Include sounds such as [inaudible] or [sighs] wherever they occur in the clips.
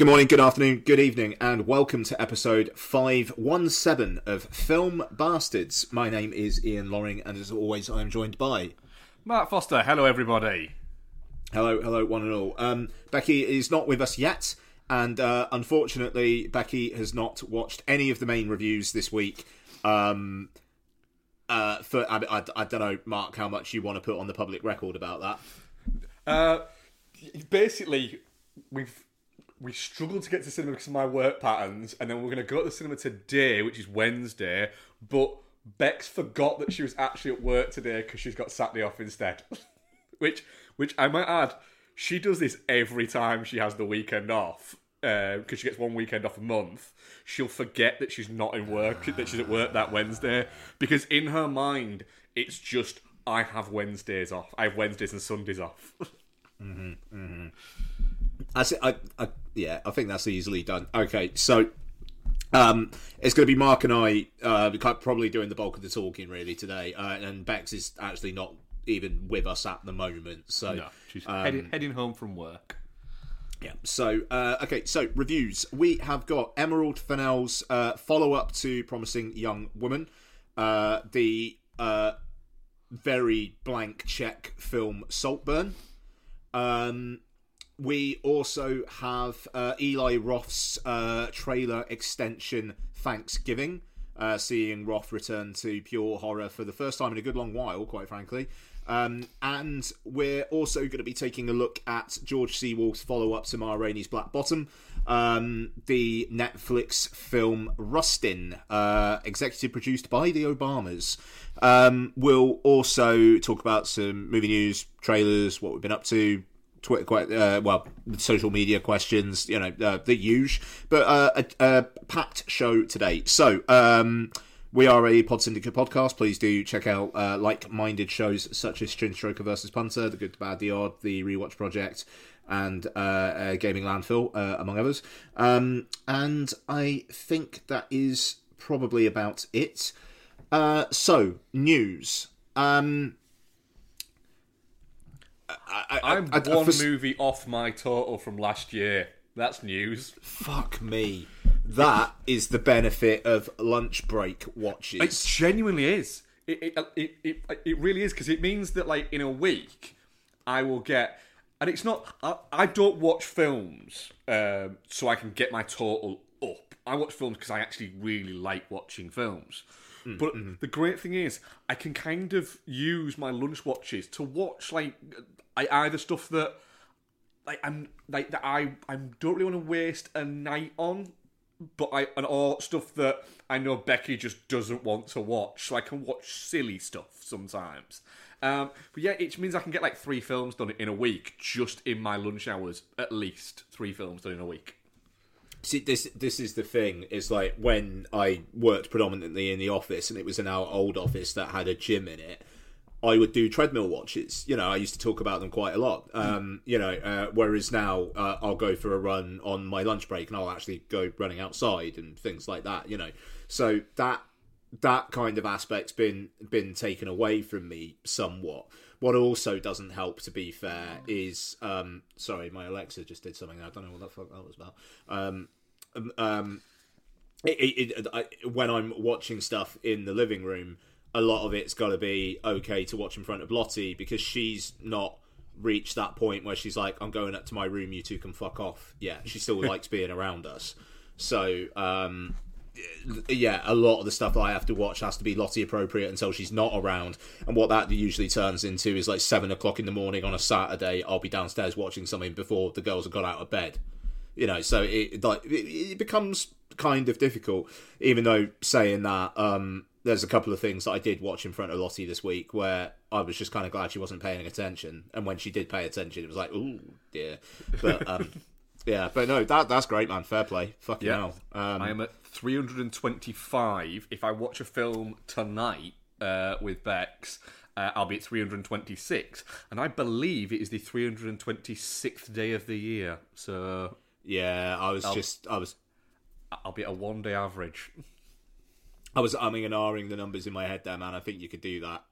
Good morning, good afternoon, good evening, and welcome to episode 517 of Film Bastards. My name is Ian Loring, and as always, I am joined by. Mark Foster, hello everybody. Hello, hello, one and all. Um, Becky is not with us yet, and uh, unfortunately, Becky has not watched any of the main reviews this week. Um, uh, for I, I, I don't know, Mark, how much you want to put on the public record about that. Uh, basically, we've we struggled to get to cinema because of my work patterns, and then we're going to go to the cinema today, which is Wednesday. But Bex forgot that she was actually at work today because she's got Saturday off instead. [laughs] which, which I might add, she does this every time she has the weekend off uh, because she gets one weekend off a month. She'll forget that she's not in work, that she's at work that Wednesday, because in her mind, it's just I have Wednesdays off. I have Wednesdays and Sundays off. I, [laughs] see- mm-hmm, mm-hmm. I, I, yeah, I think that's easily done. Okay, so um, it's going to be Mark and I uh, probably doing the bulk of the talking really today, uh, and Bex is actually not even with us at the moment. So No, she's um, heading, heading home from work. yeah. So uh, okay, so reviews. We have got Emerald Fennell's uh, follow up to Promising Young Woman, uh, the uh, very blank check film Saltburn. Um, we also have uh, Eli Roth's uh, trailer extension Thanksgiving, uh, seeing Roth return to pure horror for the first time in a good long while, quite frankly. Um, and we're also going to be taking a look at George C. Wolfe's follow up to Ma Rainey's Black Bottom, um, the Netflix film Rustin, uh, executive produced by the Obamas. Um, we'll also talk about some movie news, trailers, what we've been up to, Twitter, quite uh, well, social media questions, you know, uh, the usual. But uh, a, a packed show today. So um, we are a Pod Syndicate podcast. Please do check out uh, like-minded shows such as Stroker versus Punter, The Good, the Bad, the Odd, The Rewatch Project, and uh, uh, Gaming Landfill, uh, among others. Um, and I think that is probably about it. Uh, so news. Um, I, I, I'm I- I- one for- movie off my total from last year. That's news. Fuck me. That is the benefit of lunch break watches. It genuinely is. It it uh, it, it, it really is because it means that like in a week, I will get, and it's not. I, I don't watch films um, so I can get my total up. I watch films because I actually really like watching films. Hmm, but hmm. the great thing is, I can kind of use my lunch watches to watch like I either stuff that like I'm like that I I don't really want to waste a night on, but I and all stuff that I know Becky just doesn't want to watch, so I can watch silly stuff sometimes. Um, but yeah, it means I can get like three films done in a week just in my lunch hours, at least three films done in a week. See, this this is the thing. Is like when I worked predominantly in the office, and it was our old office that had a gym in it. I would do treadmill watches. You know, I used to talk about them quite a lot. Um, you know, uh, whereas now uh, I'll go for a run on my lunch break, and I'll actually go running outside and things like that. You know, so that that kind of aspect's been been taken away from me somewhat. What also doesn't help, to be fair, is um, sorry, my Alexa just did something. I don't know what the fuck that was about. Um, um, it, it, it, I, when I'm watching stuff in the living room, a lot of it's got to be okay to watch in front of Lottie because she's not reached that point where she's like, "I'm going up to my room, you two can fuck off." Yeah, she still [laughs] likes being around us. So, um, yeah, a lot of the stuff that I have to watch has to be Lottie appropriate until she's not around. And what that usually turns into is like seven o'clock in the morning on a Saturday. I'll be downstairs watching something before the girls have got out of bed. You know, so it like it, it becomes kind of difficult. Even though saying that, um, there's a couple of things that I did watch in front of Lottie this week where I was just kind of glad she wasn't paying attention, and when she did pay attention, it was like, oh dear. But [laughs] um, yeah, but no, that that's great, man. Fair play. Fucking Yeah. hell. Um, I am at 325. If I watch a film tonight uh, with Bex, uh, I'll be at 326. And I believe it is the 326th day of the year. So yeah, I was just, I was, I'll be at a one day average. I was umming and ahhing the numbers in my head there, man. I think you could do that.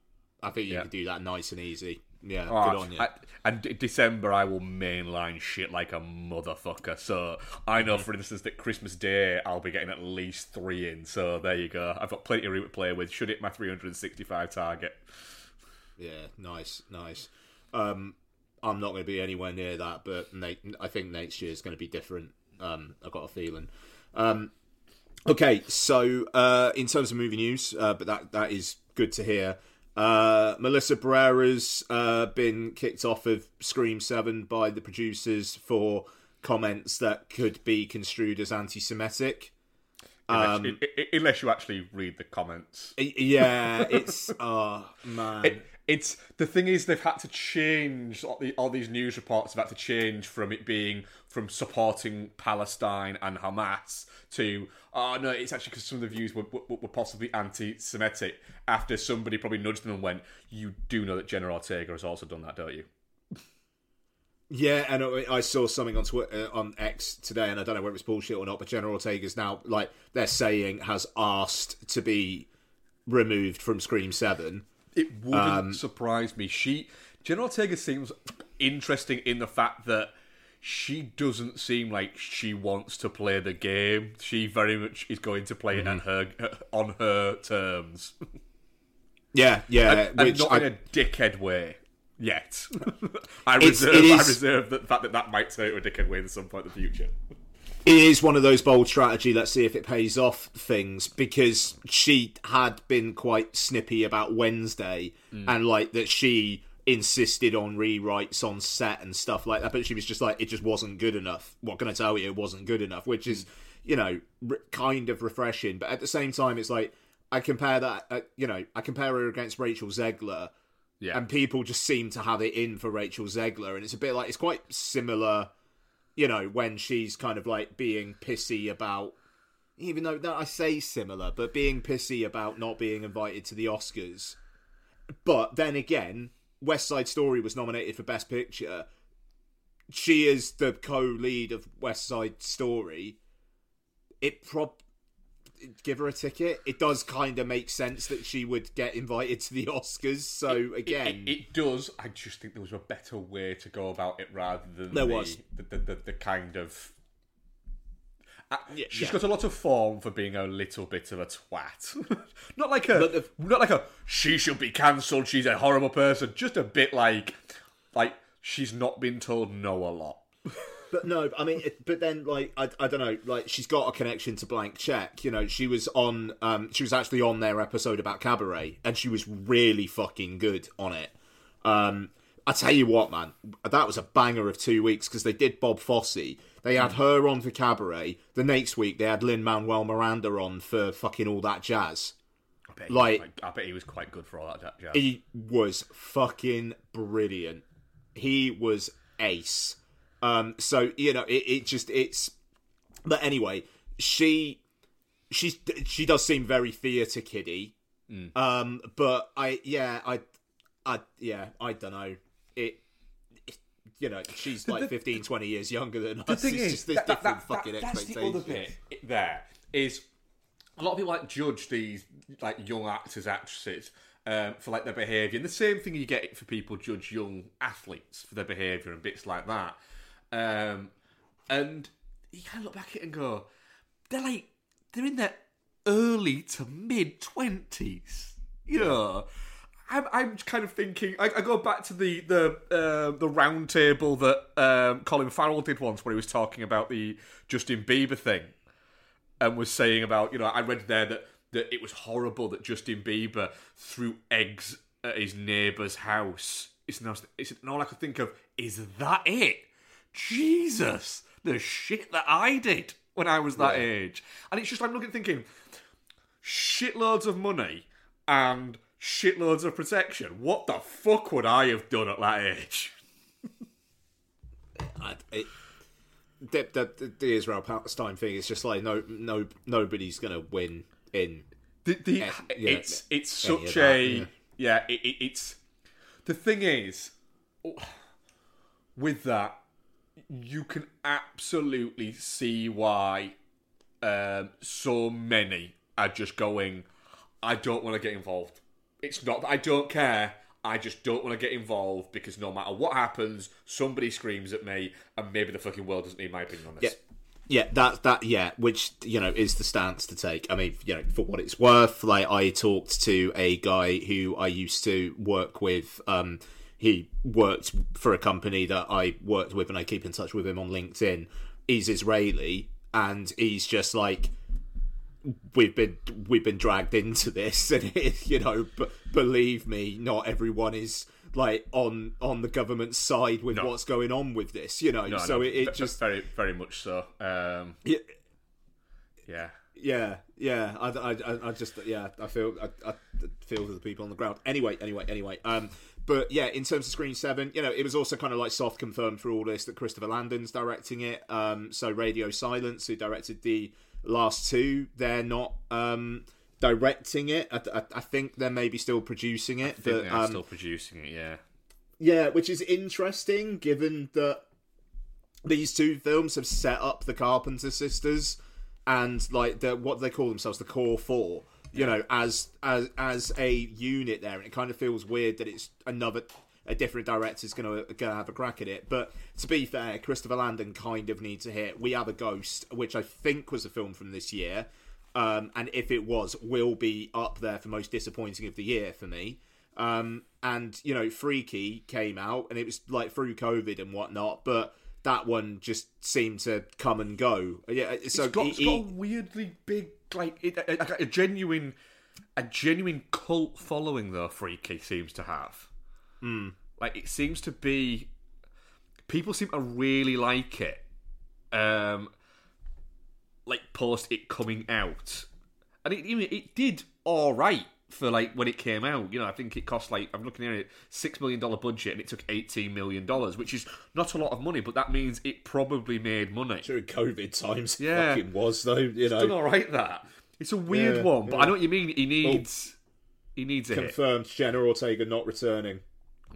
I think you Yeah. could do that nice and easy. yeah, Oh, good on you. I- and d- December, I will mainline shit like a motherfucker. So I Mm-hmm. know, for instance, that Christmas Day, I'll be getting at least three in. So there you go. I've got plenty of room to play with. Should hit my 365 target. Yeah, nice, nice. Um, I'm not going to be anywhere near that, but Nate, I think next year is going to be different. Um, I've got a feeling. Um, okay, so uh, in terms of movie news, uh, but that that is good to hear. Uh, Melissa Barrera's uh, been kicked off of Scream Seven by the producers for comments that could be construed as anti-Semitic. Unless, Um, i- i- unless you actually read the comments. Yeah, it's [laughs] oh man. It, it's the thing is they've had to change all, the, all these news reports have had to change from it being from supporting Palestine and Hamas to oh no it's actually because some of the views were, were, were possibly anti-Semitic after somebody probably nudged them and went you do know that Jenna Ortega has also done that don't you Yeah, and I I saw something on Twitter, uh, on X today, and I don't know whether it's bullshit or not. But Jenna Ortega's now like they're saying has asked to be removed from Scream Seven. It wouldn't um, surprise me. She Jenna Ortega seems interesting in the fact that she doesn't seem like she wants to play the game. She very much is going to play it on mm-hmm. her uh, on her terms, [laughs] Yeah, yeah, and which not I, in a dickhead way. Yet, [laughs] I reserve. I reserve the fact that that might turn into a dickhead way at some point in the future. it is one of those bold strategy. Let's see if it pays off things because she had been quite snippy about Wednesday mm. and like that she insisted on rewrites on set and stuff like that. But she was just like, it just wasn't good enough. What can I tell you? It wasn't good enough, which is you know r- kind of refreshing. But at the same time, it's like I compare that. Uh, you know, I compare her against Rachel Zegler Yeah, and people just seem to have it in for Rachel Zegler, and it's a bit like it's quite similar, you know, when she's kind of like being pissy about, even though no, I say similar, but being pissy about not being invited to the Oscars. But then again, West Side Story was nominated for Best Picture. She is the co-lead of West Side Story. It prob give her a ticket. It does kind of make sense that she would get invited to the Oscars. So It- again, it, it does. I just think there was a better way to go about it rather than There the, was. the, the, the, the kind of. Uh, Yeah, she's yeah. got a lot of form for being a little bit of a twat. [laughs] not like a, the- not like a. She should be cancelled. She's a horrible person. Just a bit like, like she's not been told no a lot. [laughs] But no, I mean, it, but then like I, I don't know, like she's got a connection to Blank Check. You know, she was on, um, she was actually on their episode about Cabaret, and she was really fucking good on it. Um, I tell you what, man, that was a banger of two weeks because they did Bob Fosse. They had her on for Cabaret. The next week they had Lin Manuel Miranda on for fucking all that jazz. I bet, he Like- was quite, I bet he was quite good for all that jazz. He was fucking brilliant. He was ace. Um, so you know, it, it just it's. But anyway, she she's she does seem very theatre kiddie. Um, but I yeah I I yeah I don't know it. You know, she's like the- 15, 20 years younger than the us. thing It's is, just this that, different that, fucking that, that's the expectations. other bit there is a lot of people like judge these like young actors, actresses um, for like their behaviour, and the same thing you get for people judge young athletes for their behaviour and bits like that. Um, and you kind of look back at it and go, they're like they're in their early to mid twenties, you know. I'm, I'm kind of thinking. I, I go back to the the uh, the round table that um, Colin Farrell did once, where he was talking about the Justin Bieber thing, and was saying about you know I read there that that it was horrible that Justin Bieber threw eggs at his neighbour's house. It's not. It's and all I could think of is that it. Jesus, the shit that I did when I was that age, and it's just I'm looking thinking, shitloads of money and shitloads of protection. What the fuck would I have done at that age? [laughs] I, it, the, the, the Israel Palestine thing is just like no no nobody's gonna win in The, the, yeah, it's it's any of such that, a yeah. yeah. it, it, it's the thing is [sighs] with that you can absolutely see why um, so many are just going. I don't want to get involved. It's not that I don't care. I just don't want to get involved because no matter what happens, somebody screams at me, and maybe the fucking world doesn't need my opinion on this. Yeah. Yeah, that that yeah, which you know is the stance to take. I mean, you know, for what it's worth, like I talked to a guy who I used to work with. Um, he worked for a company that I worked with, and I keep in touch with him on LinkedIn. He's Israeli, and he's just like, we've been we've been dragged into this, [laughs] and it, you know, but believe me, not everyone is like on on the government side with No. what's going on with this. You know, No, so no, it, it just very very much so. Um, yeah, yeah. Yeah, yeah. I, I, I- I just yeah. I feel I, I feel for the people on the ground. Anyway, anyway, anyway. Um, but yeah, in terms of Scream Seven, you know, it was also kind of like soft confirmed for all this that Christopher Landon's directing it. Um, so Radio Silence, who directed the last two, they're not um directing it. I, I, I think they're maybe still producing it, I think but um, still producing it. Yeah. yeah, which is interesting given that these two films have set up the Carpenter sisters and like the what they call themselves, the core four, you know, as as as a unit there, and it kind of feels weird that it's another a different director's gonna gonna have a crack at it. But to be fair, Christopher Landon kind of needs a hit. We have a ghost, which I think was a film from this year. Um, and if it was, will be up there for most disappointing of the year for me. Um, and you know, Freaky came out, and it was like through COVID and whatnot, but that one just seemed to come and go. Yeah, so it's got, he- it's got a weirdly big, like it, a, a, a genuine, a genuine cult following. Though Freaky seems to have, Hmm. like it seems to be, people seem to really like it. Um, like post it coming out, and it even it did all right for like when it came out. You know, I think it cost like I'm looking at it six million dollar budget, and it took eighteen million dollars, which is not a lot of money, but that means it probably made money. during COVID times, it Yeah. fucking was though. You know, done all right. That it's a weird Yeah, one, but yeah. I know what you mean. He needs he needs a confirmed Jenna Ortega not returning.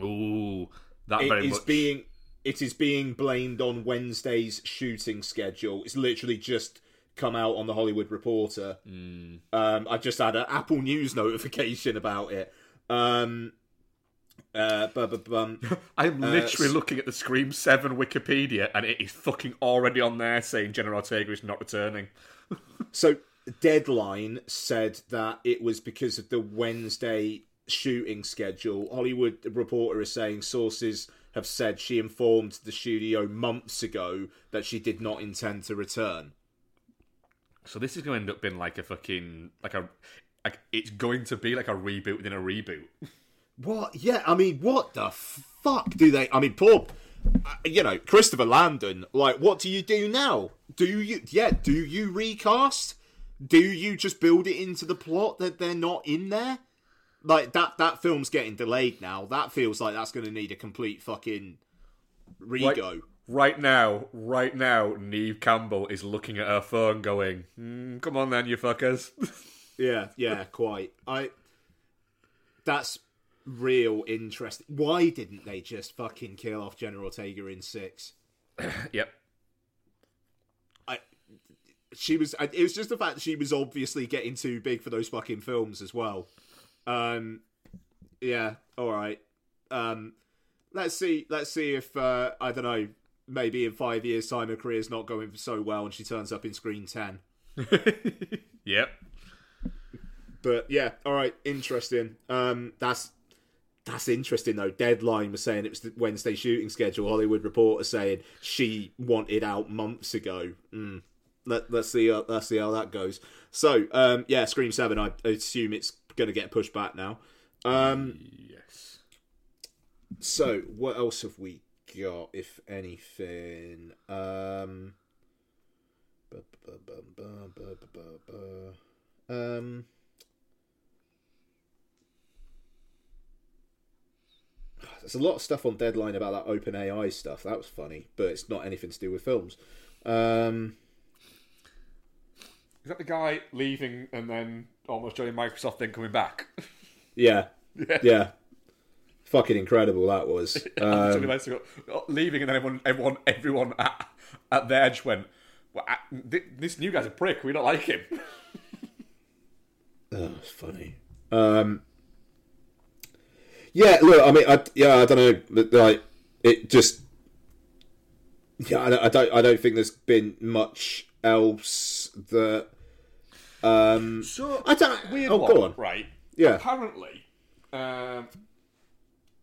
Ooh, that It very is much. being it is being blamed on Wednesday's shooting schedule. It's literally just come out on the Hollywood Reporter. Hmm. Um, I just had an Apple News [laughs] notification about it. Um, uh, bu- bu- bum. [laughs] I'm literally s- looking at the Scream Seven Wikipedia, and it is fucking already on there saying Jenna Ortega is not returning. [laughs] So Deadline said that it was because of the Wednesday shooting schedule. Hollywood Reporter is saying sources have said she informed the studio months ago that she did not intend to return. So this is going to end up being like a fucking like a like it's going to be like a reboot within a reboot. What? Yeah, I mean, what the fuck do they? I mean, poor, uh, you know, Christopher Landon. Like, what do you do now? Do you? Yeah, do you recast? Do you just build it into the plot that they're not in there? Like that. That film's getting delayed now. That feels like that's going to need a complete fucking Right, rego. right now, right now, Neve Campbell is looking at her phone, going, "Hmm, "Come on, then, you fuckers." [laughs] Yeah, yeah, quite. I. That's real interesting. Why didn't they just fucking kill off Jenna Ortega in six? [coughs] yep. I she was it was just the fact that she was obviously getting too big for those fucking films as well. Um yeah, all right. Um let's see let's see if uh I don't know, maybe in 5 years time her career's not going so well and she turns up in Scream 10. [laughs] Yep. But yeah, all right, interesting. Um that's that's interesting though. Deadline was saying it was the Wednesday shooting schedule. Hollywood Reporter saying she wanted out months ago. Mm. Let, let's see. Let's see how that goes. So, um, yeah, Scream Seven. I assume it's going to get pushed back now. Um, yes. So, what else have we got, if anything? Um, um, there's a lot of stuff on Deadline about that OpenAI stuff. That was funny, but it's not anything to do with films. Um, is that the guy leaving and then almost joining Microsoft, then coming back? yeah, [laughs] Yeah. yeah, fucking incredible that was. [laughs] Um, leaving, and then everyone, everyone, everyone at, at the edge went, well, I- thi- "This new guy's a prick. We don't like him." [laughs] Oh, it's funny. Um, Yeah, look, I mean, I, yeah, I don't know, like it just, yeah, I don't, I don't think there's been much else that. Um, So I don't. weird oh, one, go on. right? Yeah. Apparently, um,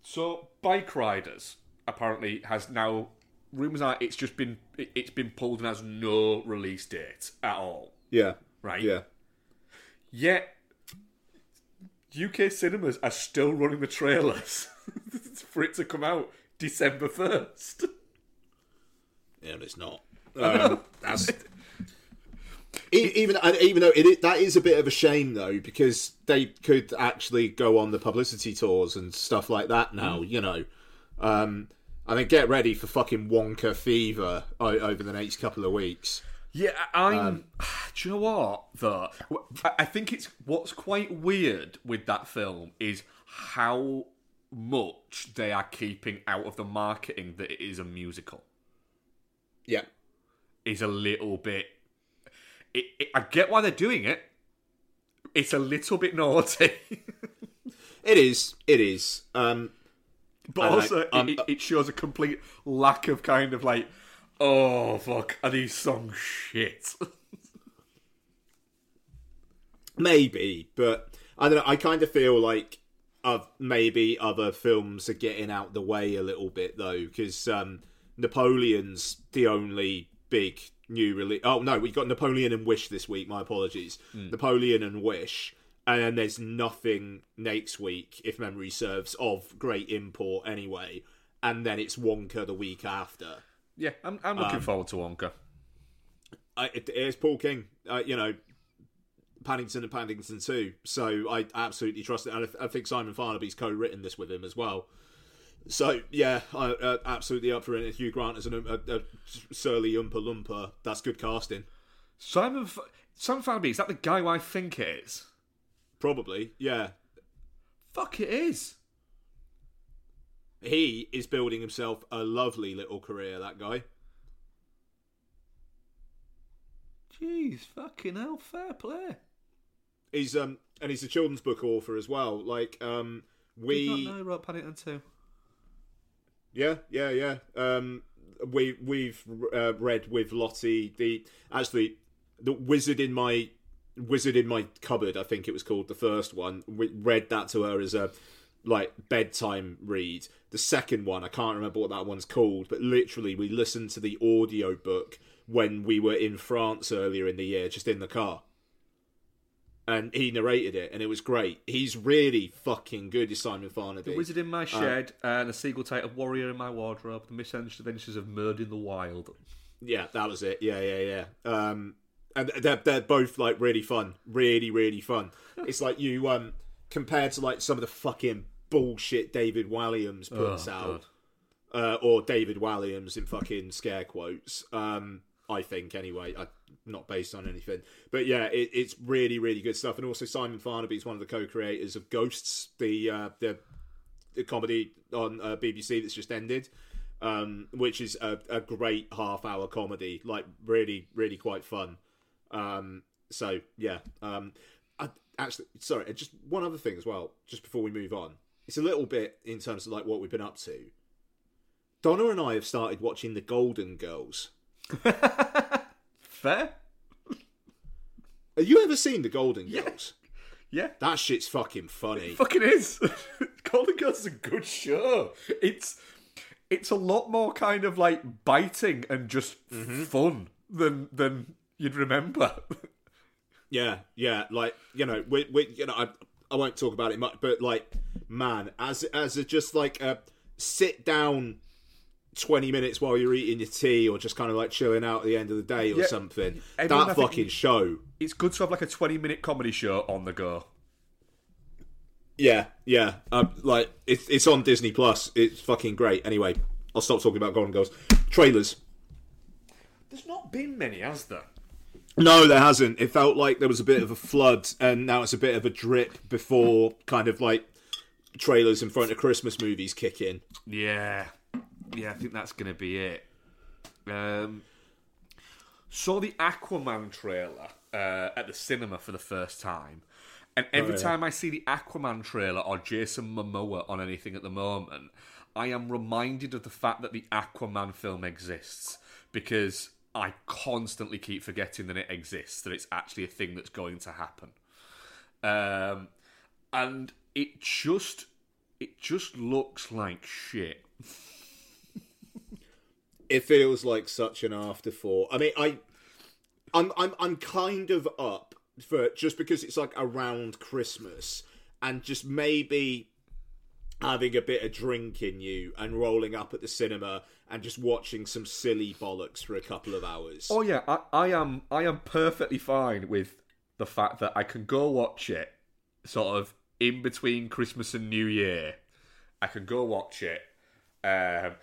so bike riders apparently has now rumors are it's just been it, it's been pulled and has no release date at all. Yeah. Right. Yeah. Yet UK cinemas are still running the trailers [laughs] for it to come out December first. Yeah, but it's not. Um, [laughs] that's even even though it that is a bit of a shame though because they could actually go on the publicity tours and stuff like that now. You know, um, I mean, get ready for fucking Wonka fever o- over the next couple of weeks. Yeah, I'm. [sighs] do you know what? Though I think it's what's quite weird with that film is how much they are keeping out of the marketing that it is a musical. Yeah, Is a little bit. It, it, I get why they're doing it. It's a little bit naughty, it is. It is. Um, but also um, it, it, it shows a complete lack of kind of like, oh fuck, are these songs shit? [laughs] Maybe, but I don't know. I kind of feel like of maybe other films are getting out the way a little bit though, because um, Napoleon's the only big new release. Oh no, we got Napoleon and Wish this week. My apologies. Napoleon and Wish, and then there's nothing next week, if memory serves, of great import anyway. And then it's Wonka the week after. yeah, I'm, I'm looking Um, forward to Wonka. I, it, it's Paul King. Uh, you know, Paddington and Paddington too. So I absolutely trust it, and I, I think Simon Farnaby's co-written this with him as well. So yeah, I, uh, absolutely up for it. And Hugh Grant as an, a, a surly Oompa Loompa. That's good casting. Simon F- Simon Farnaby, is that the guy who I think it is? Probably, yeah. Fuck, it is. He is building himself a lovely little career. That guy. Jeez, fucking hell, fair play. He's um and he's a children's book author as well. Like um we Did not know he wrote Paddington 2. Yeah, yeah, yeah. Um, we we've uh, read with Lottie the actually the wizard in my wizard in my cupboard. I think it was called the first one. We read that to her as a like bedtime read. The second one, I can't remember what that one's called, but literally we listened to the audio book when we were in France earlier in the year, just in the car. And he narrated it, and it was great. He's really fucking good, is Simon Farnaby. The Wizard in My Shed and a sequel titled Warrior in My Wardrobe, The Misadventures of Murder in the Wild. Yeah, that was it. Yeah, yeah, yeah. Um, and they're they're both like really fun, really, really fun. [laughs] it's like you um compared to like some of the fucking bullshit David Walliams puts Oh, out, uh, or David Walliams in fucking scare quotes. Um, I think anyway. I, not based on anything, but yeah, it, it's really, really good stuff. And also Simon Farnaby is one of the co-creators of Ghosts, the uh, the, the comedy on uh, BBC that's just ended um, which is a, a great half hour comedy, like really, really quite fun. Um, so yeah, um, I, actually, sorry, just one other thing as well, just before we move on. It's a little bit in terms of like what we've been up to. Donna and I have started watching The Golden Girls. [laughs] Fair? Have you ever seen The Golden Girls? Yeah. That shit's fucking funny. Fucking is. [laughs] Golden Girls is a good show. It's it's a lot more kind of like biting and just mm-hmm. fun than than you'd remember. [laughs] Yeah, yeah, like you know, we, we you know, I, I won't talk about it much, but like, man, as as a just like a sit down twenty minutes while you're eating your tea or just kind of like chilling out at the end of the day or Yeah, something. everyone, that think- fucking show. it's good to have like a 20 minute comedy show on the go. Yeah, yeah, um, like it's it's on Disney Plus. It's fucking great. Anyway, I'll stop talking about Golden Girls. Trailers. There's not been many, has there? No, there hasn't. It felt like there was a bit of a flood, and now it's a bit of a drip before kind of like trailers in front of Christmas movies kick in. Yeah, yeah, I think that's going to be it. Um, saw the Aquaman trailer uh, at the cinema for the first time, And every Oh, yeah. time I see the Aquaman trailer or Jason Momoa on anything at the moment, I am reminded of the fact that the Aquaman film exists because I constantly keep forgetting that it exists, that it's actually a thing that's going to happen. Um, and it just it just looks like shit. [laughs] it feels like such an afterthought. I mean, I, I'm, I'm, I'm kind of up for just because it's like around Christmas and just maybe having a bit of drink in you and rolling up at the cinema and just watching some silly bollocks for a couple of hours. Oh yeah, I, I am I am perfectly fine with the fact that I can go watch it sort of in between Christmas and New Year. I can go watch it um,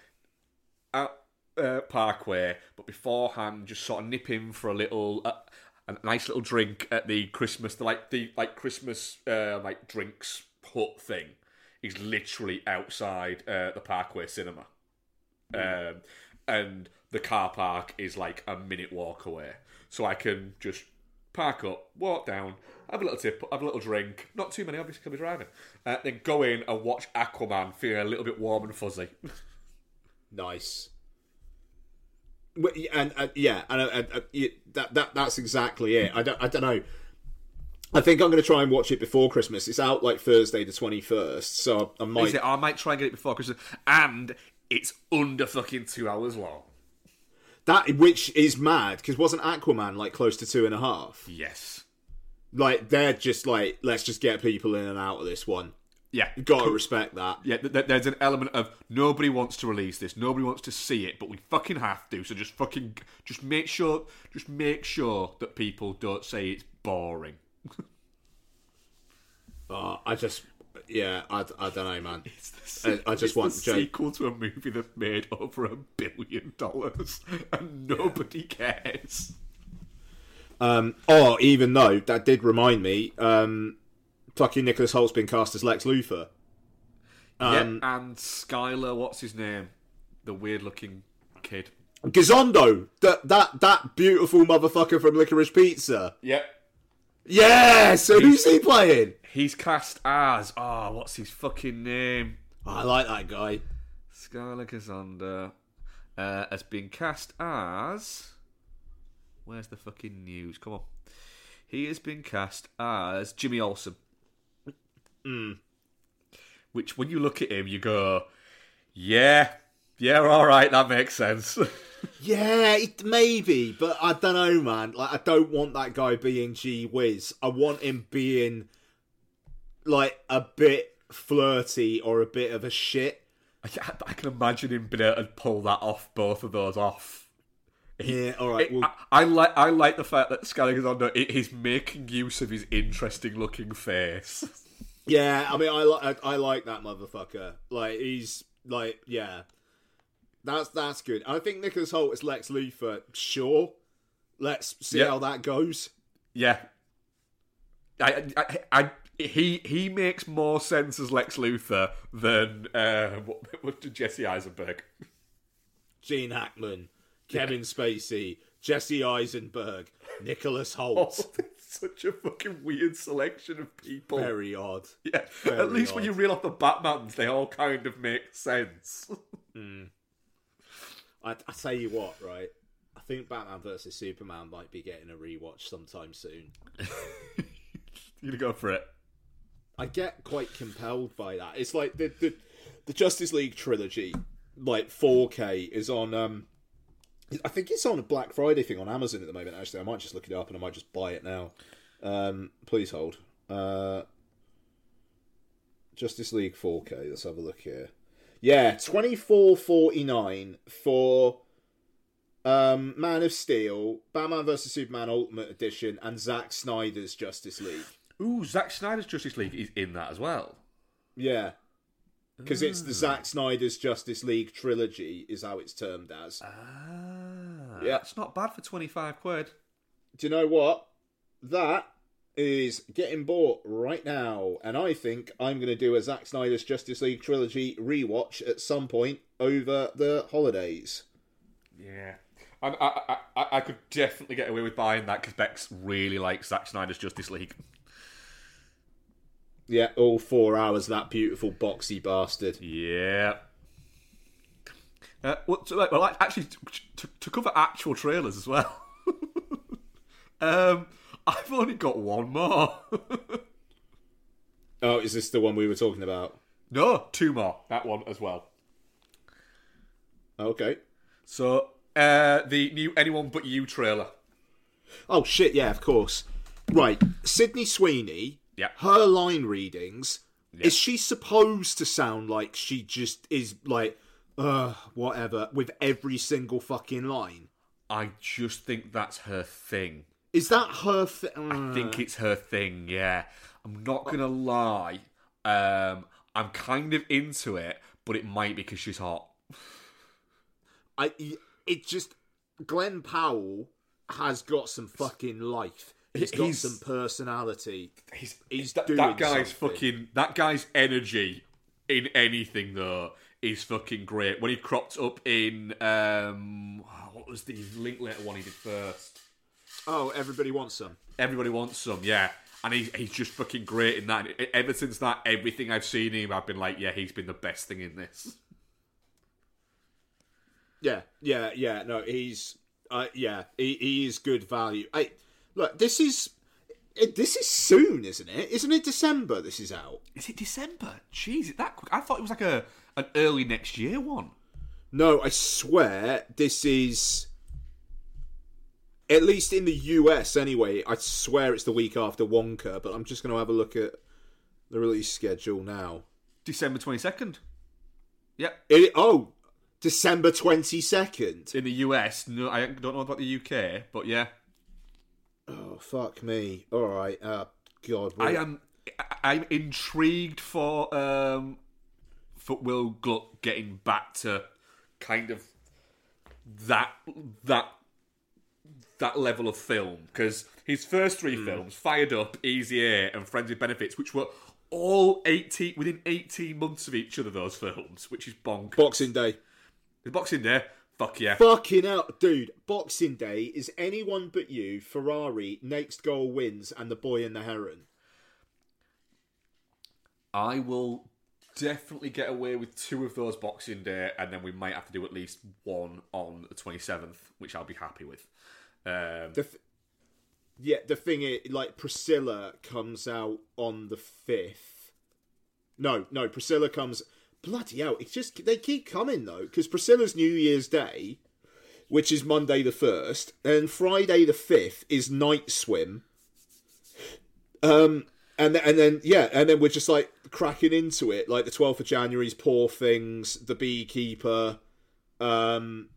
at uh, Parkway, but beforehand just sort of nip in for a little uh, a nice little drink at the Christmas the like the like Christmas uh, like drinks hut thing is literally outside uh, the Parkway cinema um, and the car park is like a minute walk away. So I can just park up, walk down, have a little tip, have a little drink. Not too many, obviously, because I'll be driving. Uh, then go in and watch Aquaman, feeling a little bit warm and fuzzy. [laughs] Nice. And, and yeah, and, uh, and, and yeah, that that that's exactly it. I don't I don't know. I think I'm going to try and watch it before Christmas. It's out like Thursday the 21st, so I might Is it? I might try and get it before Christmas. And it's under fucking two hours long. that which is mad because wasn't Aquaman like close to two and a half? Yes. Like they're just like let's just get people in and out of this one. Yeah. Got to respect that. Yeah, th- th- there's an element of nobody wants to release this, nobody wants to see it, but we fucking have to. So just fucking, just make sure, just make sure that people don't say it's boring. Uh, [laughs] I just yeah, I, I don't know, man. [laughs] It's the, I- I just it's want the Jake- sequel to a movie that made over a billion dollars, [laughs] and nobody cares. Um, oh, even though that did remind me, um, fucking Nicholas Hoult's been cast as Lex Luthor. Um, yeah, and Skylar, what's his name? The weird-looking kid. Gisondo, that that that beautiful motherfucker from Licorice Pizza. Yep. Yeah, so who's he playing? He's cast as oh, what's his fucking name? I like that guy. Skyler Gisondo uh, has been cast as. Where's the fucking news? Come on. He has been cast as Jimmy Olsen. Hmm. Which, when you look at him, you go, yeah, yeah, all right, that makes sense. [laughs] Yeah, it, maybe, but I don't know, man. Like, I don't want that guy being G Wiz. I want him being like a bit flirty or a bit of a shit. I, I can imagine him being able to pull that off, both of those off. Yeah, all right. It- Well, I, I like I like the fact that Gisondo i- he's making use of his interesting looking face. [laughs] Yeah, I mean, I like I like that motherfucker. Like he's like, yeah, that's that's good. I think Nicholas Hoult as Lex Luthor. Sure, let's see Yeah. how that goes. Yeah. I, I, I, he he makes more sense as Lex Luthor than uh, [laughs] what, what did Jesse Eisenberg. Gene Hackman, Kevin Spacey, Jesse Eisenberg, Nicholas [laughs] Hoult. Such a fucking weird selection of people. Very odd. yeah, very at least when you reel off the Batmans, they all kind of make sense. [laughs] I, I tell you what, right? I think Batman versus Superman might be getting a rewatch sometime soon. [laughs] you gonna go for it? I get quite compelled by that. It's like the the, the Justice League trilogy, like 4K, is on. um I think it's on a Black Friday thing on Amazon at the moment. Actually, I might just look it up and I might just buy it now. Um, please hold. Uh, Justice League 4K. Let's have a look here. Yeah, twenty four forty nine for um, Man of Steel, Batman vs Superman Ultimate Edition, and Zack Snyder's Justice League. Ooh, Zack Snyder's Justice League is in that as well. Yeah. Because it's the Zack Snyder's Justice League trilogy, is how it's termed as. Ah, Yeah. it's not bad for twenty five quid. Do you know what? That is getting bought right now. And I think I'm going to do a Zack Snyder's Justice League trilogy rewatch at some point over the holidays. Yeah. I, I, I, I could definitely get away with buying that because Bex really likes Zack Snyder's Justice League. Yeah, all four hours that beautiful boxy bastard. Yeah. Uh, well, to, well, actually, to, to, to cover actual trailers as well. [laughs] um, I've only got one more. [laughs] Oh, is this the one we were talking about? no, two more. That one as well. Okay. So, uh, the new Anyone But You trailer. Oh shit, yeah, of course. Right, Sydney Sweeney. Yeah. Her line readings. Is she supposed to sound like she just is like, uh, whatever, with every single fucking line? I just think that's her thing. Is that her? Th- I think it's her thing, yeah. I'm not gonna lie. Um, I'm kind of into it, but it might be because she's hot. I. It just Glen Powell has got some fucking life. He's got He's- some personality. He's, He's that, doing that guy's something. fucking that guy's energy in anything though is fucking great. When he cropped up in um, what was the Linklater one he did first? Oh, everybody wants some. Everybody wants some, yeah. And he's he's just fucking great in that. Ever since that, everything I've seen him, I've been like, yeah, he's been the best thing in this. Yeah, yeah, yeah. No, he's uh, yeah, he, he is good value. I look, this is it, this is soon, isn't it? Isn't it December? This is out. Is it December? Jeez, it that quick? I thought it was like a an early next year one. No, I swear this is at least in the US anyway. I swear it's the week after Wonka, but I'm just going to have a look at the release schedule now. December twenty second. Yep. It, oh, December 22nd. In the US, no, I don't know about the UK, but yeah, Oh, fuck me. All right. Uh, God. I am. I'm intrigued for um for Will Gluck getting back to kind of that that that level of film because his first three films, Fired Up, Easy A, and Friends with Benefits, which were all eighteen within eighteen months of each other, those films, which is bonk. Boxing Day. the Boxing Day, fuck yeah. Fucking out, dude! Boxing Day is anyone but you. Ferrari next goal wins, and the boy and the heron. I will definitely get away with two of those Boxing Day, and then we might have to do at least one on the 27th, which I'll be happy with. Um, The th- yeah, the thing is, like Priscilla comes out on the fifth. No, no, Priscilla comes. Bloody hell! It's just they keep coming though, because Priscilla's New Year's Day, which is Monday the first, and Friday the fifth is Night Swim. Um, and then, and then yeah, and then we're just like cracking into it. Like the twelfth of January's Poor Things, The Beekeeper. Um,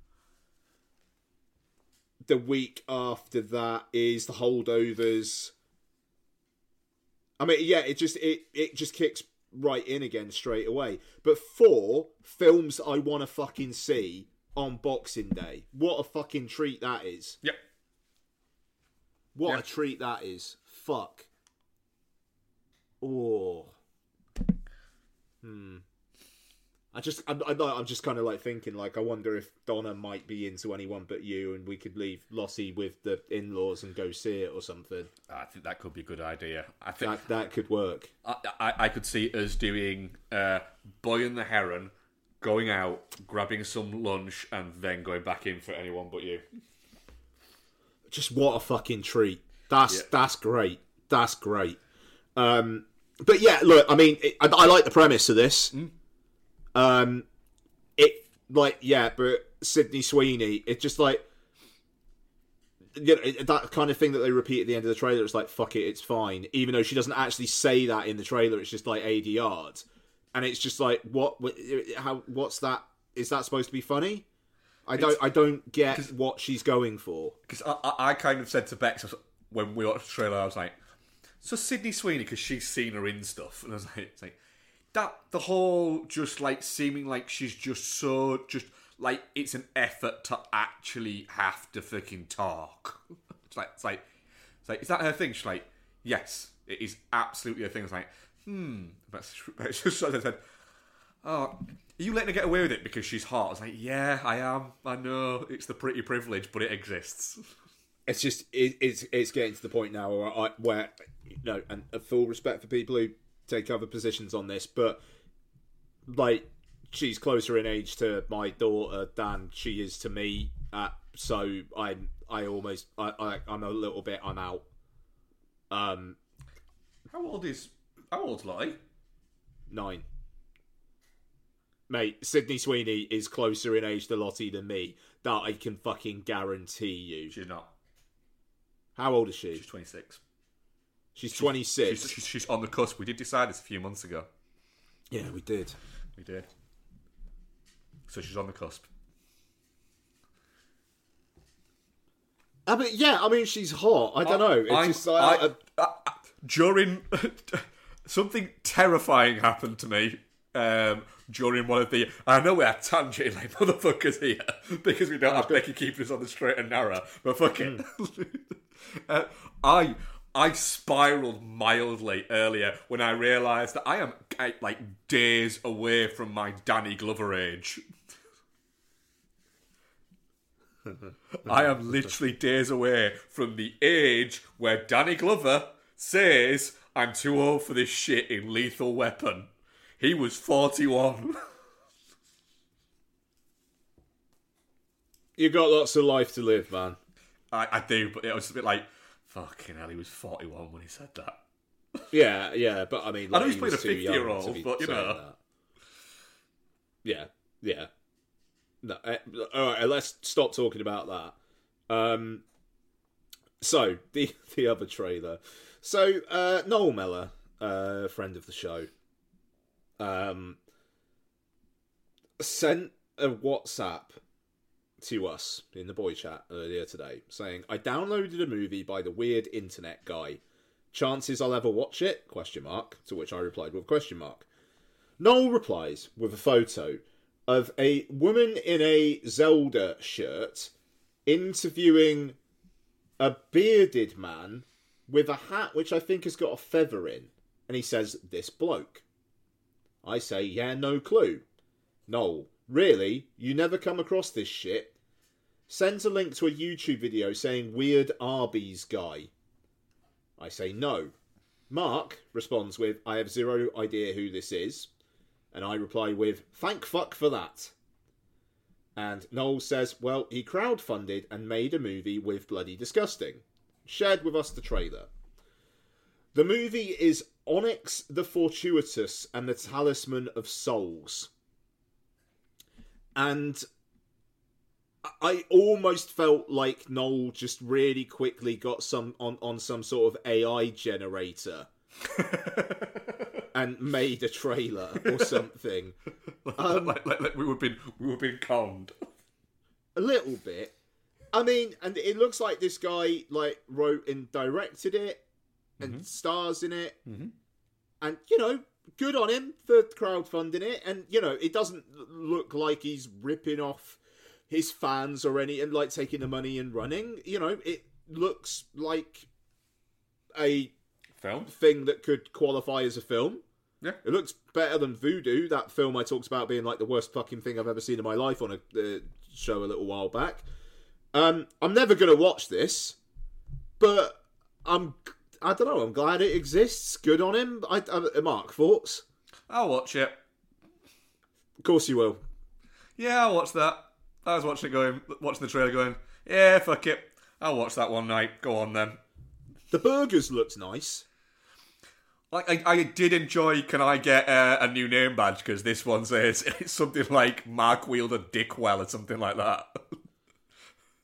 the week after that is the holdovers. I mean, yeah, it just it it just kicks right in again straight away. But four films I want to fucking see on Boxing Day. What a fucking treat that is. yep. What Yeah. a treat that is. Fuck. Oh. Hmm. I just, I'm, I'm, I'm just kind of like thinking, like, I wonder if Donna might be into anyone but you, and we could leave Lottie with the in-laws and go see it or something. I think that could be a good idea. I think That that could work. I, I, I could see us doing uh, Boy and the Heron, going out, grabbing some lunch, and then going back in for anyone but you. Just what a fucking treat. That's Yeah. that's great. That's great. Um, but yeah, look, I mean, it, I, I like the premise of this. Um, it like yeah, but Sydney Sweeney, it's just like you know that kind of thing that they repeat at the end of the trailer. It's like fuck it, it's fine, even though she doesn't actually say that in the trailer. It's just like AD yards, and it's just like what how what's that? Is that supposed to be funny? I don't I don't get what she's going for. Because I, I, I kind of said to Bex when we watched the trailer, I was like, "So Sydney Sweeney, because she's seen her in stuff," and I was like, it's like that the whole just like seeming like she's just so just like it's an effort to actually have to fucking talk. [laughs] It's like it's like it's like is that her thing? She's like, yes, it is absolutely her thing. It's like, hmm, that's, [laughs] that's just what I said. Oh, are you letting her get away with it because she's hot? I was like, yeah, I am. I know it's the pretty privilege, but it exists. [laughs] it's just it, it's it's getting to the point now where I where you know and a full respect for people who take other positions on this, but like she's closer in age to my daughter than she is to me. Uh, so I'm I almost I, I I'm a little bit I'm out. Um, How old is how old's Lottie? nine. Mate, Sydney Sweeney is closer in age to Lottie than me. That I can fucking guarantee you. She's not. How old is she? She's twenty six. She's 26. She's, she's, she's on the cusp. We did decide this a few months ago. Yeah, we did. We did. So she's on the cusp. I mean, yeah, I mean, she's hot. I don't know. It's I- just like, I- uh, I- during [laughs] something terrifying happened to me um, during one of the. I know we're tangent like [laughs] motherfuckers here because we don't have Becky keeping us on the straight and narrow, but fuck it. [laughs] uh, I I spiraled mildly earlier when I realised that I am like days away from my Danny Glover age. [laughs] I am literally days away from the age where Danny Glover says I'm too old for this shit in Lethal Weapon. He was 41. you got lots of life to live, man. I, I do, but it was a bit like, fucking hell, he was 41 when he said that. Yeah, yeah, but I mean, I know he's he playing a 50-year-old, but, you know. that. Yeah, yeah. No, uh, all right, let's stop talking about that. Um, so [laughs] the the other trailer. So uh, Noel Meller, uh, friend of the show, um, sent a WhatsApp to us in the boy chat earlier today saying, "I downloaded a movie by the weird internet guy. Chances I'll ever watch it?" Question mark. To which I replied with question mark. Noel replies with a photo of a woman in a Zelda shirt interviewing a bearded man with a hat which I think has got a feather in. And he says, This bloke. I say, Yeah, no clue. Noel, really? You never come across this shit? Sends a link to a YouTube video saying Weird Arby's guy. I say, No. Mark responds with, I have zero idea who this is. And I reply with, Thank fuck for that. And Noel says, Well, he crowdfunded and made a movie with Bloody Disgusting. Shared with us the trailer. The movie is Onyx the Fortuitous and the Talisman of Souls. And I almost felt like Noel just really quickly got some on, on some sort of AI generator [laughs] and made a trailer or [laughs] something. like, like, like we were being we were being conned. A little bit. I mean, and it looks like this guy like wrote and directed it and stars in it. Mm-hmm. And you know, good on him for crowdfunding it. And you know, it doesn't look like he's ripping off his fans or any and like taking the money and running. You know, it looks like a Film? thing that could qualify as a film. Yeah. It looks better than Voodoo, that film I talked about being like the worst fucking thing I've ever seen in my life on a uh, show a little while back. Um, I'm never gonna watch this, but I'm I don't know. I'm glad it exists. Good on him. I, I Mark thoughts. I'll watch it. Of course you will. Yeah, I'll watch that. I was watching it going, watching the trailer going, yeah, fuck it. I'll watch that one night. Go on then. The burgers looked nice. Like I, I did enjoy. Can I get uh, a new name badge? Because this one says [laughs] it's something like Mark Wielder Dickwell or something like that. [laughs]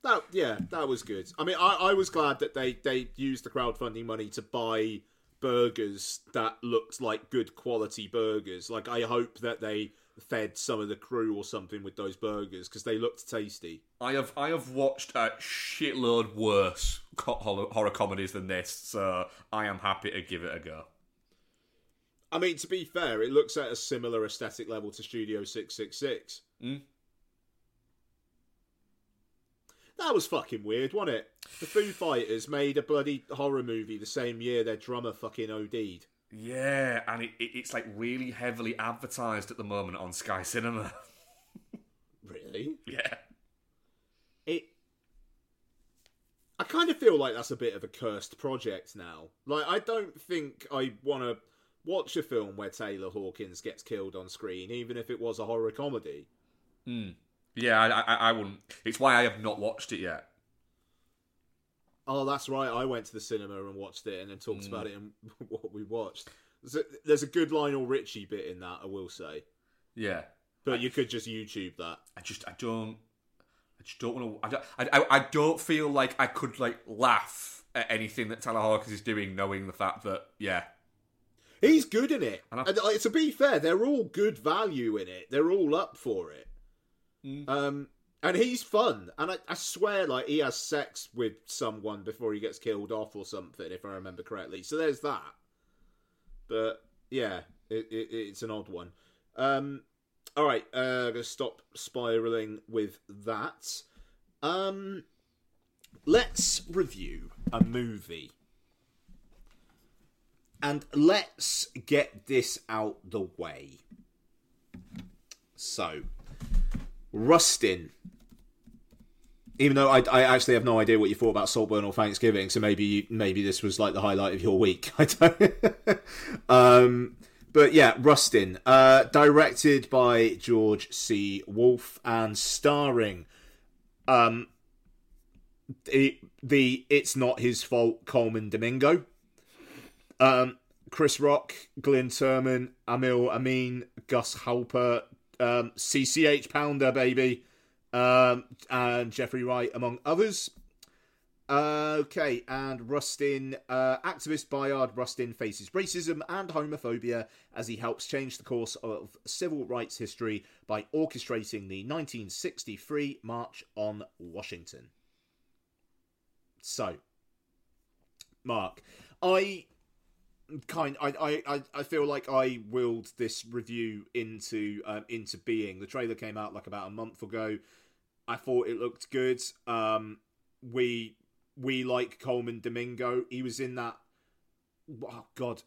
That yeah, that was good. I mean, I, I was glad that they they used the crowdfunding money to buy burgers that looked like good quality burgers. Like I hope that they fed some of the crew or something with those burgers because they looked tasty. I have I have watched a shitload worse horror, horror comedies than this, so I am happy to give it a go. I mean, to be fair, it looks at a similar aesthetic level to Studio Six Six Six. Mm. That was fucking weird, wasn't it? The Foo Fighters made a bloody horror movie the same year their drummer fucking OD'd. Yeah, and it, it, it's like really heavily advertised at the moment on Sky Cinema. [laughs] Really? yeah. it I kind of feel like that's a bit of a cursed project now. Like I don't think I want to watch a film where Taylor Hawkins gets killed on screen, even if it was a horror comedy. Hmm. Yeah, I, I, I wouldn't. It's why I have not watched it yet. Oh, that's right. I went to the cinema and watched it, and then talked about it and [laughs] what we watched. There's a, there's a good Lionel Richie bit in that, I will say, Yeah, but you could just YouTube that. I just I don't I just don't want to. I, don't- I, I, I don't feel like I could like laugh at anything that Taylor Hawkins is doing, knowing the fact that yeah, He's good in it. And I- And, like, to be fair, they're all good value in it. They're all up for it. Mm. Um, and he's fun. And I, I swear, like he has sex with someone before he gets killed off or something, if I remember correctly. So there's that. But yeah, it, it, it's an odd one. Um, all right, uh, I'm gonna stop spiraling with that. Um, let's review a movie and let's get this out the way. So, Rustin. Even though I, I actually have no idea what you thought about Saltburn or Thanksgiving, so maybe maybe this was like the highlight of your week. [laughs] I don't. [laughs] um, but yeah, Rustin, uh, directed by George C. Wolfe and starring um, the, the it's not his fault Colman Domingo. Um, Chris Rock, Glenn Turman, Aml Ameen, Gus Halper, um, CCH Pounder, baby, um, and Jeffrey Wright, among others. Okay, and Rustin, uh, activist Bayard Rustin faces racism and homophobia as he helps change the course of civil rights history by orchestrating the 1963 March on Washington. So, Mark, I kind I, I I feel like I willed this review into um, into being. The trailer came out like about a month ago. I thought it looked good. Um, we we like Colman Domingo. He was in that. Oh God,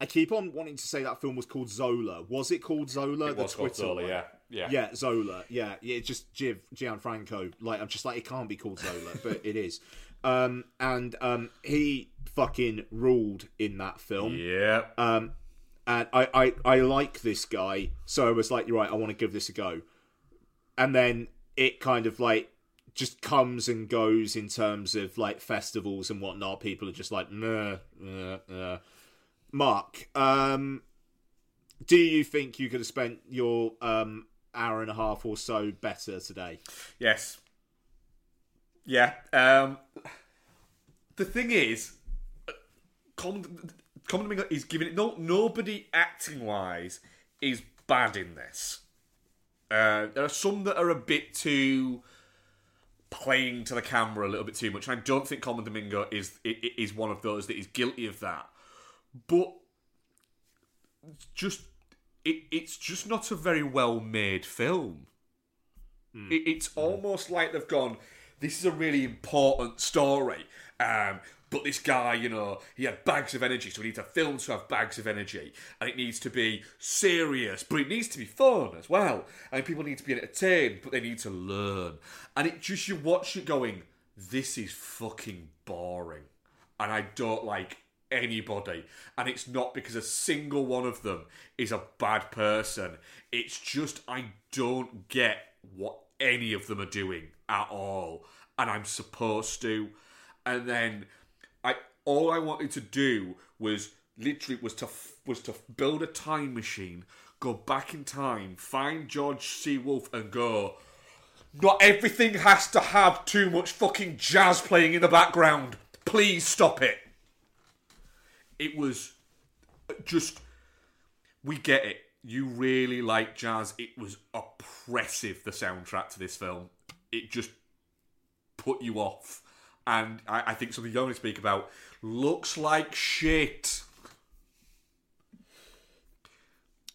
I keep on wanting to say that film was called Zola. Was it called Zola? it was called Zola, yeah, yeah, Yeah, Zola. Yeah, yeah. It's just Giv Gianfranco. Like I'm just like it can't be called Zola, but it is. Um, and um, he fucking ruled in that film. yeah. Um, and I, I, I like this guy, so I was like, you're right, I want to give this a go. And then it kind of like just comes and goes in terms of like festivals and whatnot. People are just like, nah, nah, nah. Mark, um, do you think you could have spent your um hour and a half or so better today? Yes. Yeah. Um, the thing is, Colman Domingo is giving it. No, nobody acting wise is bad in this. Uh, there are some that are a bit too playing to the camera a little bit too much. And I don't think Colman Domingo is is one of those that is guilty of that. But just it, it's just not a very well made film. It, it's almost like they've gone. This is a really important story, um, but this guy, you know, he had bags of energy, so we need to film to have bags of energy, and it needs to be serious, but it needs to be fun as well, and people need to be entertained, but they need to learn, and it just you watch it going, this is fucking boring, and I don't like anybody. And it's not because a single one of them is a bad person. It's just I don't get what any of them are doing at all. And I'm supposed to. And then I all I wanted to do was literally was to was to build a time machine, go back in time, find George C. Wolfe and go not everything has to have too much fucking jazz playing in the background. Please stop it it was uh, just we get it you really like jazz it was oppressive the soundtrack to this film it just put you off and i, I think something you only speak about looks like shit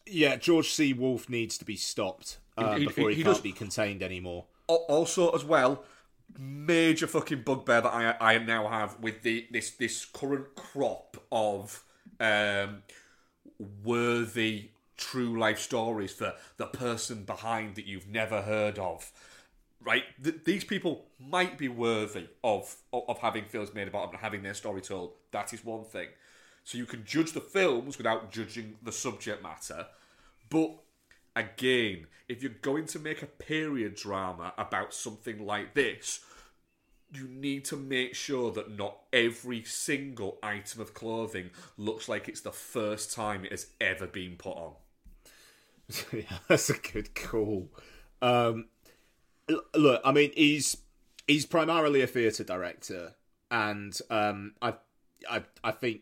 Yeah, George C. Wolfe needs to be stopped uh, He- he- before he, he can't does- be contained anymore. Also as well major fucking bugbear that I I now have with the this this current crop of um worthy true life stories for the person behind that you've never heard of right Th- these people might be worthy of, of having films made about them and having their story told that is one thing So you can judge the films without judging the subject matter. But again, if you're going to make a period drama about something like this, you need to make sure that not every single item of clothing looks like it's the first time it has ever been put on. [laughs] yeah, that's a good call. Um, look, I mean, he's he's primarily a theatre director, and um, I, I, I think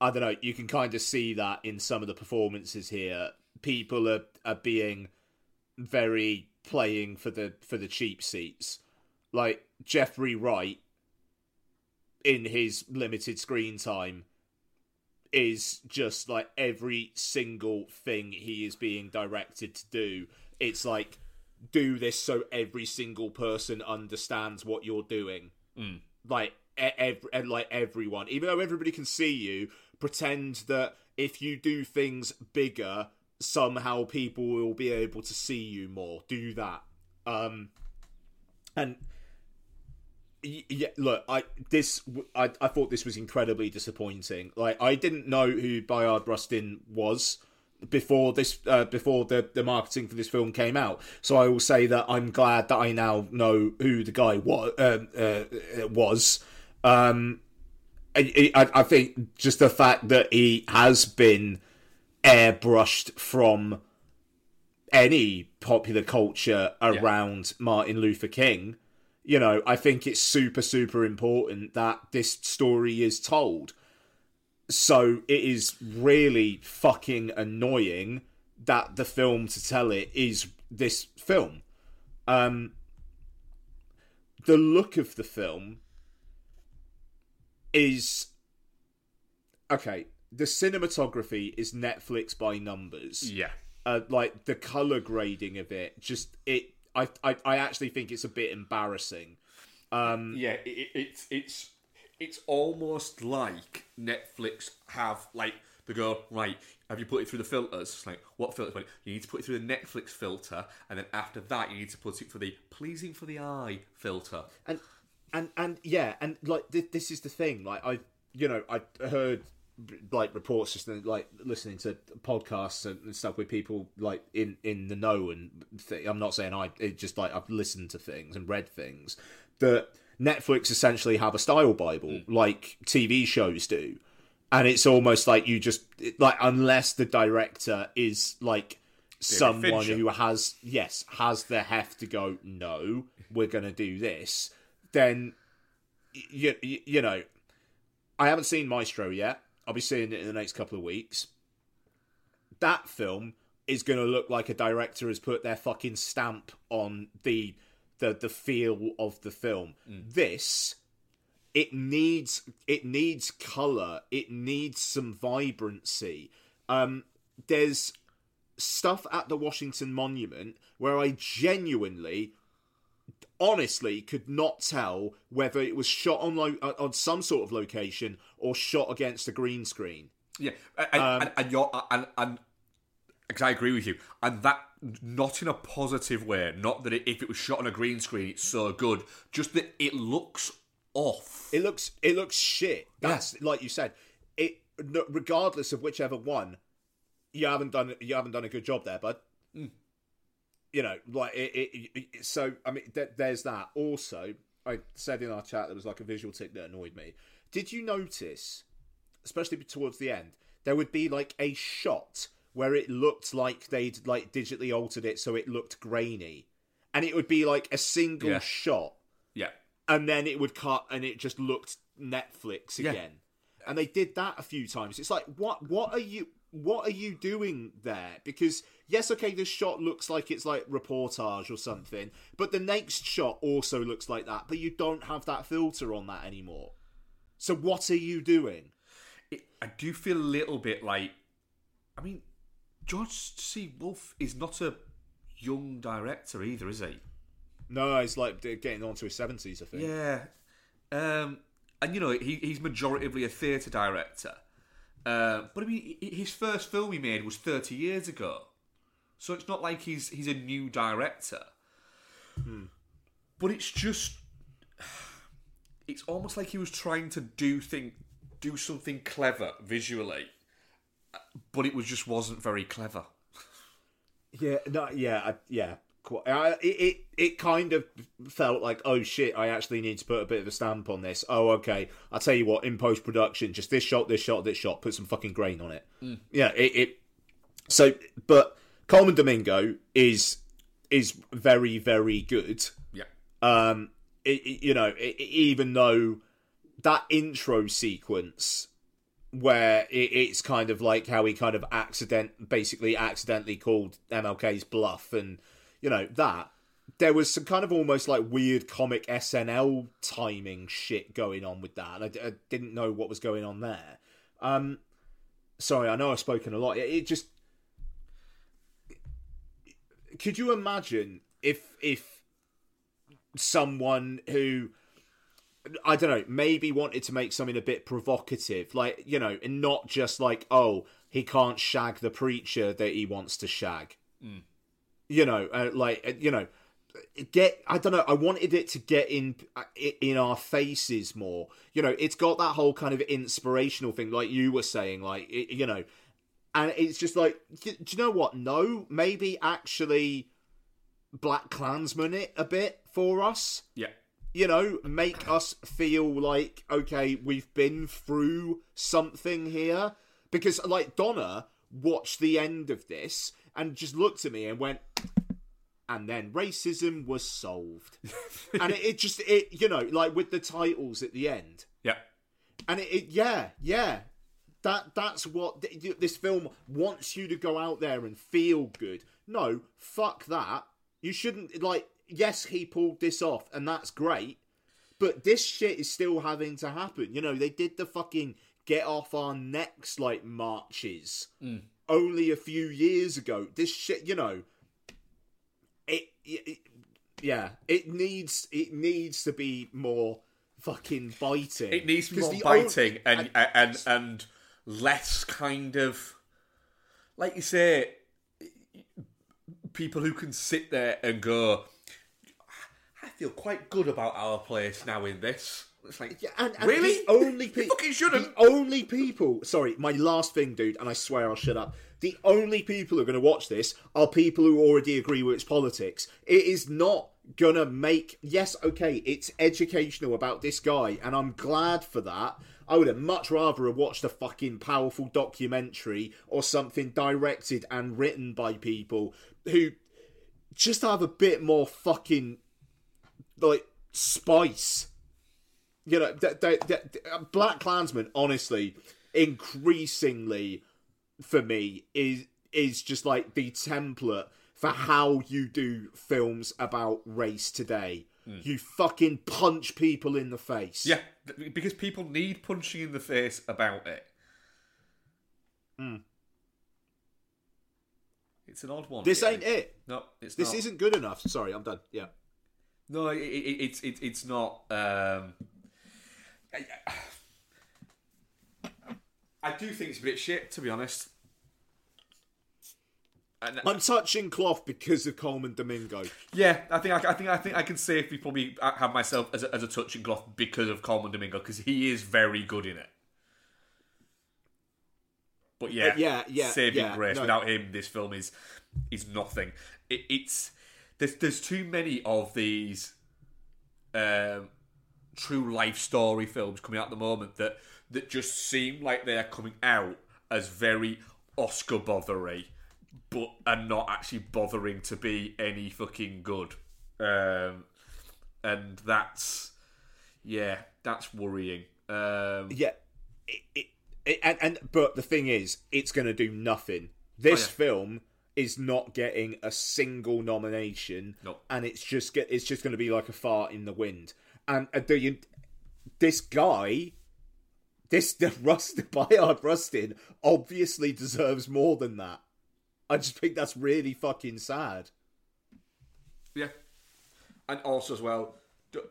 I don't know. You can kind of see that in some of the performances here. People are are being very playing for the for the cheap seats, like Jeffrey Wright in his limited screen time is just like every single thing he is being directed to do. It's like do this so every single person understands what you're doing. Mm. Like every, like everyone, even though everybody can see you, pretend that if you do things bigger, somehow people will be able to see you more. Do that. Um, and yeah, look, I this I I thought this was incredibly disappointing. Like I didn't know who Bayard Rustin was before this uh, before the the marketing for this film came out. So I will say that I'm glad that I now know who the guy was. Uh, uh, was. Um, I, I, I think just the fact that he has been airbrushed from any popular culture around yeah. Martin Luther King you know, I think it's super, super important that this story is told. So it is really fucking annoying that the film to tell it is this film. Um, the look of the film is okay. The cinematography is Netflix by numbers. Yeah. Uh, like the color grading of it, just it I, I, I actually think it's a bit embarrassing. Um, yeah, it, it's it's it's almost like Netflix have like they go right. Have you put it through the filters? It's like what filter? You need to put it through the Netflix filter, and then after that, you need to put it for the pleasing for the eye filter. And and and yeah, and like th- this is the thing. Like I, you know, I heard like reports just like listening to podcasts and stuff with people like in in the know and th- i'm not saying i it just like i've listened to things and read things that netflix essentially have a style bible mm. like tv shows do. And it's almost like you just like unless the director is like someone who has yes has the heft to go no we're going to do this then you, you know i haven't seen maestro yet I'll be seeing it in the next couple of weeks. That film is going to look like a director has put their fucking stamp on the the the feel of the film. Mm. This it needs it needs color. It needs some vibrancy. Um, there's stuff at the Washington Monument where I genuinely honestly could not tell whether it was shot on lo- on some sort of location or shot against a green screen. Yeah, and, um, and, and you're and, and because I agree with you, and that not in a positive way. Not that it, if it was shot on a green screen, it's so good. Just that it looks off. It looks it looks shit. That's yeah. like you said. It regardless of whichever one, you haven't done you haven't done a good job there, bud. Mm you know, like it, it, it so I mean, th- there's that. Also, I said in our chat there was like a visual tick that annoyed me. Did you notice, especially towards the end, there would be like a shot where it looked like they'd like digitally altered it so it looked grainy, and it would be like a single yeah. shot. Yeah. And then it would cut, and it just looked Netflix again. Yeah. And they did that a few times. It's like, what? What are you? what are you doing there? Because yes, okay, this shot looks like it's like reportage or something, but the next shot also looks like that, but you don't have that filter on that anymore. So what are you doing? It, I do feel a little bit like, I mean, George C. Wolfe is not a young director either, is he? No, he's like getting on to his seventies, I think. Yeah, um, and you know he, he's majoritively a theatre director. Uh, but I mean, his first film he made was 30 years ago. So it's not like he's he's a new director. Hmm. But it's just. It's almost like he was trying to do thing, do something clever visually, but it was just wasn't very clever. Yeah, no, yeah, I, yeah. I, it, it it kind of felt like, oh shit, I actually need to put a bit of a stamp on this. Oh, okay. I'll tell you what, in post production, just this shot, this shot, this shot, put some fucking grain on it. Yeah, it, it. So, but Colman Domingo is is very very good. Yeah. Um, it, you know, it, even though that intro sequence where it, it's kind of like how he kind of accident, basically accidentally called MLK's bluff, and you know that there was some kind of almost like weird comic SNL timing shit going on with that, I, I didn't know what was going on there. Um, sorry, I know I've spoken a lot. It, it just could you imagine if if someone who I don't know, maybe wanted to make something a bit provocative, like you know, and not just like, oh, he can't shag the preacher that he wants to shag. You know, uh, like uh, you know, get. I don't know. I wanted it to get in uh, in our faces more. You know, it's got that whole kind of inspirational thing, like you were saying, like it, you know, and it's just like, do you know what? No, maybe actually, BlacKkKlansman it a bit for us Yeah. you know, make us feel like, okay, we've been through something here. Because, like, Donna watched the end of this and just looked at me and went, and then racism was solved. [laughs] and it, it just, it, you know, like with the titles at the end. Yeah. And it, it yeah, yeah. That that's what th- this film wants you to go out there and feel good. No, fuck that. You shouldn't like. Yes, he pulled this off, and that's great. But this shit is still having to happen. You know, they did the fucking get off our necks like marches mm. only a few years ago. This shit, you know, it, it yeah, it needs it needs to be more fucking biting. It needs to be 'Cause more biting and, and and less kind of like you say people who can sit there and go feel quite good about our place now in this. It's like Yeah, and, and Really? The only You people, fucking shouldn't. The only people. Sorry, my last thing, dude, and I swear I'll shut up. The only people who are going to watch this are people who already agree with its politics. It is not gonna make. Yes, okay, it's educational about this guy, and I'm glad for that. I would have much rather have watched a fucking powerful documentary or something directed and written by people who just have a bit more fucking like spice you know, th- th- th- th- BlacKkKlansman, honestly, increasingly for me is is just like the template for how you do films about race today. Hmm. You fucking punch people in the face. Yeah, because people need punching in the face about it. Hmm. It's an odd one. This ain't it. No, it's This not. isn't good enough. Sorry, I'm done. Yeah. No, it, it, it's it, it's not. Um, I, I do think it's a bit shit, to be honest. And, I'm touching cloth because of Colman Domingo. yeah, I think I, I think I think I can safely probably have myself as a, as a touching cloth because of Colman Domingo because he is very good in it. But yeah, Uh, yeah, yeah, saving yeah, grace. no. Without him, this film is is nothing. It, it's there's there's too many of these um, true life story films coming out at the moment that that just seem like they're coming out as very Oscar bothery, but are not actually bothering to be any fucking good. Um, and that's yeah, that's worrying. Um, Yeah, it, it, it, and, and but the thing is, it's going to do nothing. This Oh, yeah. film is not getting a single nomination, Nope. and it's just get it's just going to be like a fart in the wind. And uh, the this guy, this [laughs] the Rust Bayard Rustin, obviously deserves more than that. I just think that's really fucking sad. Yeah, and also as well, do,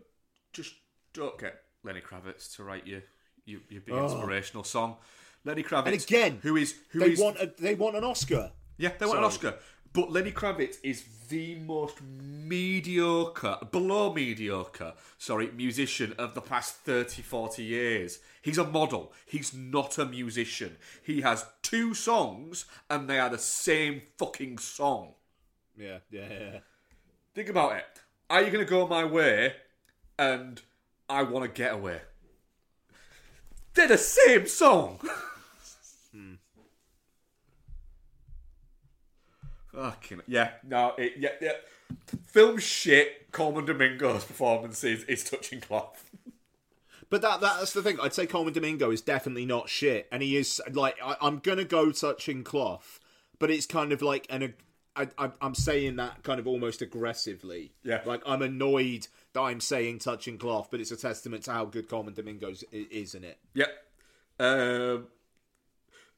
just don't get Lenny Kravitz to write you your, your big inspirational song. Lenny Kravitz, And again, who is who they is- want a, they want an Oscar. Yeah, they want an Oscar, But Lenny Kravitz is the most mediocre, below mediocre, sorry, musician of the past 30, 40 years. He's a model. He's not a musician. He has two songs and they are the same fucking song. Yeah, yeah, yeah. Think about it. Are you going to go my way and I want to get away? They're the same song. [laughs] Fucking yeah, no, it, yeah, yeah. Film shit. Colman Domingo's performance is, is touching cloth. But that that's the thing. I'd say Colman Domingo is definitely not shit, and he is like I, I'm gonna go touching cloth, but it's kind of like an. I, I, I'm saying that kind of almost aggressively. Yeah. Like I'm annoyed that I'm saying touching cloth, but it's a testament to how good Colman Domingo's is in it. Yep. Um,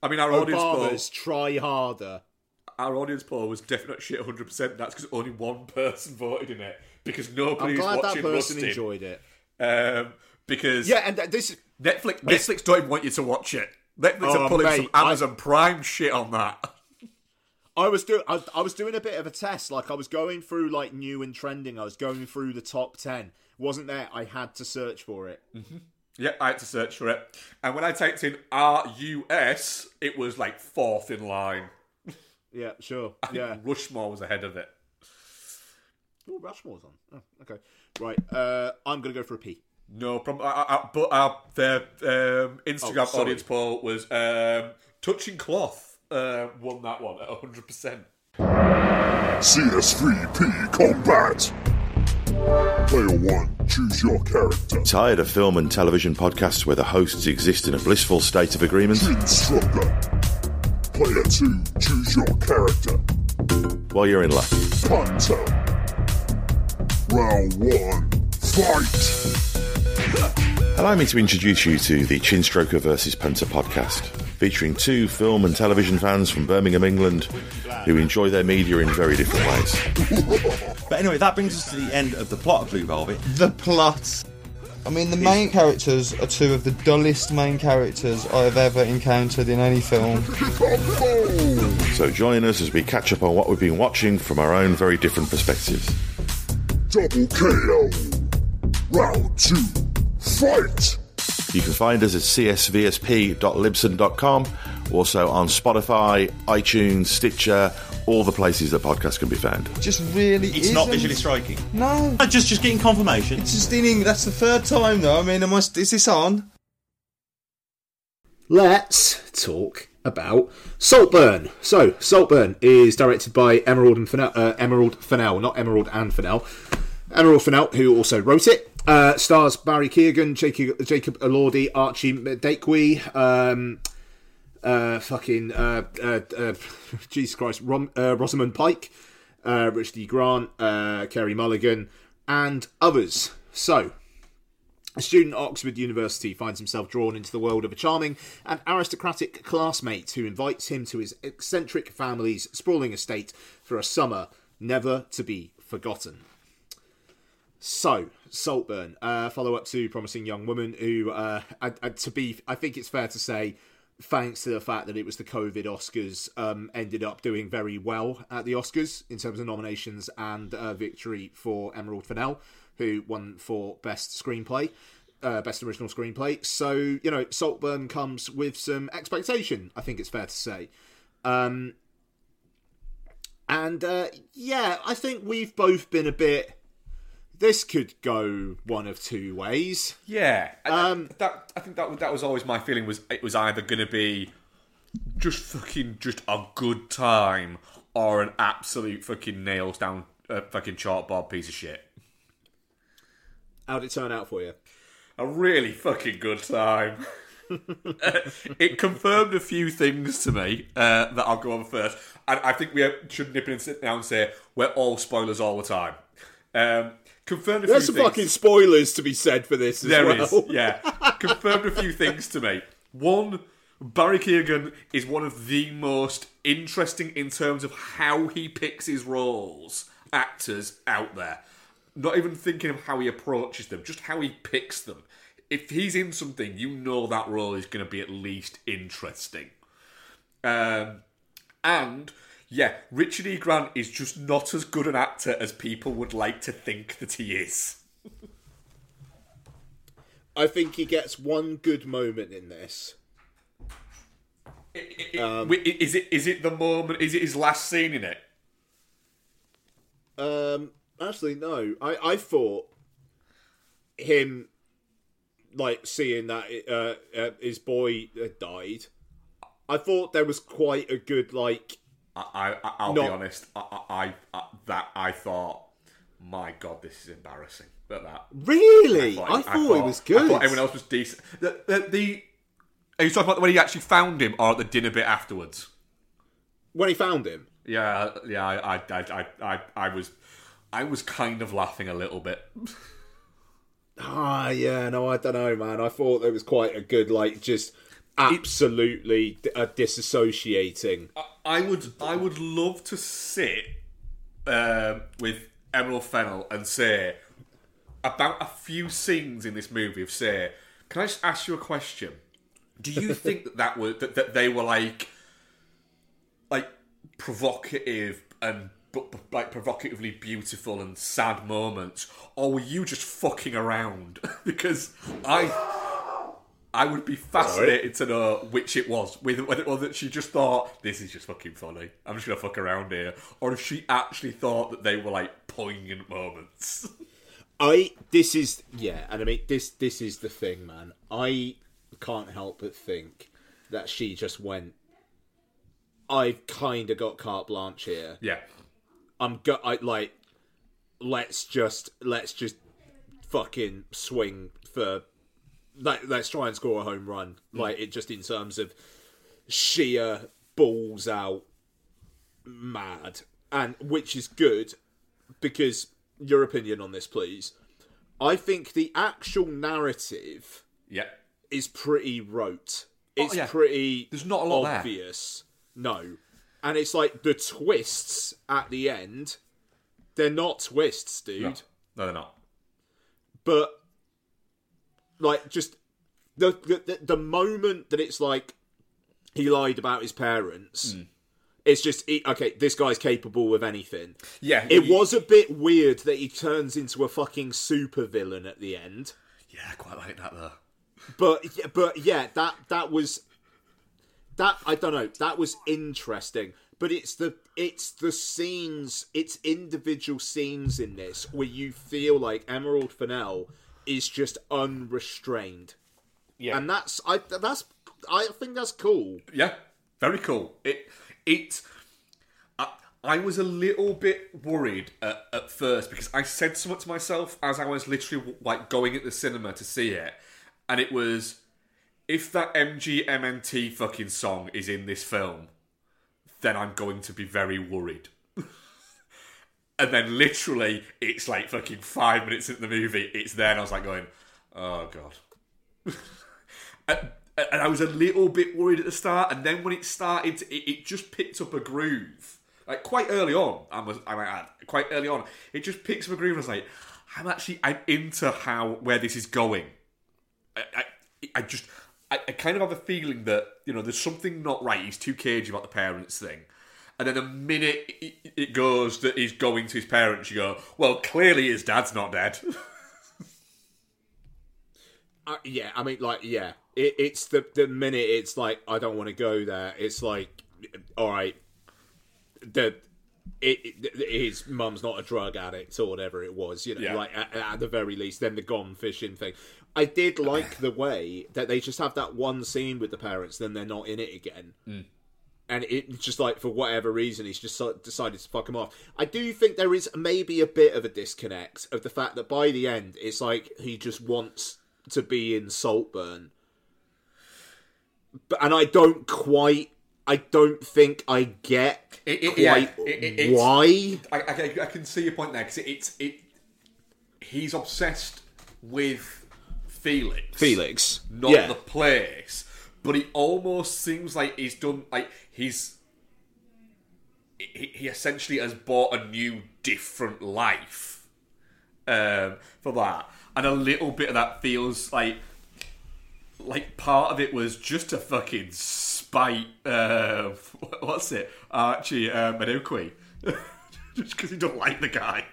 I mean, our audience poll, Obama's try harder. Our audience poll was definite shit 100. percent That's because only one person voted in it because nobody I'm glad that watching person Rustin. enjoyed it. Um, because Yeah, and this Netflix Netflix don't even want you to watch it. Netflix Oh, are pulling mate, some I- Amazon Prime shit on that. I was doing I, I was doing a bit of a test. Like I was going through like new and trending. I was going through the top ten. Wasn't there? I had to search for it. Yeah, I had to search for it, and when I typed in RUS, it was like fourth in line. Yeah, sure. Yeah. Rushmore was ahead of it. Oh, Rushmore's on. Oh, okay. Right. Uh, I'm gonna go for a P. No problem. I, I, I- but our the um, Instagram Oh, audience poll was um, touching cloth. Uh, won that one at hundred percent. CS3P Combat. Player 1, choose your character. Tired of film and television podcasts where the hosts exist in a blissful state of agreement? Instructor. Player 2, choose your character. Well, you're in luck. Hunter. Round 1, fight. Allow me to introduce you to the Chinstroker vs. Punter podcast, featuring two film and television fans from Birmingham, England, who enjoy their media in very different ways. But anyway, that brings us to the end of the plot of Blue Velvet. The plot. I mean, the main characters are two of the dullest main characters I have ever encountered in any film. [laughs] So join us as we catch up on what we've been watching from our own very different perspectives. Double KO. Round 2, fight. You can find us at csvsp.libsyn.com, also on Spotify, iTunes, Stitcher, all the places that podcasts can be found. Just really It's not isn't. visually striking. No. Uh, Just, just getting confirmation. It's just in English. That's the third time, though. I mean, am I, is this on? Let's talk about Saltburn. So, Saltburn is directed by Emerald and Fennell, uh, Emerald Fennell, not Emerald and Fennell. Emerald Fennell, who also wrote it. Uh, stars Barry Keoghan, Jacob, Jacob Elordi, Archie Madekwe, um, uh, fucking, uh, uh, uh, [laughs] Jesus Christ, Rom, uh, Rosamund Pike, uh, Richard. Grant, Carey Mulligan, and others. So, a student at Oxford University finds himself drawn into the world of a charming and aristocratic classmate who invites him to his eccentric family's sprawling estate for a summer never to be forgotten. So, Saltburn, follow up to Promising Young Woman, who, I, I, to be, I think it's fair to say, thanks to the fact that it was the COVID Oscars, um, ended up doing very well at the Oscars in terms of nominations and uh, victory for Emerald Fennell, who won for Best Screenplay. Uh, best original screenplay. So, you know, Saltburn comes with some expectation, I think it's fair to say. Um, and uh, yeah, I think we've both been a bit. This could go one of two ways. Yeah, Um, that, I think that that was always my feeling was it was either going to be just fucking just a good time or an absolute fucking nails down uh, fucking chalkboard piece of shit. How'd it turn out for you? A really fucking good time. it confirmed a few things to me uh, that I'll go on first. And I think we should nip in and sit down and say we're all spoilers all the time. Um, confirmed a There's few some things. fucking spoilers to be said for this as There well. is, yeah. [laughs] Confirmed a few things to me. One, Barry Keoghan is one of the most interesting in terms of how he picks his roles, actors out there. Not even thinking of how he approaches them, just how he picks them. If he's in something, you know that role is going to be at least interesting. Um, and Yeah, Richard E. Grant is just not as good an actor as people would like to think that he is. I think he gets one good moment in this. Um, is it is it the moment? Is it his last scene in it? Um, actually, no. I I thought him like seeing that uh, uh, his boy had died. I thought there was quite a good like. I, I I'll No. be honest. I, I, I, I that I thought, my God, this is embarrassing. But that Really, I thought, it was good. I thought everyone else was decent. The, the, the are you talking about when he actually found him, or at the dinner bit afterwards? when he found him. Yeah, yeah. I, I, I, I, I was, I was kind of laughing a little bit. Ah, yeah, no, I don't know, man. I thought there was quite a good, like, just absolutely uh, disassociating. I would I would love to sit um, with Emerald Fennell and say about a few scenes in this movie of say, can I just ask you a question? Do you [laughs] think that that was that, that they were like like provocative and but, but, like provocatively beautiful and sad moments, or were you just fucking around? [laughs] because I I would be fascinated to know which it was. Whether, whether it was that she just thought, this is just fucking funny. I'm just going to fuck around here. Or if she actually thought that they were like poignant moments. [laughs] I this is yeah, and I mean this this is the thing, man. I can't help but think that she just went. I've kind of got carte blanche here. yeah. I'm go I like. Let's just let's just fucking swing for. Like, let's try and score a home run. Mm. Like it just in terms of sheer balls out mad, and which is good because your opinion on this, please. I think the actual narrative Yeah. is pretty rote. Oh, it's yeah. pretty There's not a lot there. obvious. No. And it's like the twists at the end, they're not twists, dude. No, no they're not. But like just the, the the moment that it's like he lied about his parents, Hmm. it's just it, okay. This guy's capable of anything. Yeah. It you- was a bit weird that he turns into a fucking supervillain at the end. Yeah, I quite like that though. But but yeah, that that was that I don't know. That was interesting. But it's the it's the scenes, it's individual scenes in this where you feel like Emerald Fennell is just unrestrained, Yeah. and that's I that's I think that's cool. Yeah, very cool. It it. I, I was a little bit worried at, at first because I said something to myself as I was literally like going at the cinema to see it, and it was, if that MGMT fucking song is in this film, then I'm going to be very worried. And then literally, it's like fucking five minutes into the movie, it's there, and I was like going, oh god. [laughs] and, and I was a little bit worried at the start, and then when it started, it, it just picked up a groove. Like quite early on, I was I might add, quite early on, it just picks up a groove. And I was like, I'm actually I'm into how where this is going. I I, I just I, I kind of have a feeling that you know there's something not right. He's too cagey about the parents thing. And then the minute it- goes that he's going to his parents, you go, well, clearly his dad's not dead. [laughs] Uh, yeah, I mean, like, yeah, it, it's the the minute it's like I don't want to go there. It's like, all right, the it, it his mum's not a drug addict or whatever it was, you know, Yeah. like at, at the very least. Then the gone fishing thing. I did like the way that they just have that one scene with the parents, then they're not in it again. And it's just like for whatever reason, he's just decided to fuck him off. I do think there is maybe a bit of a disconnect of the fact that by the end, it's like he just wants to be in Saltburn. But and I don't quite, I don't think I get It- it- quite yeah, it- why. I, I, I can see your point there because it, it's it. He's obsessed with Felix. Felix, not yeah, the place. But it almost seems like he's done like he's he, he essentially has bought a new, different life um, for that, and a little bit of that feels like like part of it was just a fucking spite. Uh, [laughs] what's it? Archie uh, Manukwi. [laughs] Just because he don't like the guy.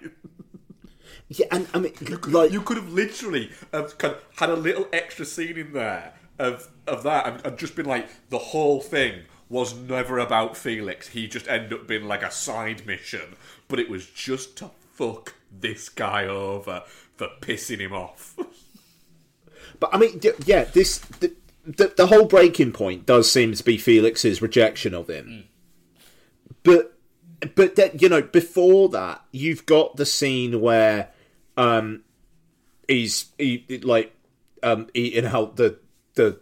Yeah, and I mean, like, You could have literally have had a little extra scene in there of of that, and, and just been like the whole thing was never about Felix. He just ended up being like a side mission, but it was just to fuck this guy over for pissing him off. [laughs] But I mean, yeah, this the, the the whole breaking point does seem to be Felix's rejection of him. But but then you know before that you've got the scene where um he's he like um eating out the the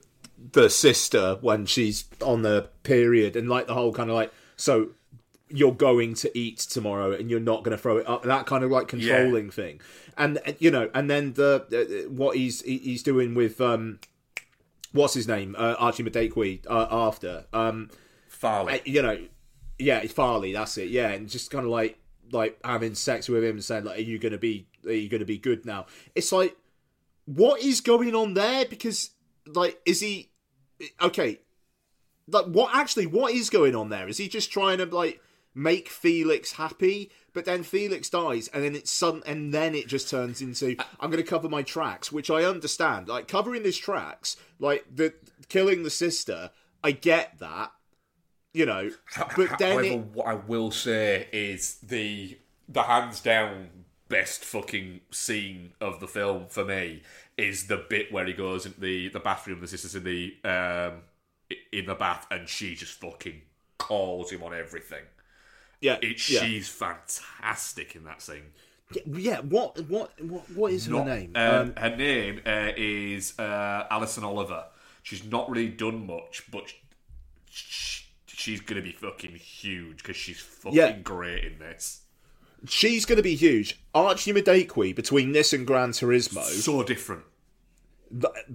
the sister when she's on the period and like the whole kind of like so you're going to eat tomorrow and you're not going to throw it up that kind of like controlling thing. And uh, you know and then the uh, what he's he's doing with um what's his name? Uh, Archie Madekwe uh, after um Farley. uh, you know yeah Farley that's it yeah and just kind of like like having sex with him and saying like are you going to be are you going to be good now? It's like what is going on there? Because like is he okay like what actually what is going on there? Is he just trying to like make felix happy but then felix dies and then it's sudden and then it just turns into i'm going to cover my tracks which i understand. Like covering his tracks like the killing the sister i get that you know but then However, it, what I will say is the the hands down best fucking scene of the film for me is the bit where he goes into the the bathroom. The sister's in the um in the bath, and she just fucking calls him on everything. yeah, It, yeah. She's fantastic in that scene. yeah what what what, what is her name um, um, her name uh, is uh, Alison Oliver. She's not really done much, but sh- she's gonna be fucking huge because she's fucking Yeah. great in this. she's going to be huge archie Madekwe between this and gran turismo So different.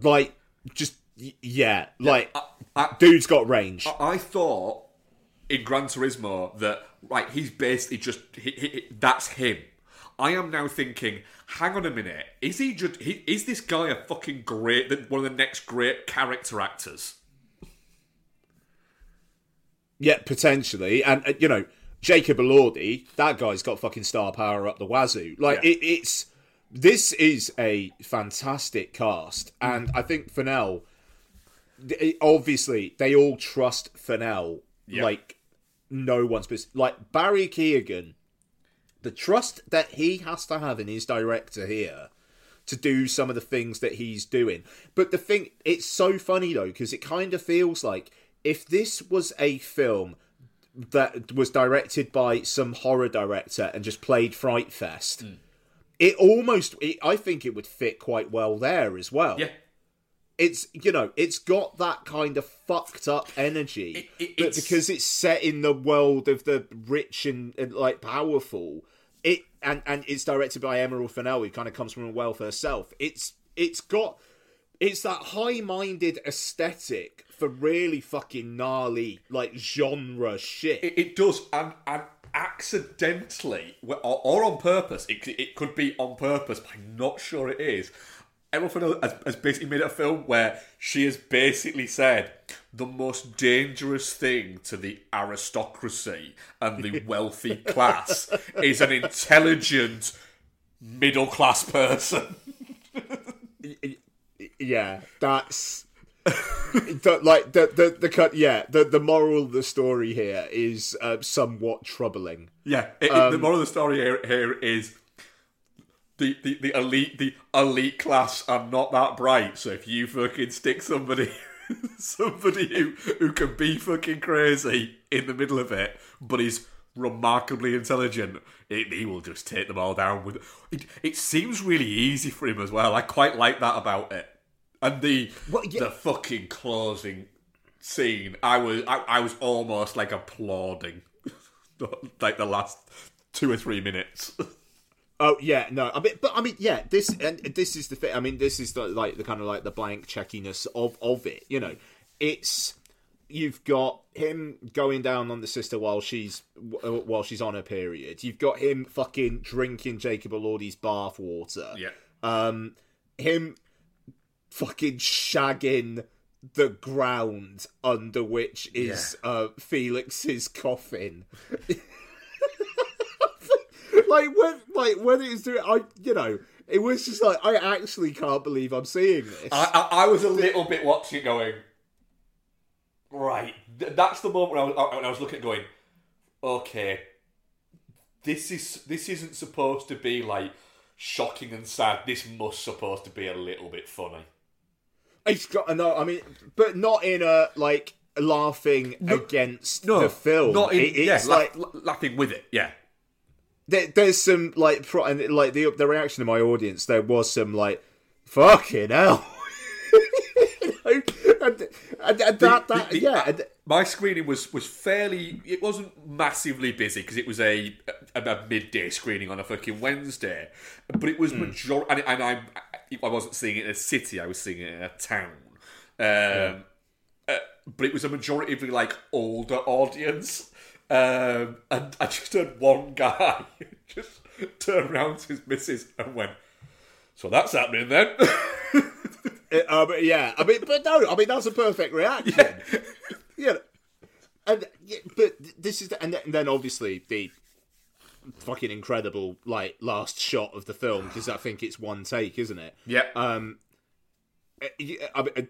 Like just yeah like I- dude's got range I thought in Gran Turismo that right, he's basically just he, he, that's him. I am now thinking, hang on a minute, is he just he, is this guy a fucking great one of the next great character actors? yeah potentially and uh, you know jacob elordi that guy's got fucking star power up the wazoo like Yeah. it, it's this is a fantastic cast and i think Fennell obviously they all trust Fennell Yeah. like no one's business like barry keoghan the trust that he has to have in his director here to do some of the things that he's doing. But the thing, it's so funny though, because it kind of feels like if this was a film that was directed by some horror director and just played Fright Fest, Hmm. It almost, it, I think it would fit quite well there as well. Yeah. It's, you know, it's got that kind of fucked up energy. It- it- but it's- because it's set in the world of the rich and, and like powerful, it and and it's directed by Emerald Fennell, who kind of comes from a wealth herself. It's it's got it's that high-minded aesthetic for really fucking gnarly like genre shit. It, it does, and and accidentally or, or on purpose, it, it could be on purpose, but I'm not sure it is. Emma Fennell has, has basically made a film where she has basically said the most dangerous thing to the aristocracy and the [laughs] wealthy class is an intelligent middle class person. [laughs] yeah, that's the, like the the the cut. Yeah, the the moral of the story here is uh, somewhat troubling. Yeah, it, it- the moral of the story here, here is the, the, the elite the elite class are not that bright. So if you fucking stick somebody [laughs] somebody who who can be fucking crazy in the middle of it, but he's remarkably intelligent, it, he will just take them all down with. It, it seems really easy for him as well. I quite like that about it. And the Well, yeah. the fucking closing scene, I was I, I was almost like applauding, [laughs] like the last two or three minutes. [laughs] Oh yeah, no, I mean, but I mean, yeah, this and this is the thing. I mean, this is the like the kind of like the blank checkiness of of it. You know, it's you've got him going down on the sister while she's while she's on her period. You've got him fucking drinking Jacob Elordi's bath water. yeah, Um, him fucking shagging the ground under which is uh, Felix's coffin. [laughs] like when, like when it was doing, I you know, it was just like I actually can't believe I'm seeing this. I, I, I was a little bit watching going, right. Th- that's the moment when I was, when I was looking going, okay, this is this isn't supposed to be like shocking and sad. This must supposed to be a little bit funny. It's got no, I mean, but not in a like laughing against no, the film. not in, It- yeah, like la- laughing with it. Yeah, there, there's some like pro- and like the the reaction of my audience. There was some like fucking hell. You [laughs] know? and, and, and that, that The- the- yeah, my screening was was fairly. It wasn't massively busy because it was a, a, a midday screening on a fucking Wednesday, but it was Hmm. major. And, and I I wasn't seeing it in a city. I was seeing it in a town. Um, uh, but it was a majority of like older audience. Um, and I just heard one guy [laughs] just turn around to his missus and went, "So that's happening then." [laughs] Uh, but yeah, I mean, but no, I mean that's a perfect reaction. Yeah, and yeah, but this is, the, and, then, and then obviously the fucking incredible like last shot of the film because I think it's one take, isn't it? yeah. Um, uh, yeah, I uh,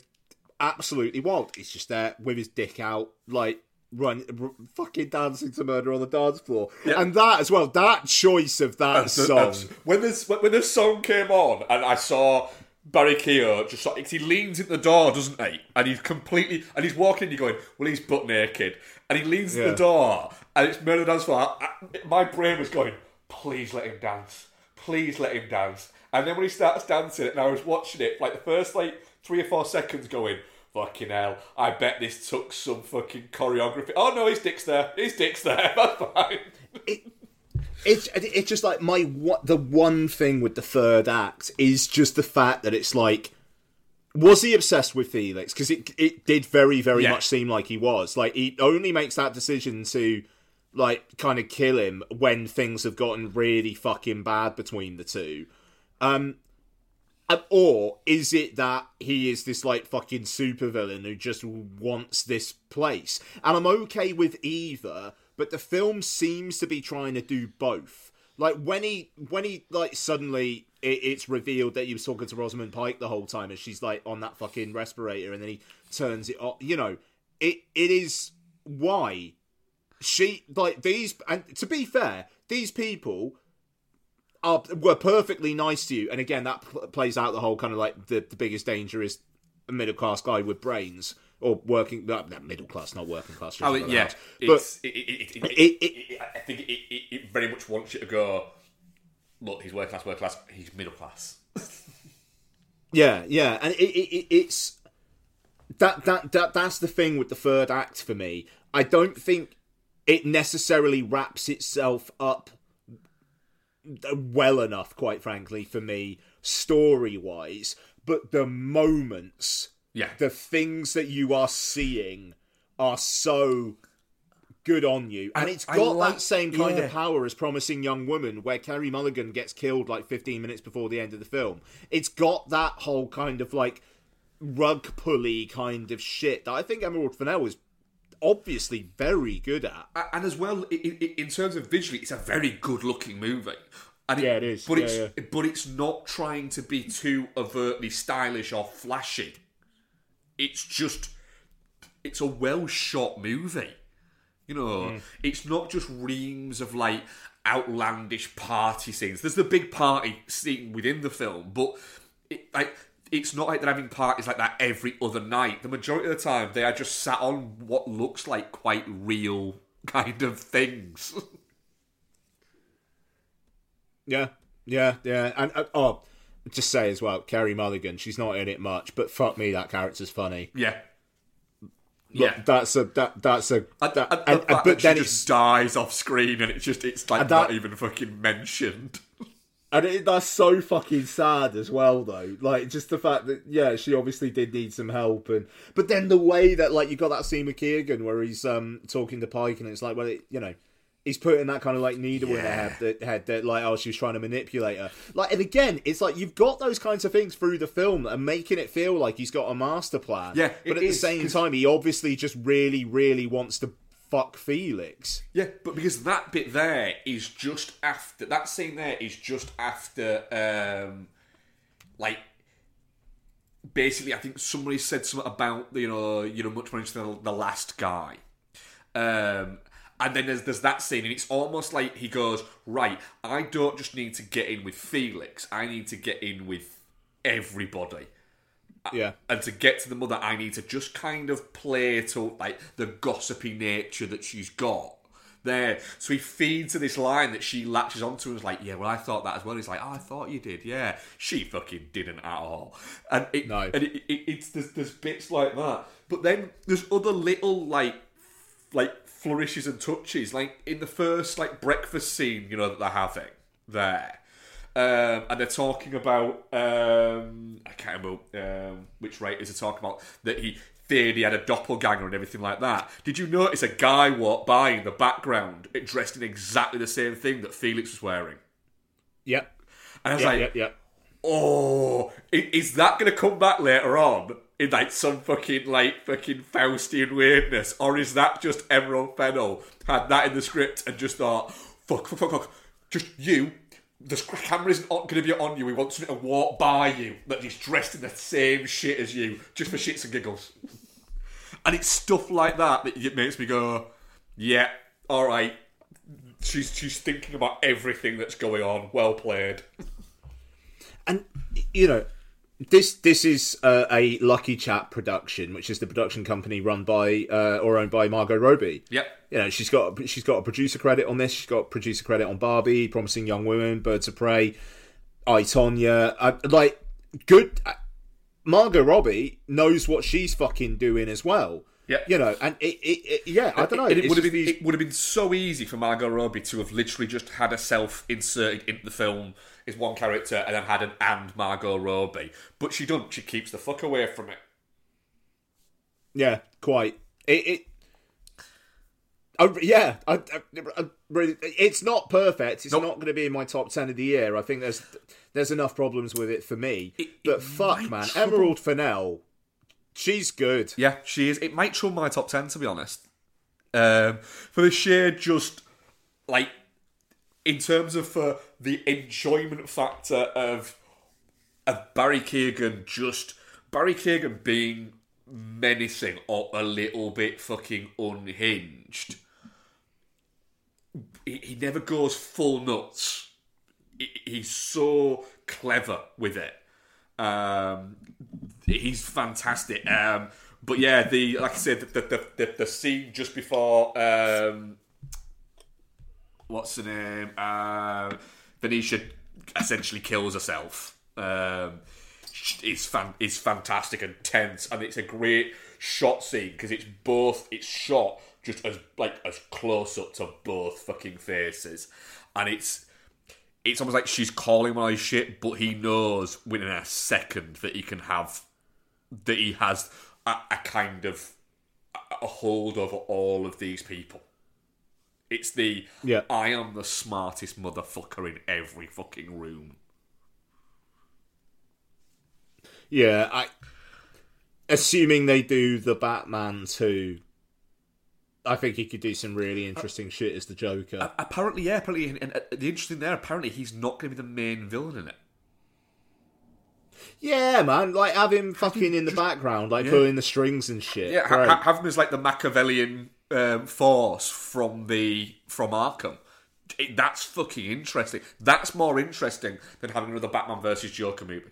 absolutely wild. He's just there with his dick out, like run, r- fucking dancing to murder on the dance floor, and that as well. That choice of that song. when this when this song came on and I saw Barry Keogh just like he leans in the door, doesn't he? And he's completely and he's walking. You're going, well, he's butt naked, and he leans in Yeah. the door, and it's murder dance floor. I, my brain was going, please let him dance, please let him dance. And then when he starts dancing, and I was watching it, like the first like three or four seconds, going. Fucking hell! I bet this took some fucking choreography. Oh no, his dick's there. His dick's there. [laughs] That's fine. it's it's just like my what the one thing with the third act is just the fact that it's like was he obsessed with Felix because it it did very very Yeah. much seem like he was like he only makes that decision to like kind of kill him when things have gotten really fucking bad between the two um or is it that he is this like fucking supervillain who just wants this place? And I'm okay with either, but the film seems to be trying to do both. Like when he when he like suddenly it, it's revealed that he was talking to Rosamund Pike the whole time, and she's like on that fucking respirator, and then he turns it off. You know, it it is why she like these. And to be fair, these people are were perfectly nice to you, and again that pl- plays out the whole kind of like the, the biggest danger is a middle class guy with brains or working no, middle class, not working class. Oh about yeah, but it's, it, it, it, I think it, very much wants you to go. Look, he's working class, working class. He's middle class. [laughs] Yeah, yeah, and it, it, it, it's that that that that's the thing with the third act for me. I don't think it necessarily wraps itself up well enough, quite frankly, for me, story wise. But the moments, Yeah, the things that you are seeing, are so good on you, and I- it's got like- that same kind yeah. of power as Promising Young Woman, where Carey Mulligan gets killed like 15 minutes before the end of the film. It's got that whole kind of like rug pulley kind of shit that I think Emerald Fennell is obviously very good at. And as well, in terms of visually, it's a very good-looking movie. And Yeah, it is. But Yeah, it's but it's not trying to be too overtly stylish or flashy. It's just it's a well shot movie. You know, Mm. it's not just reams of like outlandish party scenes. There's the big party scene within the film, but it, like it's not like they're having parties like that every other night. The majority of the time, they are just sat on what looks like quite real [laughs] kind of things. [laughs] Yeah, yeah, yeah. And uh, oh, just say as well, Carey Mulligan. She's not in it much, but fuck me, that character's funny. yeah. Look, Yeah. that's a that that's a that, and and- and- but that she then just dies off screen and it's just it's like that- not even fucking mentioned. [laughs] And it, that's so fucking sad as well, though. Like, just the fact that, yeah, she obviously did need some help, and but then the way that, like, you got that scene with Keoghan where he's um talking to Pike, and it's like, well, it, you know, he's putting that kind of like needle in her head that head that like oh she was trying to manipulate her. Like and again, it's like you've got those kinds of things through the film and making it feel like he's got a master plan. Yeah, but at the same same 'cause- time, he obviously just really, really wants to fuck Felix. Yeah, but because that bit there is just after that scene there is just after um like basically I think somebody said something about you know you know much more interesting than the last guy. Um and then there's there's that scene and it's almost like he goes, Right, I don't just need to get in with Felix, I need to get in with everybody Yeah. and to get to the mother, I need to just kind of play to like the gossipy nature that she's got there. So he feeds her this line that she latches onto and is like, "Yeah, well, I thought that as well." He's like, oh, "I thought you did, yeah." She fucking didn't at all, and it, No. and it, it, it's there's, there's bits like that, but then there's other little like like flourishes and touches, like in the first like breakfast scene, you know that they're having there. Um, and they're talking about um, I can't remember um, which writers are talking about that he feared he had a doppelganger and everything like that. Did you notice a guy walked by in the background dressed in exactly the same thing that Felix was wearing? Yep. And I was Yeah, like, yeah, yeah. oh, is that going to come back later on in like some fucking like fucking Faustian weirdness, or is that just Emerald Fennell had that in the script and just thought, fuck, fuck, fuck, fuck, just you. The camera isn't going to be on you. We want something to walk by you that is dressed in the same shit as you, just for shits and giggles. And it's stuff like that that it makes me go, yeah, all right. She's she's thinking about everything that's going on. Well played. and you know this this is uh, a LuckyChap production, which is the production company run by uh, or owned by Margot Robbie. Yep. You know, she's got she's got a producer credit on this. She's got producer credit on Barbie, Promising Young Women, Birds of Prey, I Tonya. Uh, like good. Uh, Margot Robbie knows what she's fucking doing as well. Yeah. You know, and it, it, it yeah, I don't know. It, it would have been these- it would have been so easy for Margot Robbie to have literally just had herself inserted into the film as one character and then had an and Margot Robbie, but she doesn't. She keeps the fuck away from it. Yeah, quite. It. it I, yeah, I, I, I really, it's not perfect. It's Nope. not going to be in my top ten of the year. I think there's there's enough problems with it for me. But fuck, man, trouble- Emerald Fennell, she's good. Yeah, she is. It might trouble my top ten to be honest. Um, for the sheer just like in terms of for the enjoyment factor of of Barry Keoghan just Barry Keoghan being menacing or a little bit fucking unhinged. He, never goes full nuts. He, he's so clever with it. Um, he's fantastic. Um, but yeah, the like I said, the the, the, the scene just before um, what's the name? Uh, Venetia essentially kills herself. Um, is fan is fantastic and tense, and it's a great shot scene because it's both it's shot just as like as close up to both fucking faces, and it's it's almost like she's calling his shit, but he knows within a second that he can have that he has a, a kind of a- hold over all of these people. It's the Yeah. I am the smartest motherfucker in every fucking room. Yeah, I. Assuming they do the Batman too, I think he could do some really interesting shit as the Joker. Apparently, yeah. Apparently, and, and uh, the interesting there, apparently, he's not going to be the main villain in it. Yeah, man, like have him fucking in the background, like pulling the strings and shit. Yeah, ha- have him as like the Machiavellian um, force from the from Arkham. It- that's fucking interesting. That's more interesting than having another Batman versus Joker movie.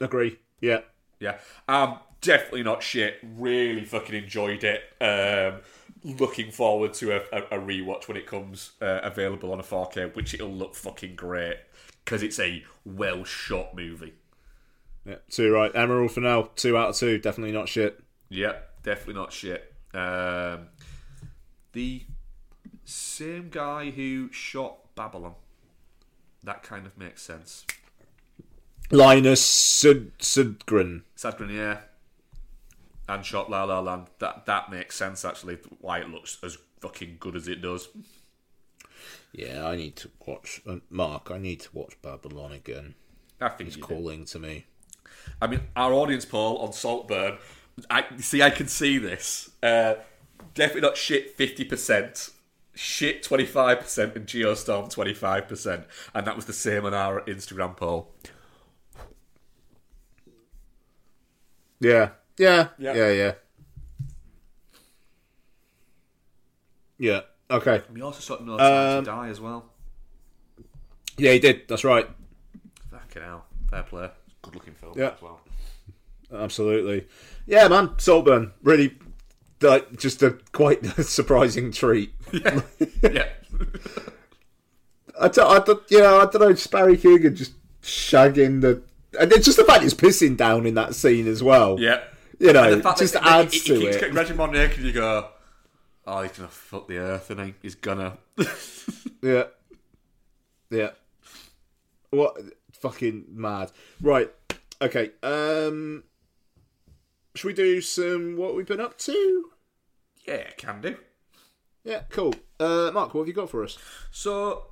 Agree. Yeah. Yeah, um, definitely not shit. Really fucking enjoyed it. Um, looking forward to a, a, a rewatch when it comes uh, available on a 4K, which it'll look fucking great because it's a well shot movie. Yeah, two right. Emerald for now. Two out of two. Definitely not shit. Yep, definitely not shit. Um, the same guy who shot Babylon. That kind of makes sense. Linus Sud- Sudgren. Sandgren, yeah. And shot La La Land. That that makes sense actually. Why it looks as fucking good as it does. Yeah, I need to watch. Uh, Mark, I need to watch Babylon again. I think It's do. calling to me. I mean, our audience poll on Saltburn. I see. I can see this. Uh, definitely not shit. Fifty percent. Shit, twenty five percent, and Geostorm twenty five percent, and that was the same on our Instagram poll. Yeah. Yeah. Yeah. Yeah. Yeah. Yeah. Okay. We also saw Time Um, to Die as well. Yeah, he did. That's right. Fucking hell, fair play. Good looking film Yeah. as well. Absolutely. Yeah, man. Saltburn. Really, like, just a quite [laughs] surprising treat. [laughs] yeah, I don't, I don't, yeah, I don't know. Just Barry Keoghan just shagging the, and it's just the fact he's pissing down in that scene as well. yeah. You know, And the fact just that, adds he, he, to he keeps it. getting Reggie naked, and you go, "Oh, he's gonna fuck the earth, and he? he's gonna." [laughs] Yeah. Yeah. What fucking mad. Right. Okay. Um should we do some what we've been up to? yeah, can do. Yeah, cool. Uh Mark, what have you got for us? So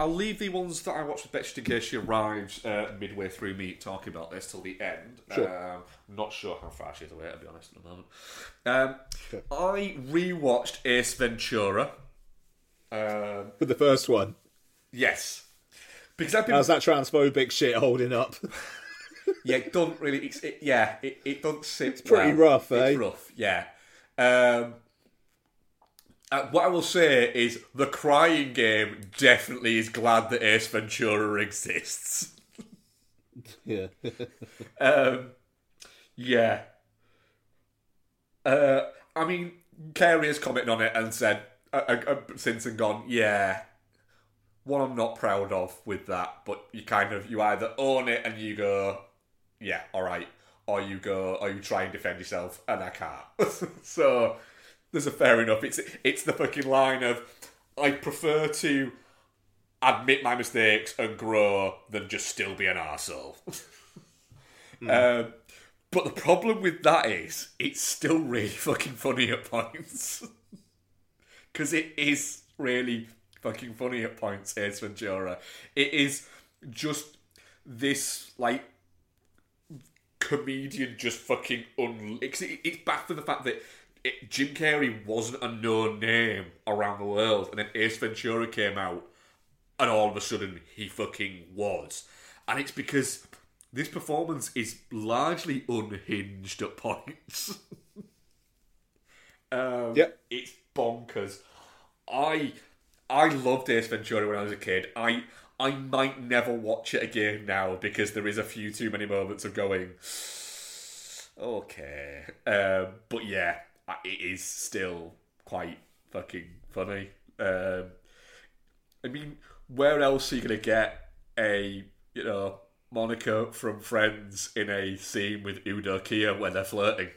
I'll leave the ones that I watched with Betcha in case she arrives uh, midway through me talking about this till the end. Sure. Um, not sure how far she is away, to be honest, at the moment. Um, I rewatched Ace Ventura. Um, With the first one. yes. Because I've been How's that transphobic shit holding up? yeah, it don't really. It's, it, yeah, it, it don't sit. It's pretty rough, eh? It's rough, yeah. Um, uh, what I will say is the crying game definitely is glad that Ace Ventura exists. yeah. [laughs] Um, yeah. Uh, I mean, Carrey has commented on it and said, uh, uh, uh, since and gone, yeah. One I'm not proud of with that, but you kind of you either own it and you go, yeah, all right, or you go, or you try and defend yourself, and I can't. [laughs] so there's a fair enough. It's it's the fucking line of I prefer to admit my mistakes and grow than just still be an arsehole. [laughs] Um, but the problem with that is it's still really fucking funny at points. [laughs] Because it is really fucking funny at points, Ace Ventura. It is just this, like, comedian just fucking un. It's, it's back to the fact that it, Jim Carrey wasn't a known name around the world, and then Ace Ventura came out, and all of a sudden he fucking was. And it's because this performance is largely unhinged at points. [laughs] um, Yeah. it's bonkers. I I loved Ace Ventura when I was a kid. I I might never watch it again now because there is a few too many moments of going. [sighs] Okay, um, but yeah, it is still quite fucking funny. Um, I mean, where else are you gonna get a you know Monica from Friends in a scene with Udo Kier when they're flirting?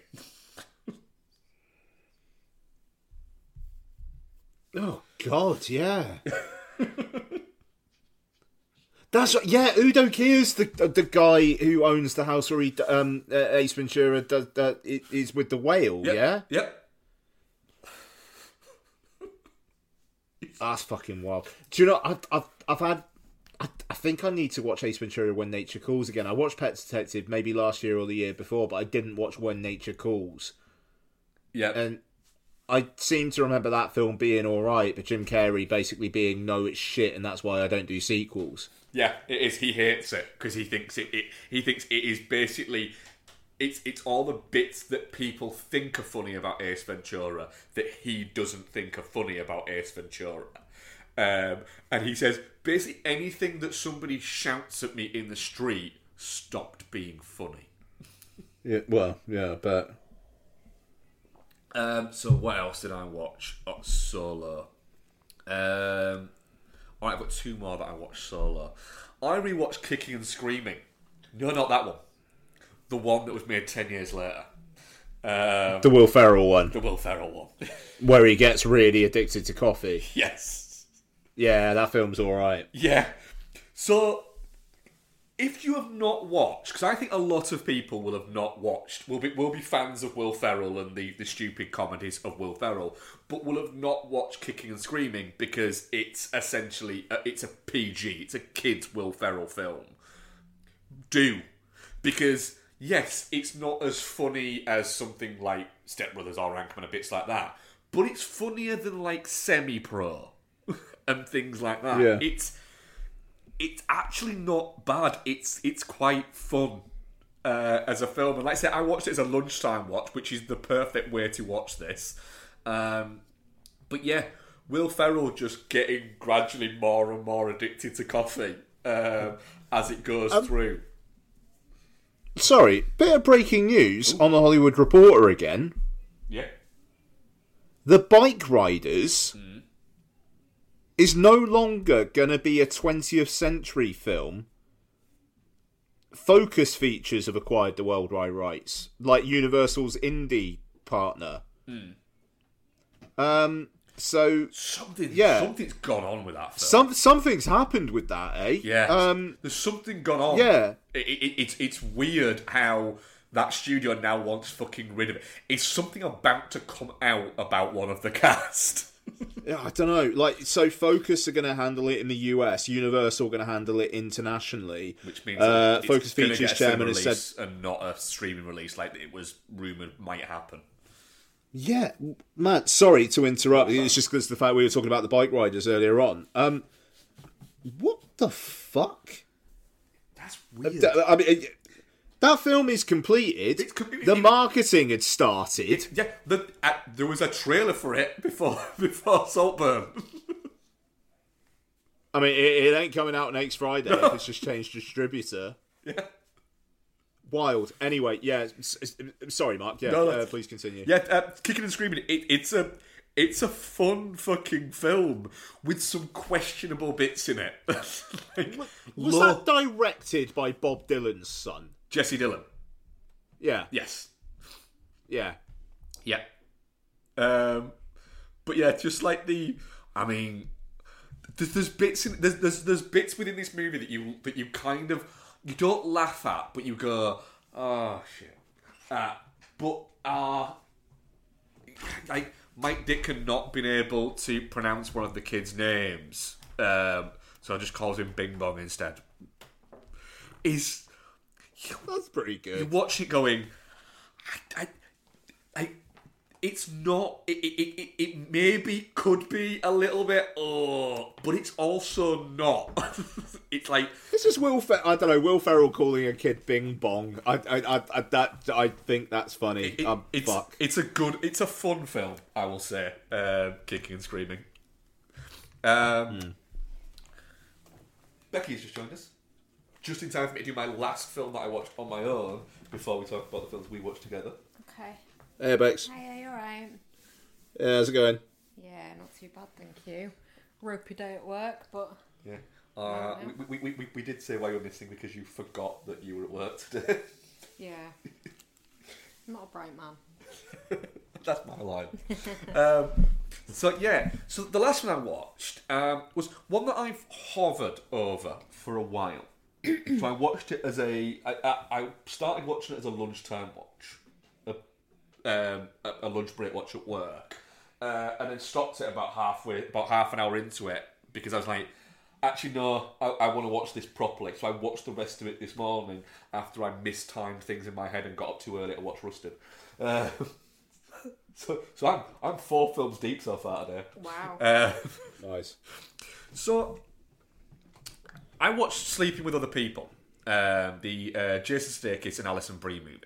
Oh God, yeah. [laughs] That's right. Yeah, Udo Kier's the the guy who owns the house where he um uh, Ace Ventura does that is with the whale. Yeah, Yep. [laughs] that's fucking wild. Do you know? I've I've, I've had. I, I think I need to watch Ace Ventura When Nature Calls again. I watched Pet Detective maybe last year or the year before, but I didn't watch When Nature Calls. Yeah. And I seem to remember that film being all right, but Jim Carrey basically being no, it's shit, and that's why I don't do sequels. Yeah, it is. He hates it because he thinks it, it. He thinks it is basically. It's it's all the bits that people think are funny about Ace Ventura that he doesn't think are funny about Ace Ventura. Um, and he says basically anything that somebody shouts at me in the street stopped being funny. Yeah, well, yeah, but Um, so what else did I watch? Oh, solo. Um, all right, I've got two more that I watched solo. I rewatched Kicking and Screaming. No, not that one. The one that was made ten years later. Um, the Will Ferrell one the Will Ferrell one. [laughs] where he gets really addicted to coffee. yes. Yeah, that film's all right. Yeah. So if you have not watched, because I think a lot of people will have not watched, will be will be fans of Will Ferrell and the, the stupid comedies of Will Ferrell, but will have not watched Kicking and Screaming because it's essentially a, it's a PG, it's a kids Will Ferrell film. Do because yes, it's not as funny as something like Step Brothers or Anchorman and bits like that, but it's funnier than like Semi Pro [laughs] and things like that. Yeah. It's it's actually not bad. It's it's quite fun uh, as a film. And like I said, I watched it as a lunchtime watch, which is the perfect way to watch this. Um, but yeah, Will Ferrell just getting gradually more and more addicted to coffee um, as it goes through. Sorry, bit of breaking news on the Hollywood Reporter again. Yeah. The Bike Riders is no longer going to be a 20th century film. Focus Features have acquired the worldwide rights, like Universal's indie partner. Um, so Something, Yeah. something's gone on with that film. some something's happened with that, eh? Yeah. Um, There's something gone on. Yeah. It, it, it's it's weird how that studio now wants fucking rid of it. Is something about to come out about one of the [laughs] cast? Yeah, I don't know. Like, so Focus are going to handle it in the US. Universal going to handle it internationally. Which means uh, Focus Features chairman has said, and not a streaming release like it was rumored might happen. "Yeah, Matt. Sorry to interrupt. It's just because the fact we were talking about the bike riders earlier on. Um, what the fuck? That's weird. Th- I mean, it- that film is completed. It's the it- marketing had started. yeah, the, uh, there was a trailer for it before [laughs] before Saltburn. I mean, it, it ain't coming out next Friday. if it's just changed distributor. [laughs] yeah. Wild. Anyway, yeah. s- s- sorry, Mark. Yeah, No, uh, that's- please continue. Yeah, uh, kicking and screaming. It, it's a it's a fun fucking film with some questionable bits in it. [laughs] like, Was that directed by Bob Dylan's son? Jesse Dylan? Yeah, Yes. yeah. Yeah. Um, but yeah, just like the, I mean, there's, there's bits in there's, there's there's bits within this movie that you that you kind of you don't laugh at, but you go, oh shit. Uh, but uh, like Mike Ditka had not been able to pronounce one of the kids' names, um, so I just calls him Bing Bong instead. Is That's pretty good? you watch it going, I, I, I it's not. It, it, it, it maybe could be a little bit, oh, but it's also not. [laughs] it's like This is Will. Fer- I don't know. Will Ferrell calling a kid Bing Bong. I, I, I, I that I think that's funny. it- um, it's fuck. it's a good, it's a fun film. I will say, um, kicking and screaming. Um, Becky has just joined us, just in time for me to do my last film that I watched on my own before we talk about the films we watched together. Okay. Hey, Bex. Hey, you alright? Yeah, how's it going? Yeah, not too bad, thank you. Ropey day at work, but Yeah. Uh, we, we, we, we, we did say why you were missing because you forgot that you were at work today. [laughs] yeah. I'm not a bright man. [laughs] That's my line. um, so yeah, so the last one I watched um, was one that I've hovered over for a while. [clears throat] so I watched it as a. I, I, I started watching it as a lunchtime watch, a, um, a, a lunch break watch at work, uh, and then stopped it about halfway, about half an hour into it because I was like. Actually, no. I, I want to watch this properly, so I watched the rest of it this morning after I mistimed things in my head and got up too early to watch Rustin. Uh, [laughs] so, so I'm I'm four films deep so far today. Wow. Uh, Nice. so I watched Sleeping with Other People, um, the uh, Jason Sudeikis and Alison Brie movie,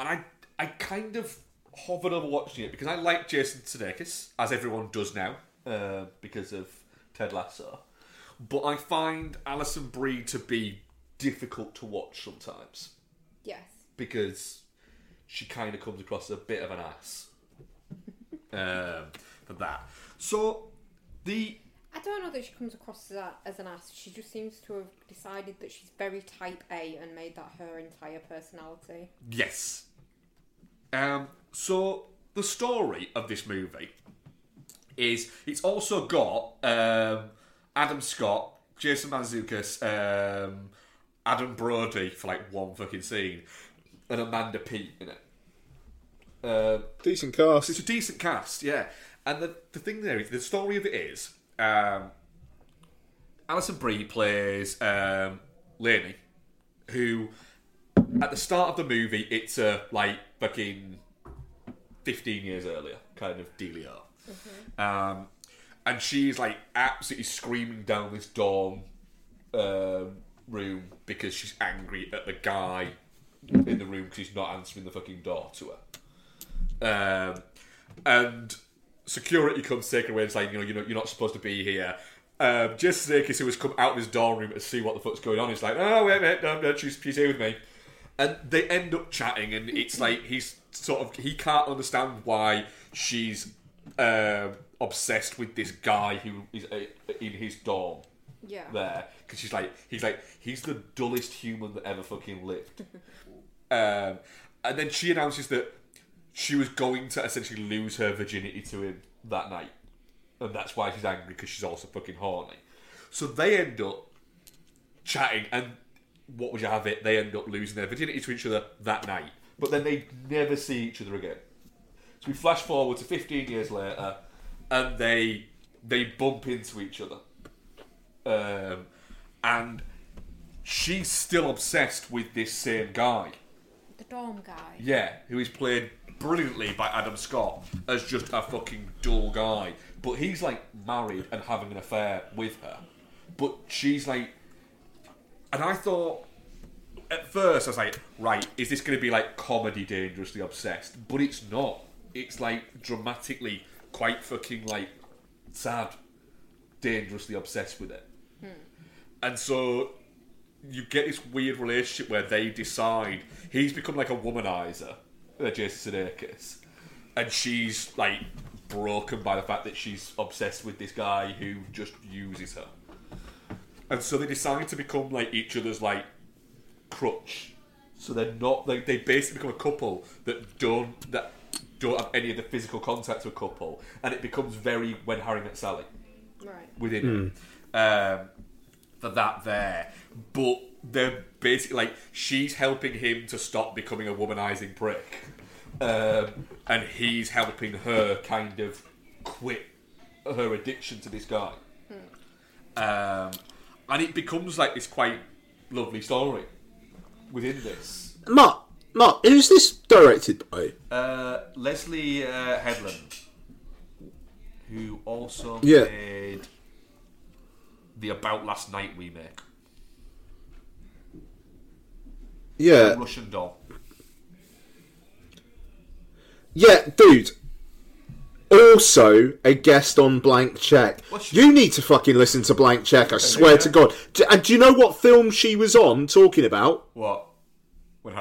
and I I kind of hovered over watching it because I like Jason Sudeikis, as everyone does now, uh, because of Ted Lasso. But I find Alison Brie to be difficult to watch sometimes yes. because she kind of comes across as a bit of an ass [laughs] um, for that. So the I don't know that she comes across as, a, as an ass. She just seems to have decided that she's very type A and made that her entire personality. yes, um, so the story of this movie is it's also got um, Adam Scott, Jason Mantzoukas, um, Adam Brody for like one fucking scene, and Amanda Peet in it. Um, Decent cast. it's a decent cast, yeah. And the the thing there is the story of it is um, Alison Brie plays um, Lainey, who at the start of the movie it's a like fucking fifteen years earlier kind of dealio. Um, and she's like absolutely screaming down this dorm um, room because she's angry at the guy in the room because he's not answering the fucking door to her. Um, and security comes taking away and saying, you know, you're not, you're not supposed to be here. Um, Jason Sudeikis, who has come out of his dorm room to see what the fuck's going on, he's like, oh, wait, wait, no, no, she's, she's here with me. And they end up chatting, and it's like he's sort of, he can't understand why she's um obsessed with this guy who is uh, in his dorm Yeah. there. Because she's like he's like he's the dullest human that ever fucking lived. [laughs] Um, and then she announces that she was going to essentially lose her virginity to him that night. And that's why she's angry because she's also fucking horny. So they end up chatting and what would you have it? They end up losing their virginity to each other that night. But then they never see each other again. So we flash forward to 15 years later, and they they bump into each other, um, and she's still obsessed with this same guy. The dorm guy. Yeah, who is played brilliantly by Adam Scott as just a fucking dull guy, but he's like married and having an affair with her, but she's like, and I thought. At first, I was like, right, is this going to be like comedy dangerously obsessed? But it's not. It's like dramatically quite fucking like sad, dangerously obsessed with it. And so you get this weird relationship where they decide he's become like a womanizer, uh, Jason Sudeikis, and she's like broken by the fact that she's obsessed with this guy who just uses her. And so they decide to become like each other's like crutch. So they're not like they basically become a couple that don't that don't have any of the physical contact to a couple, and it becomes very when Harry met Sally Right. within it. Um, for that there, but they're basically like she's helping him to stop becoming a womanizing prick, um, and he's helping her kind of quit her addiction to this guy. Um, and it becomes like this quite lovely story within this. Mark, Mark, who's this directed by? Uh, Leslye uh, Headland, who also Yeah. made the About Last Night remake, Yeah, Russian Doll. yeah, dude. Also, a guest on Blank Check. What's- You need to fucking listen to Blank Check. I swear to God. D- And do you know what film she was on talking about? What?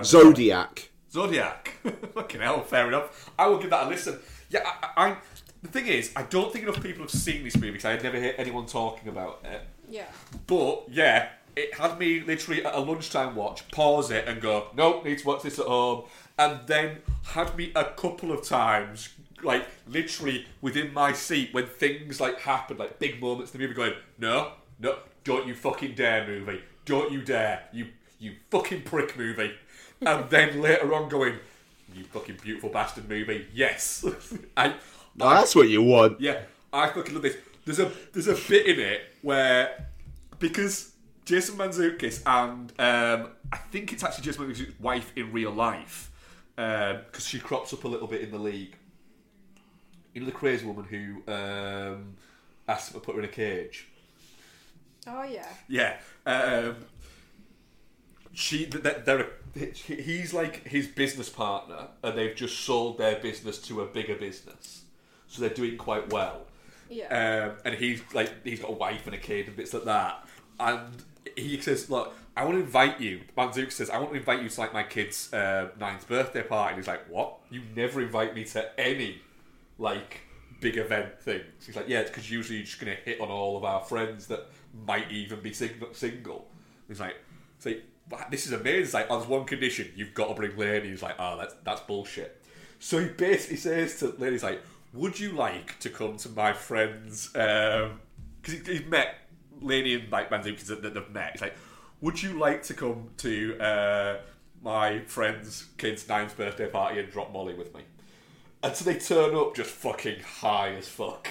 Zodiac. Zodiac. [laughs] Fucking hell, fair enough. I will give that a listen. Yeah, I, I, I- the thing is, I don't think enough people have seen this movie because I had never heard anyone talking about it. Yeah. But yeah, it had me literally at a lunchtime watch, pause it and go, nope, need to watch this at home. And then had me a couple of times, like literally within my seat when things like happened, like big moments in the movie going, no, no, don't you fucking dare movie. Don't you dare. You you fucking prick movie. [laughs] And then later on going, you fucking beautiful bastard movie. Yes. [laughs] I Oh, that's what you want. yeah, I fucking love this. There's a there's a bit in it where because Jason Mantzoukas and um, I think it's actually Jason Mantzoukas' wife in real life because she crops up a little bit in the league. You know the crazy woman who um, asked him to put her in a cage. Oh yeah. Yeah. Um, she, they're, he's like his business partner, and they've just sold their business to a bigger business, so they're doing quite well. Yeah. Um, and he's like, he's got a wife and a kid and bits like that. And he says, "Look, I want to invite you." Manzook says, "I want to invite you to like my kid's uh, ninth birthday party." And he's like, "What? You never invite me to any like big event things?" He's like, "Yeah, it's because usually you're just going to hit on all of our friends that might even be sing- single." He's like, "It's like this is amazing." It's like, "Oh, there's one condition: you've got to bring Lane." He's like, "Oh, that's that's bullshit." So he basically says to Lane, "He's like, would you like to come to my friend's?" Because he he's met Laney and like Mantzoukas that they've met. He's like, would you like to come to uh, my friend's kid's ninth birthday party and drop Molly with me? And so they turn up just fucking high as fuck.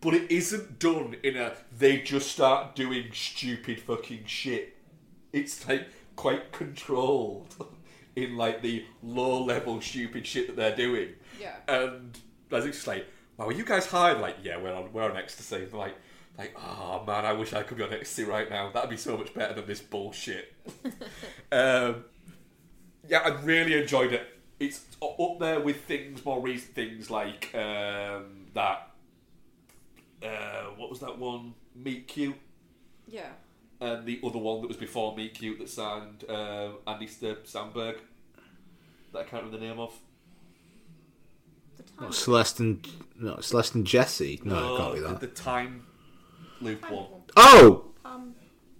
but it isn't done in a they just start doing stupid fucking shit. It's like quite controlled in like the low level stupid shit that they're doing. Yeah. And as it's just like, wow, are you guys high? Like, yeah, we're on we're on ecstasy. And like like, oh man, I wish I could be on ecstasy right now. That'd be so much better than this bullshit. [laughs] um, yeah, I really enjoyed it. It's up there with things, more recent things like um, that. Uh, what was that one? Meet Cute, Yeah. and the other one that was before Meet Cute that signed um, Andy Ster- Samberg. That I can't remember the name of. The. Not Celeste and no, Celeste and Jesse. No, it can't be that. the time loop one. Oh, Palm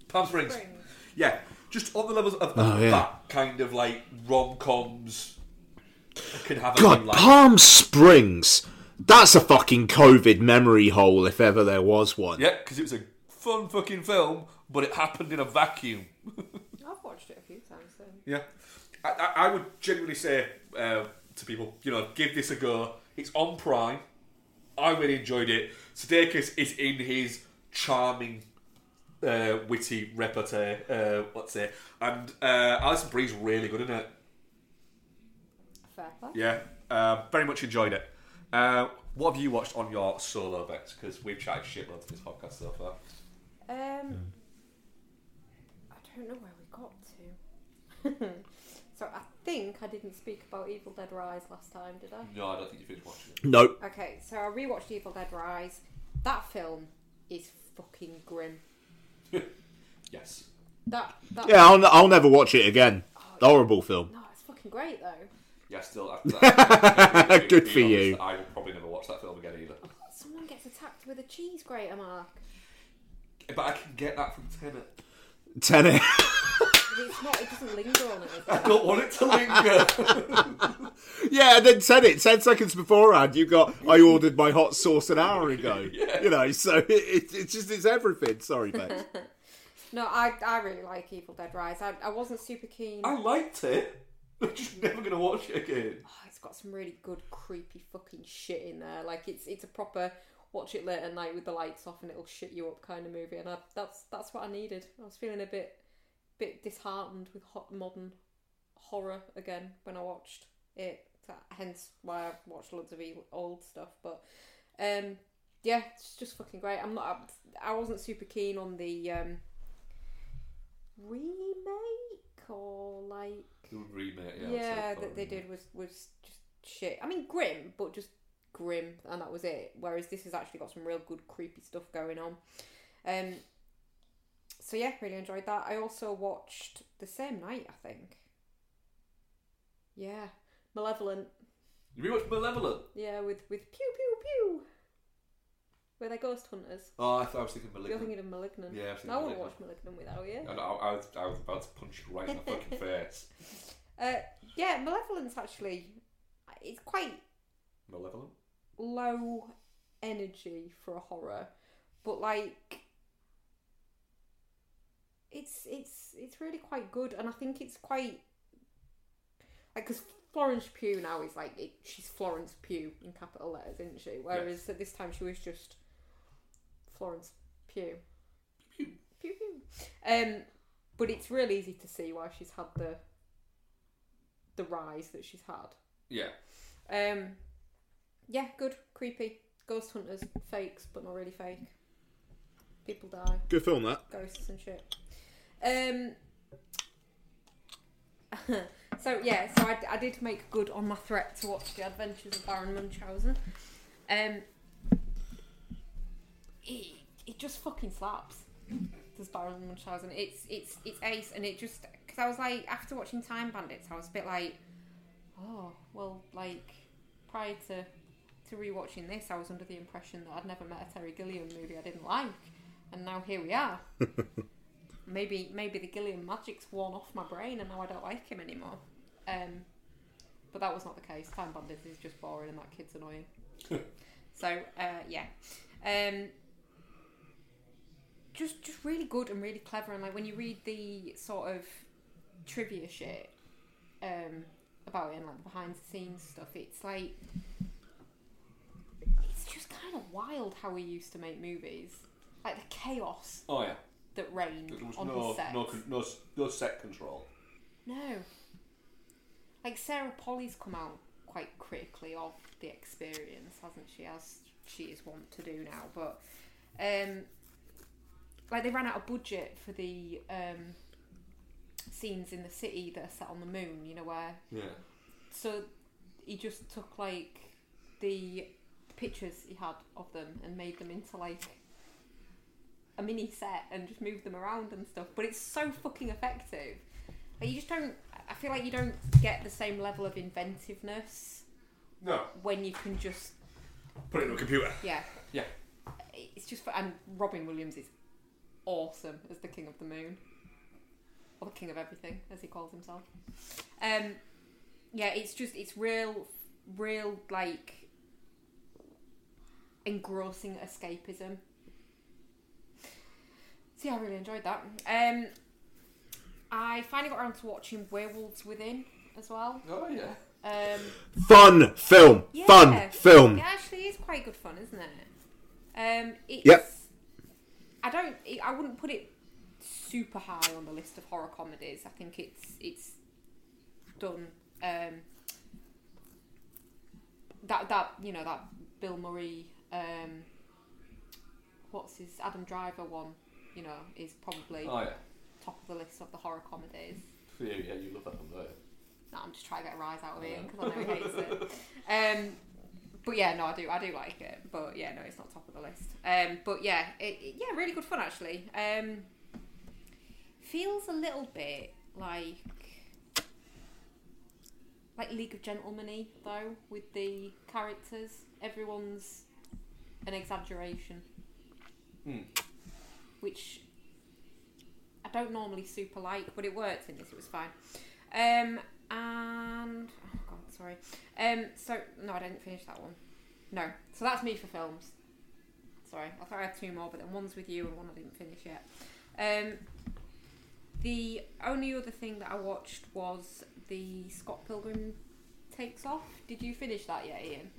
Palm Springs. Springs. Yeah, just on the levels of, of Oh, yeah. that kind of like rom coms can have a God, thing like Palm Springs. That's a fucking COVID memory hole if ever there was one. yeah, because it was a fun fucking film, but it happened in a vacuum. [laughs] I've watched it a few times. So. Yeah, I, I, I would genuinely say uh, to people, you know, give this a go. It's on Prime. I really enjoyed it. Sudeikis is in his charming, uh, witty repartee. Uh, let's say, and uh, Alison Brie's really good in it. Fair play. Yeah, uh, very much enjoyed it. Uh, what have you watched on your solo bets? Because we've chatted shitloads of this podcast so far. Um, I don't know where we got to. [laughs] so I think I didn't speak about Evil Dead Rise last time, did I? No, I don't think you finished watching it. Nope. Okay, so I rewatched Evil Dead Rise. That film is fucking grim. [laughs] Yes. That that Yeah, I'll, I'll never watch it again. Horrible film. no, it's fucking great though. Yeah, still. After [laughs] that, [laughs] Good being for you. I will probably never watch that film again either. Oh, someone gets attacked with a cheese grater, Mark. But I can get that from Tenet. Tenet. [laughs] But it's not. It doesn't linger on it. I don't want it to linger. yeah, and then Tenet, ten seconds beforehand, you got, I ordered my hot sauce an hour ago. Yeah. You know, so it, it, it's just, it's everything. Sorry, Bex. No, I I really like Evil Dead Rise. I, I wasn't super keen. I liked it. [laughs] I'm just never to watch it again. Oh, it's got some really good creepy fucking shit in there. Like it's it's a proper watch it late at night with the lights off and it'll shit you up kind of movie. And I, that's that's what I needed. I was feeling a bit bit disheartened with hot modern horror again when I watched it. Hence why I've watched loads of old stuff. But um, yeah, it's just fucking great. I'm not. I wasn't super keen on the um, remake or like The remake, yeah. Yeah, that they did was was just shit. I mean, grim, but just grim, and that was it. Whereas this has actually got some real good creepy stuff going on. Um. So yeah, really enjoyed that. I also watched the same night, I think. Yeah, Malevolent. You rewatched Malevolent? Yeah, with with pew pew pew. Where they're ghost hunters. Oh, I thought I was thinking of malignant. You're Malignant. thinking of Malignant. Yeah, I was thinking I wouldn't watch Malignant without you. And I, I, was, I was about to punch you right in the fucking [laughs] face. Uh, yeah, Malevolence actually it's quite Malevolent? low energy for a horror, but like it's it's it's really quite good, and I think it's quite like because Florence Pugh now is like it, she's Florence Pugh in capital letters, isn't she? Whereas at this time she was just Florence Pugh. Pew. Pew pew. Um, but it's real easy to see why she's had the the rise that she's had. Yeah. Um, yeah, good, creepy. Ghost hunters, fakes, but not really fake. People die, Good film, that. ghosts and shit. Um. [laughs] so yeah, so I, I did make good on my threat to watch the Adventures of Baron Munchausen. Um. It, it just fucking slaps. This Baron Munchausen. It's it's it's ace, and it just because I was like after watching Time Bandits, I was a bit like, oh well, like prior to to rewatching this, I was under the impression that I'd never met a Terry Gilliam movie I didn't like, and now here we are. [laughs] maybe maybe the Gilliam magic's worn off my brain, and now I don't like him anymore. Um, but that was not the case. Time Bandits is just boring, and that kid's annoying. [laughs] so uh, yeah, um, just just really good and really clever. And like when you read the sort of trivia shit um, about it and like the behind the scenes stuff, it's like it's just kind of wild how we used to make movies. Like the chaos Oh yeah. that reigned There was on no his set. no no no set control. No. Like Sarah Polley's come out quite critically of the experience, hasn't she? As she is wont to do now, but um, like they ran out of budget for the um, scenes in the city that are set on the moon. You know where Yeah. so he just took like the pictures he had of them and made them into like a mini set and just moved them around and stuff. But it's so fucking effective. Like you just don't. I feel like you don't get the same level of inventiveness No. when you can just Put it in a computer. yeah. Yeah. It's just and Robin Williams is awesome as the king of the moon, or the king of everything, as he calls himself. Um, yeah, it's just it's real, real like engrossing escapism. So yeah, I really enjoyed that. Um, I finally got around to watching Werewolves Within as well. Oh yeah. Um, Fun film. yeah, Fun film. It actually is quite good fun, isn't it? Um, it's, Yep. I don't. I wouldn't put it super high on the list of horror comedies. I think it's it's done. Um, that that you know that Bill Murray. Um, what's his Adam Driver one? You know, is probably Oh yeah. top of the list of the horror comedies. For you, yeah, you love that one, don't you? No, I'm just trying to get a rise out of Ian because I know he hates it. [laughs] Um, but yeah, no, I do, I do like it. But yeah, no, it's not top of the list. Um, but yeah, it, it- yeah, really good fun actually. Um, feels a little bit like like League of Gentlemen though with the characters. Everyone's an exaggeration, Hmm. which I don't normally super like, but it worked in this. It was fine. Um, and sorry. Um, so no, I didn't finish that one. No, so that's me for films. Sorry, I thought I had two more, but then one's with you and one I didn't finish yet. Um, the only other thing that I watched was the Scott Pilgrim takes off. Did you finish that yet, Ian?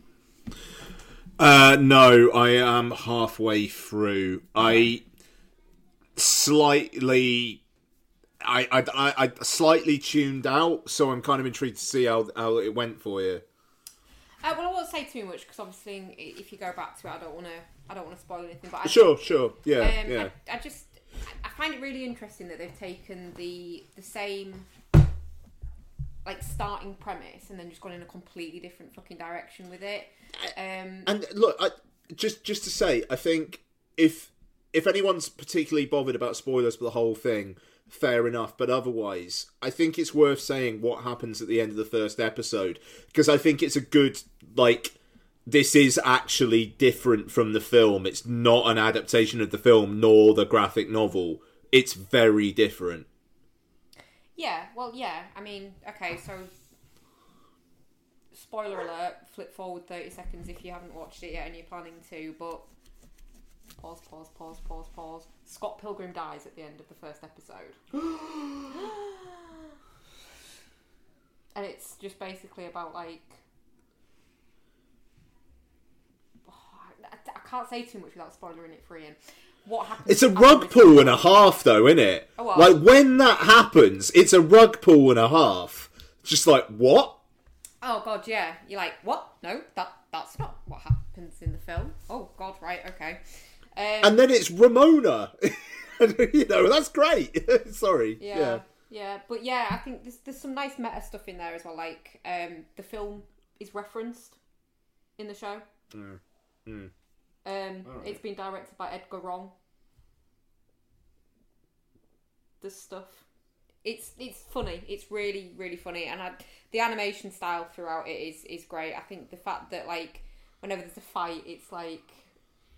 Uh, no, I am halfway through. I slightly, I, I, I, I slightly tuned out, so I'm kind of intrigued to see how how it went for you. Uh, well, I won't say too much because obviously, if you go back to it, I don't want to. I don't want to spoil anything. But I Sure, sure, yeah, Um, yeah. I, I just I find it really interesting that they've taken the the same like starting premise and then just gone in a completely different fucking direction with it. Um, And look, I, just just to say, I think if if anyone's particularly bothered about spoilers for the whole thing, fair enough. But otherwise, I think it's worth saying what happens at the end of the first episode because I think it's a good like. This is actually different from the film. It's not an adaptation of the film nor the graphic novel. It's very different. yeah, well, yeah. I mean, okay, so spoiler alert. Flip forward thirty seconds if you haven't watched it yet and you're planning to. But pause, pause, pause, pause, pause. Scott Pilgrim dies at the end of the first episode. [gasps] and it's just basically about like I, [sighs] I can't say too much without spoiling it for Ian. What happens? It's a rug pull and a half, though, isn't it? Oh? Like when that happens, it's a rug pull and a half. Just like what? Oh god, yeah. You're like, what? No, that that's not what happens in the film. Oh god, right, okay. Um, and then it's Ramona. [laughs] you know, that's great. [laughs] Sorry. yeah, Yeah. yeah, but yeah, I think there's there's some nice meta stuff in there as well. Like, um, the film is referenced in the show. Um, it's been directed by Edgar Wright. The stuff. It's it's funny. It's really really funny, and I, the animation style throughout it is is great. I think the fact that like whenever there's a fight, it's like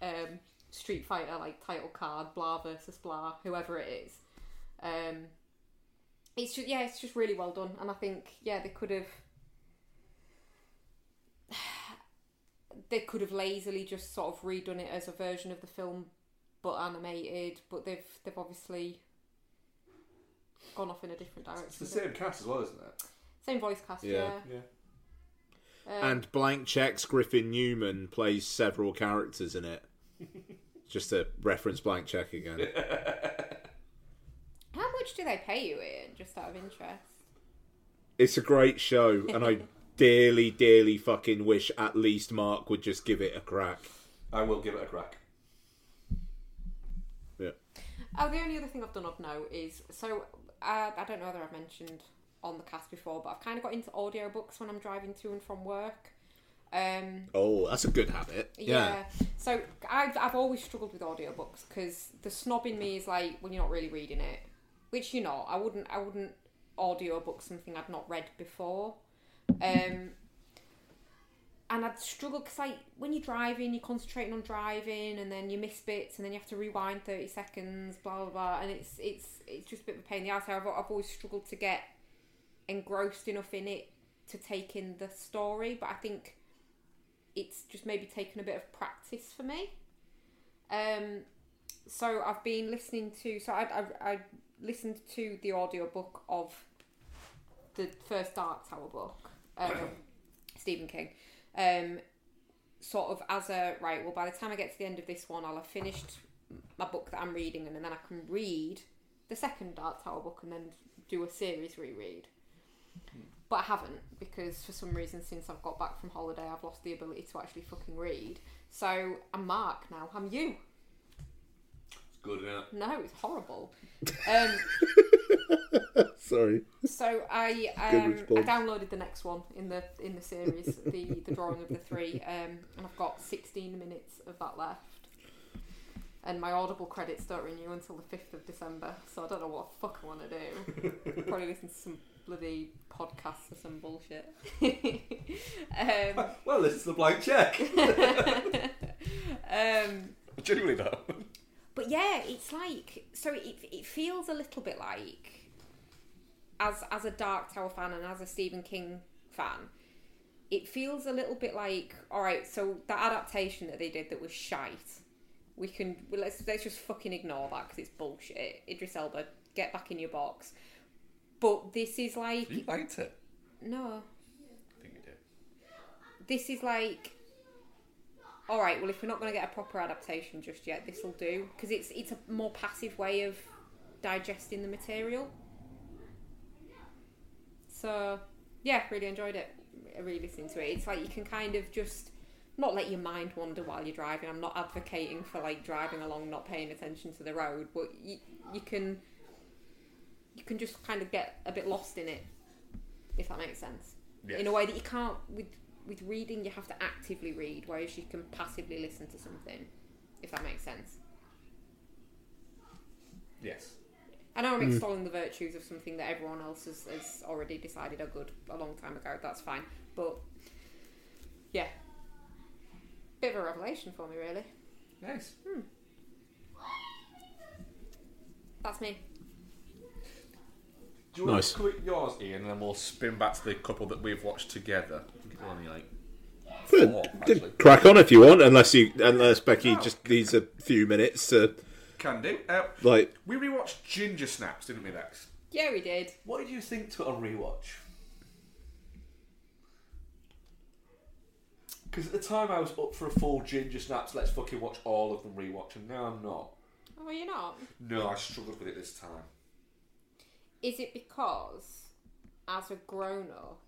um, Street Fighter like title card, blah versus blah, whoever it is. Um, it's just yeah, it's just really well done, and I think yeah they could have [sighs] they could have lazily just sort of redone it as a version of the film but animated. But they've they've obviously gone off in a different direction. It's the same cast as well, isn't it? Same voice cast, Yeah. yeah. Yeah. Um, And Blank Check's Griffin Newman plays several characters in it. [laughs] Just to reference Blank Check again. [laughs] how much do they pay you, Ian? Just out of interest. It's a great show, and I [laughs] dearly, dearly fucking wish at least Mark would just give it a crack. I will give it a crack. Yeah. Oh, the only other thing I've done of note is so uh, I don't know whether I've mentioned on the cast before, but I've kind of got into audiobooks when I'm driving to and from work. Um, Oh, that's a good habit. yeah. So I've, I've always struggled with audiobooks because the snob in me is like, well, you're not really reading it, which you're not. I wouldn't I wouldn't audiobook something I'd not read before. Um, and I'd struggle because like when you're driving, you're concentrating on driving, and then you miss bits, and then you have to rewind thirty seconds, blah blah blah, and it's it's it's just a bit of a pain in the ass. I've, I've always struggled to get engrossed enough in it to take in the story, but I think it's just maybe taken a bit of practice for me. Um, so I've been listening to so I I, I listened to the audiobook of the first Dark Tower book, um, [coughs] Stephen King. Um, sort of as a right. Well, by the time I get to the end of this one, I'll have finished my book that I'm reading, and then I can read the second Dark Tower book, and then do a series reread. But I haven't because for some reason, since I've got back from holiday, I've lost the ability to actually fucking read. So I'm Mark now. I'm you. It's good, isn't it? No, it's horrible. Um, [laughs] Sorry. so I um, I downloaded the next one in the in the series, the the drawing of the three, um, and I've got 16 minutes of that left. And my Audible credits don't renew until the 5th of December, so I don't know what the fuck I want to do. [laughs] Probably listen to some bloody podcasts or some bullshit. [laughs] um, Well, this is the blank check. [laughs] [laughs] um, Genuinely though. But yeah, it's like so it it feels a little bit like as as a Dark Tower fan and as a Stephen King fan, it feels a little bit like all right. So that adaptation that they did that was shite, we can well, let's let's just fucking ignore that because it's bullshit. Idris Elba, get back in your box. But this is like You liked it. no, I think you did. this is like all right well if we're not going to get a proper adaptation just yet this will do. Because it's it's a more passive way of digesting the material. So yeah really enjoyed it I really listening to it. It's like you can kind of just not let your mind wander while you're driving. I'm not advocating for like driving along not paying attention to the road but you, you can you can just kind of get a bit lost in it if that makes sense. Yes. in a way that you can't with with reading you have to actively read whereas you can passively listen to something if that makes sense. Yes. i know i'm hmm. extolling the virtues of something that everyone else has, has already decided are good a long time ago that's fine but yeah. Bit of a revelation for me really. Nice. Hmm. that's me Do you want Nice. to quit yours, Ian, and then we'll spin back to the couple that we've watched together? I think it's only like four, actually. Crack on if you want, unless you unless Becky just needs a few minutes to Can do. Uh, like. we rewatched Ginger Snaps, didn't we, Lex? yeah we did What did you think to it on rewatch? Because at the time I was up for a full Ginger Snaps, let's fucking watch all of them rewatch, and now I'm not. oh you're not No, I struggled with it this time. Is it because as a grown-up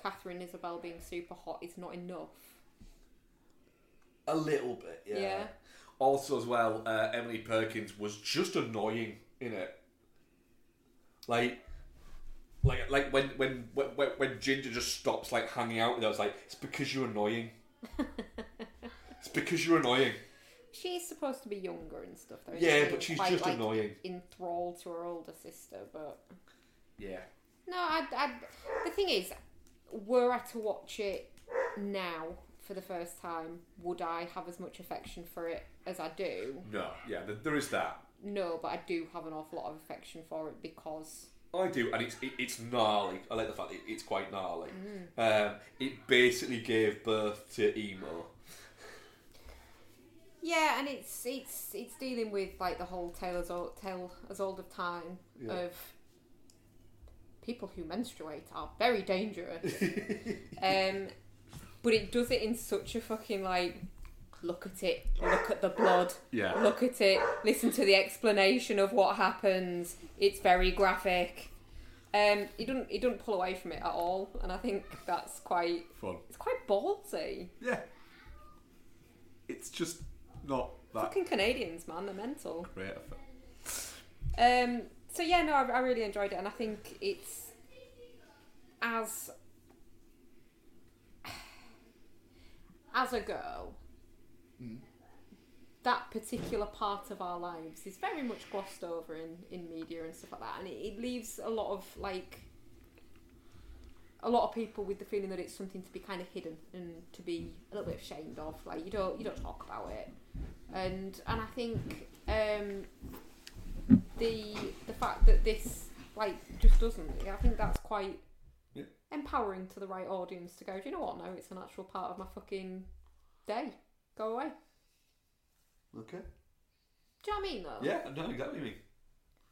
Katharine Isabelle being super hot is not enough A little bit, yeah. Yeah. Also, as well, uh, Emily Perkins was just annoying in it. Like, like, like when when when when Ginger just stops like hanging out with her, I was like, it's because you're annoying. [laughs] it's because you're annoying. She's supposed to be younger and stuff, though. Yeah, she? but she's Quite, just like, annoying. Enthralled to her older sister, but Yeah. no, I, I. The thing is, were I to watch it now for the first time, would I have as much affection for it as I do? No. Yeah. There, there is that. No, but I do have an awful lot of affection for it because I do, and it's it, it's gnarly. I like the fact that it's quite gnarly. Mm. Um, it basically gave birth to emo. Yeah, and it's it's it's dealing with like the whole tale as old, tale as old of time of people who menstruate are very dangerous. [laughs] um, but it does it in such a fucking like look at it, look at the blood, Yeah. look at it, listen to the explanation of what happens. It's very graphic. Um, it doesn't it doesn't pull away from it at all, and I think that's quite Fun. it's quite ballsy. Yeah. It's just not that Fucking Canadians, man, they're mental. great. a film. Um, so yeah, no, I, I really enjoyed it, and I think it's as as a girl, that particular part of our lives is very much glossed over in in media and stuff like that, and it, it leaves a lot of like a lot of people with the feeling that it's something to be kind of hidden and to be a little bit ashamed of. Like you don't you don't talk about it, and and I think. Um, the the fact that this like just doesn't I think that's quite Yeah. empowering to the right audience to go do you know what no it's a natural part of my fucking day go away Okay. do you know what I mean though Yeah, I know exactly what you mean.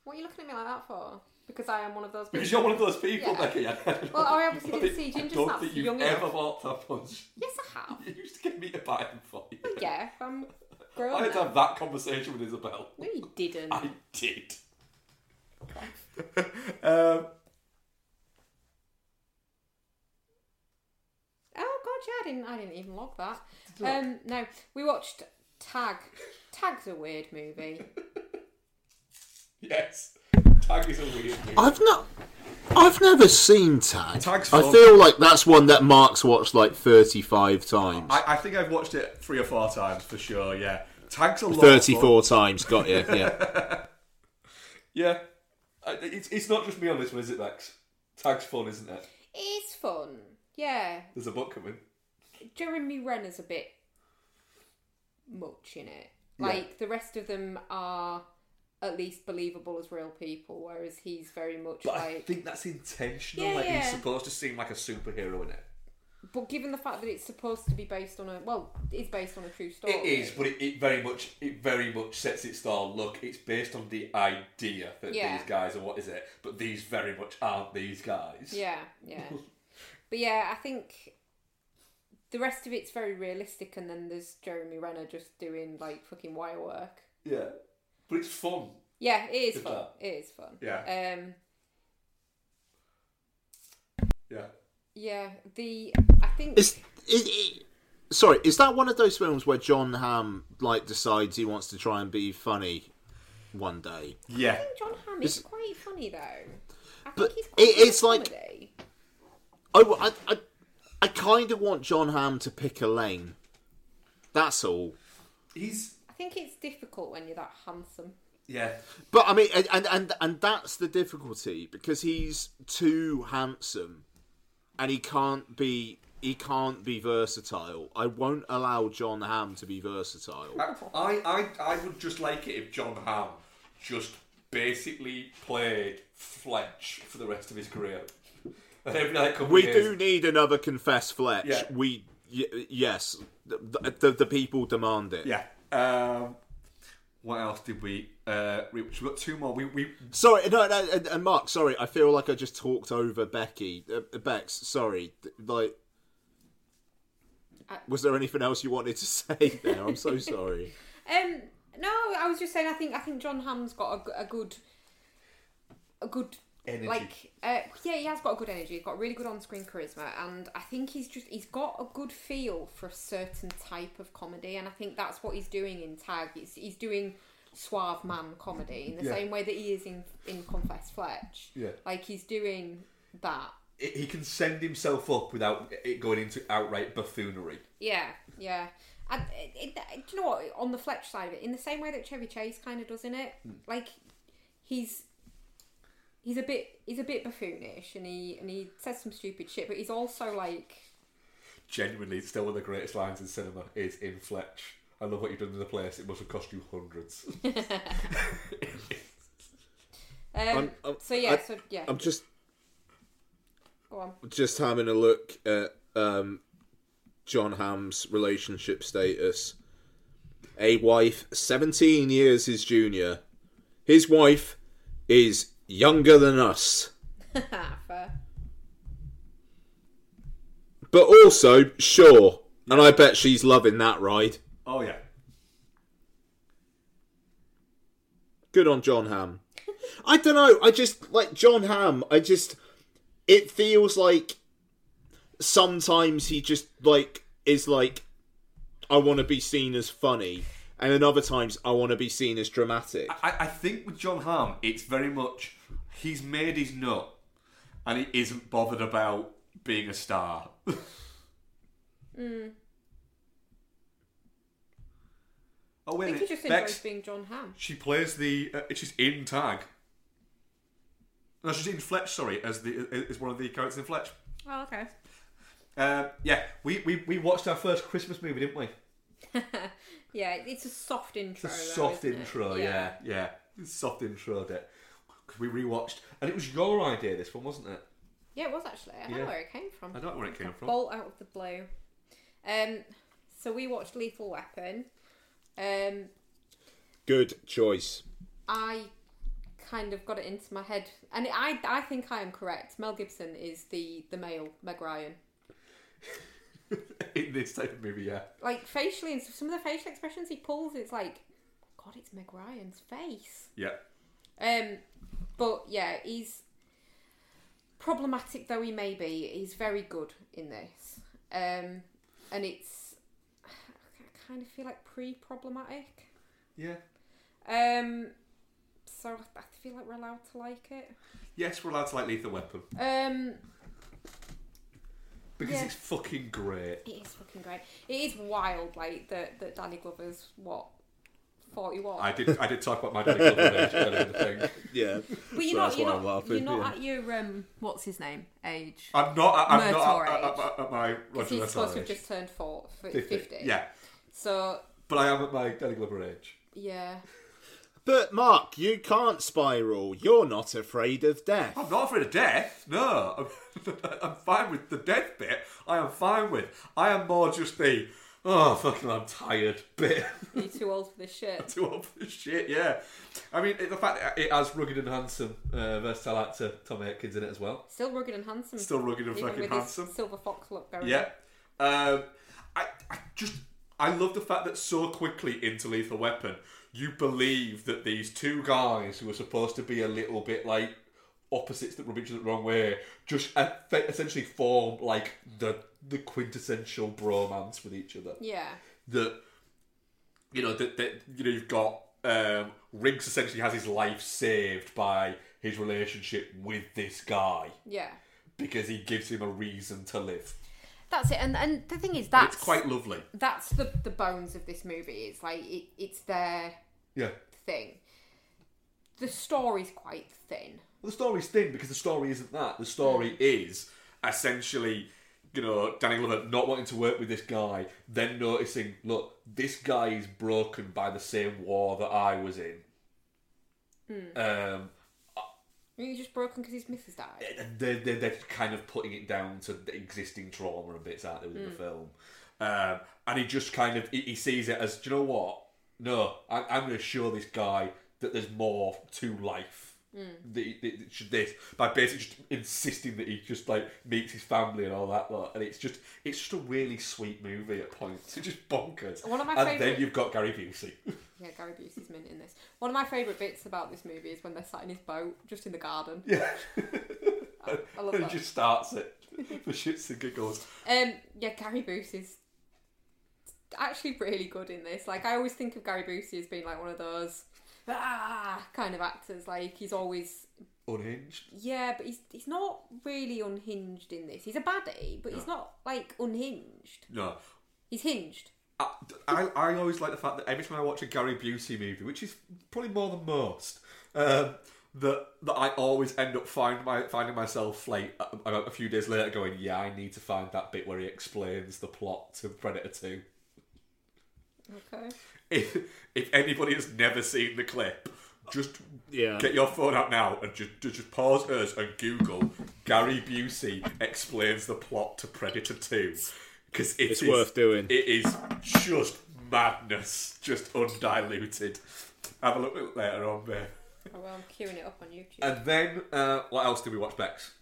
what are you looking at me like that for because I am one of those people. Because you're one of those people, Yeah. Becky. I Well, I obviously didn't see Ginger I don't think you've young ever enough. bought tampons. yes I have [laughs] You used to get me to buy them for you. Well, yeah I'm I grown had to now. have that conversation with Isabel. no you didn't I did. [laughs] um, oh god yeah I didn't I didn't even log that um no we watched Tag Tag's a weird movie [laughs] yes. Tag is a weird movie. I've not. I've never seen Tag. Tag's I feel like that's one that Mark's watched like thirty-five times. I, I think I've watched it three or four times for sure, yeah. Tag's a lot of Thirty-four times, got you. Yeah. [laughs] Yeah. Uh, it's, it's not just me on this one, is it, Lex? Tag's fun, isn't it? it's fun yeah There's a book coming. Jeremy Renner's a bit much in it. Like the rest of them are at least believable as real people, whereas he's very much But I think that's intentional. Yeah, like he's supposed to seem like a superhero in it. But given the fact that it's supposed to be based on a well, it's based on a true story. It is, but it, it very much it very much sets its stall. Look, it's based on the idea that Yeah. these guys are what is it, but these very much aren't these guys. Yeah, yeah. but yeah, I think the rest of it's very realistic, and then there's Jeremy Renner just doing like fucking wire work. Yeah. But it's fun. Yeah, it is Is fun. that- It is fun. Yeah. Um. Yeah. Yeah. The I think. Is it, it, sorry, is that one of those films where Jon Hamm like decides he wants to try and be funny one day? Yeah. Jon Hamm is quite funny though. I But think he's quite it- good it's at like- comedy. I, I, I, I kind of want Jon Hamm to pick a lane. That's all. He's I think it's difficult when you're that handsome. yeah. But I mean, and and and, and that's the difficulty because he's too handsome, and he can't be he can't be versatile. I won't allow Jon Hamm to be versatile. I, I I would just like it if Jon Hamm just basically played Fletch for the rest of his career. [laughs] And every like couple We of do years, need another confess Fletch. Yeah. We y- yes, the, the the people demand it. Yeah. Um, what else did we? Uh, we we've got two more. We we Sorry, no, no, and, and Mark. Sorry, I feel like I just talked over Becky. Uh, Bex, sorry. th- Like, was there anything else you wanted to [laughs] say there? I'm so sorry. [laughs] Um, no, I was just saying. I think I think Jon Hamm's got a, g- a good, a good Energy. like uh, yeah, he has got a good energy. He's got really good on-screen charisma, and I think he's just he's got a good feel for a certain type of comedy, and I think that's what he's doing in Tag. He's he's doing suave man comedy in the Yeah. same way that he is in in Confess Fletch. Yeah. like he's doing that. he can send himself up without it going into outright buffoonery. Yeah, yeah. And it, it, do you know what? On the Fletch side of it, in the same way that Chevy Chase kind of does in it, like he's he's a bit he's a bit buffoonish, and he and he says some stupid shit, but he's also like Genuinely, still one of the greatest lines in cinema is in Fletch. I love what you've done to the place. It must have cost you hundreds. [laughs] um, I'm- I'm- so yeah, I- so yeah, I'm just go on. just having a look at um, Jon Hamm's relationship status. a wife 17 years his junior. His wife is younger than us, [laughs] Fair. but also sure. And I bet she's loving that ride. Oh yeah. Good on Jon Hamm. I don't know. I just like Jon Hamm. I just it feels like sometimes he just like is like I want to be seen as funny, and then other times I want to be seen as dramatic. I, I think with Jon Hamm, it's very much he's made his nut, and he isn't bothered about being a star. mm. Oh wait, I think he just Bex, enjoys being Jon Hamm. she plays the. Uh, she's in Tag. No, she's in Fletch. Sorry, as the as one of the characters in Fletch. Oh, okay. Uh, yeah, we, we we watched our first Christmas movie, didn't we? [laughs] Yeah, it's a soft intro. The though, soft isn't it? intro, yeah, yeah. It's soft intro bit. 'Cause we rewatched, and it was your idea. This one wasn't it? Yeah, it was actually. I don't Yeah. know where it came from. I don't know where it came from. Bolt out of the blue. Um, so we watched Lethal Weapon. Um, Good choice. I kind of got it into my head, and I I think I am correct. Mel Gibson is the the male Meg Ryan. [laughs] in this type of movie, yeah. Like facially, and some of the facial expressions he pulls, it's like, God, it's Meg Ryan's face. Yeah. Um, but yeah, he's problematic though he may be. He's very good in this, um, and it's I kind of feel like pre-problematic. Yeah. Um, so I feel like we're allowed to like it. Yes, we're allowed to like Lethal Weapon Um, because it's fucking great. it is fucking great. It is wild, like that. That Danny Glover's what forty-one. I did I did talk about my Danny Glover age earlier in the thing. Yeah. but you're So not. You're not. Laughing, You're not yeah. at your um. What's his name? Age. I'm not. I'm not at, age. at, at, at my Because Roger he's Murtaugh supposed to have just turned four, f- 50. 50. Yeah, So but I am at my Danny Glover age. yeah. But Mark, you can't spiral. You're not afraid of death. I'm not afraid of death. No, I'm, [laughs] I'm fine with the death bit. I am fine with. I am more just the oh fucking I'm tired bit. You're too old for this shit. [laughs] Too old for this shit. Yeah, I mean the fact that it has rugged and handsome, uh, versatile actor Tom Atkins in it as well. Still rugged and handsome. Still rugged and Even fucking with handsome. His silver fox look going. Yeah. Um, I, I just I love the fact that so quickly into Lethal Weapon, you believe that these two guys who are supposed to be a little bit like opposites that rub each other the wrong way, just essentially form like the the quintessential bromance with each other. Yeah. That you know that, that you know you've got um, Riggs essentially has his life saved by his relationship with this guy Yeah. because he gives him a reason to live. That's it. And and the thing is, that's It's quite lovely. that's the the bones of this movie. It's like it, it's their Yeah. thing. The story's quite thin. Well, the story's thin because the story isn't that. The story is essentially, you know, Danny Glover not wanting to work with this guy, then noticing, look, this guy is broken by the same war that I was in. Um, I mean, he's just broken because his missus died. they're, they're, they're kind of putting it down to the existing trauma and bits out there within the film. Um, and he just kind of he, he sees it as, do you know what? No, I, I'm going to show this guy that there's more to life. That, he- that, that should this by basically just insisting that he just like meets his family and all that lot, and it's just it's just a really sweet movie at points. It's just bonkers. One of my and then you've got Gary Busey. [laughs] Yeah, Gary Busey's mint in this. One of my favourite bits about this movie is when they're sat in his boat, just in the garden. yeah, I love and that. he just starts it [laughs] for shits and giggles. Um, yeah, Gary Busey's actually really good in this. Like, I always think of Gary Busey as being like one of those ah kind of actors. Like, he's always Unhinged. yeah, but he's he's not really unhinged in this. He's a baddie, but he's not like unhinged. No, He's hinged. I, I, I always like the fact that every time I watch a Gary Busey movie, which is probably more than most, um, that that I always end up find my, finding myself like a, a, a few days later going, yeah, I need to find that bit where he explains the plot to Predator Two. Okay. If if anybody has never seen the clip, just Yeah. get your phone out now and just just just pause us and Google Gary Busey explains the plot to Predator Two because It's worth doing. It is just madness, just undiluted. Have a look later on, babe. Oh, well, I'm queuing it up on YouTube. And then, uh, what else did we watch, Bex?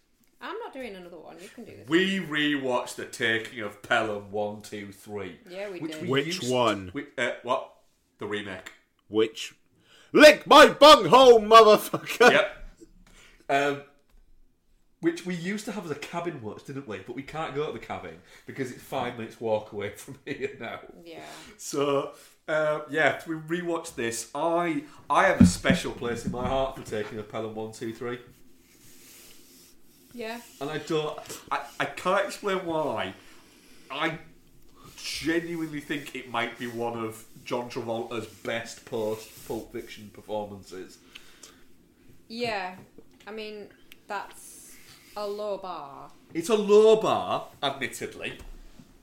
I'm not doing another one. You can do this. We rewatched the taking of Pelham one, two, three. Yeah, we which did. Which used- one? we- uh, what? The remake. Which lick my bunghole, motherfucker. yep. Um, which we used to have as a cabin watch, didn't we? But we can't go to the cabin because it's five minutes walk away from [laughs] here now. Yeah. So uh, yeah, we rewatched this. I I have a special place in my heart for taking a Pelham one, two, three, Yeah. and I don't. I, I can't explain why. I genuinely think it might be one of John Travolta's best post Pulp Fiction performances. Yeah. I mean, that's a low bar. It's a low bar, admittedly,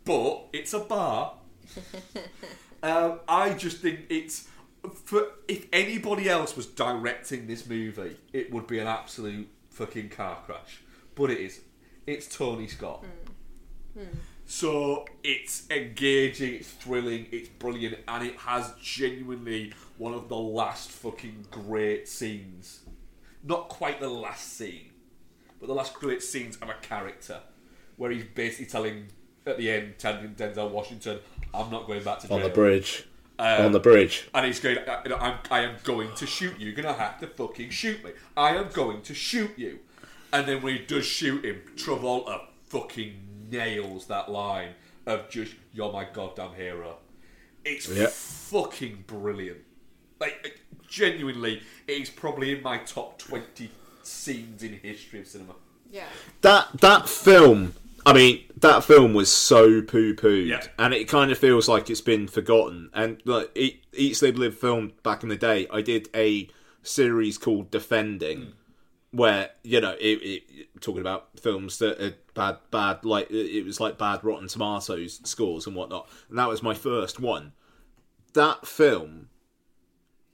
but it's a bar. [laughs] um, I just think it's for if anybody else was directing this movie, it would be an absolute fucking car crash. But it is. It's Tony Scott. So it's engaging, it's thrilling, it's brilliant, and it has genuinely one of the last fucking great scenes. Not quite the last scene, but the last great scenes of a character, where he's basically telling at the end, telling Denzel Washington, "I'm not going back to jail." On the bridge. Um, On the bridge. And he's going, I, I'm, I am going to shoot you. You're going to have to fucking shoot me. I am going to shoot you. And then when he does shoot him, Travolta fucking nails that line of just, you're my goddamn hero. It's Yeah. fucking brilliant. Like, genuinely, it's probably in my top 20 scenes in history of cinema. Yeah. That that film. I mean, that film was so poo pooed, Yeah. and it kind of feels like it's been forgotten. And like Eat, Eat Sleep Live film back in the day, I did a series called Defending, mm. Where you know it, it talking about films that are bad, bad like it was like bad Rotten Tomatoes scores and whatnot. And that was my first one. That film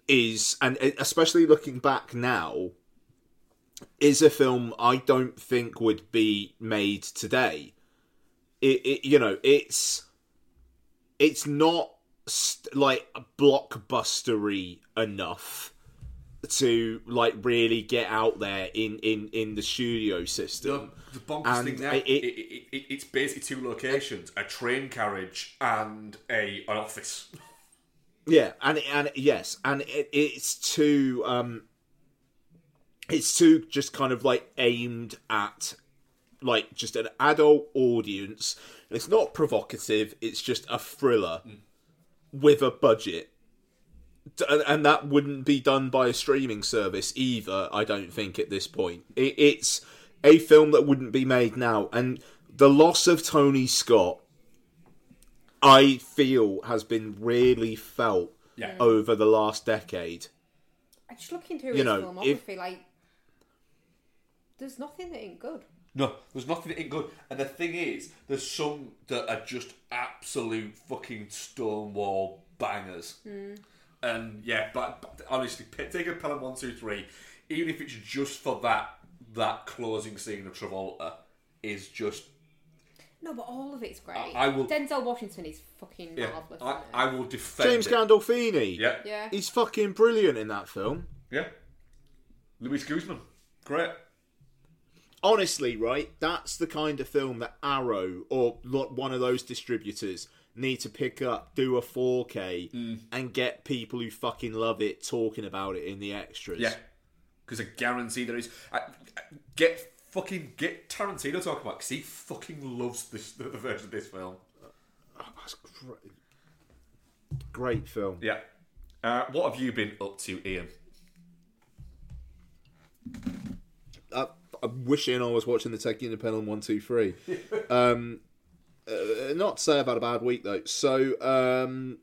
is, and especially looking back now, is a film I don't think would be made today. It, it you know, it's it's not st- like blockbustery enough to like really get out there in in in the studio system. The, the bonkers thing there, it- it, it, it, it's basically two locations: a train carriage and a an office. Yeah, and and yes, and it, it's too um, it's too just kind of like aimed at like just an adult audience. It's not provocative. It's just a thriller with a budget, and, and that wouldn't be done by a streaming service either. I don't think at this point. It's a film that wouldn't be made now, and the loss of Tony Scott I feel has been really felt Yeah. Mm. over the last decade. I just looking through You his know, filmography, if- like, there's nothing that ain't good. No, there's nothing that ain't good. And the thing is, there's some that are just absolute fucking stonewall bangers. Mm. And yeah, but, but honestly, take a Pelham one, two, three. Even if it's just for that that closing scene of Travolta, is just No, but all of it's great. I- I will- Denzel Washington is fucking yeah. marvelous. I. I will defend James it. Gandolfini. Yeah, yeah. He's fucking brilliant in that film. yeah. Luis Guzman, great. Honestly, right? That's the kind of film that Arrow or one of those distributors need to pick up, do a 4K, Mm. and get people who fucking love it talking about it in the extras. Yeah, because I guarantee there is. I, I- get fucking get Tarantino talking about because he fucking loves this the, the version of this film. That's great. Great film. Yeah. Uh, what have you been up to, Ian? I, I'm wishing I was watching the Taking the one two three. [laughs] um, uh, not to say I've had a bad week though. So um,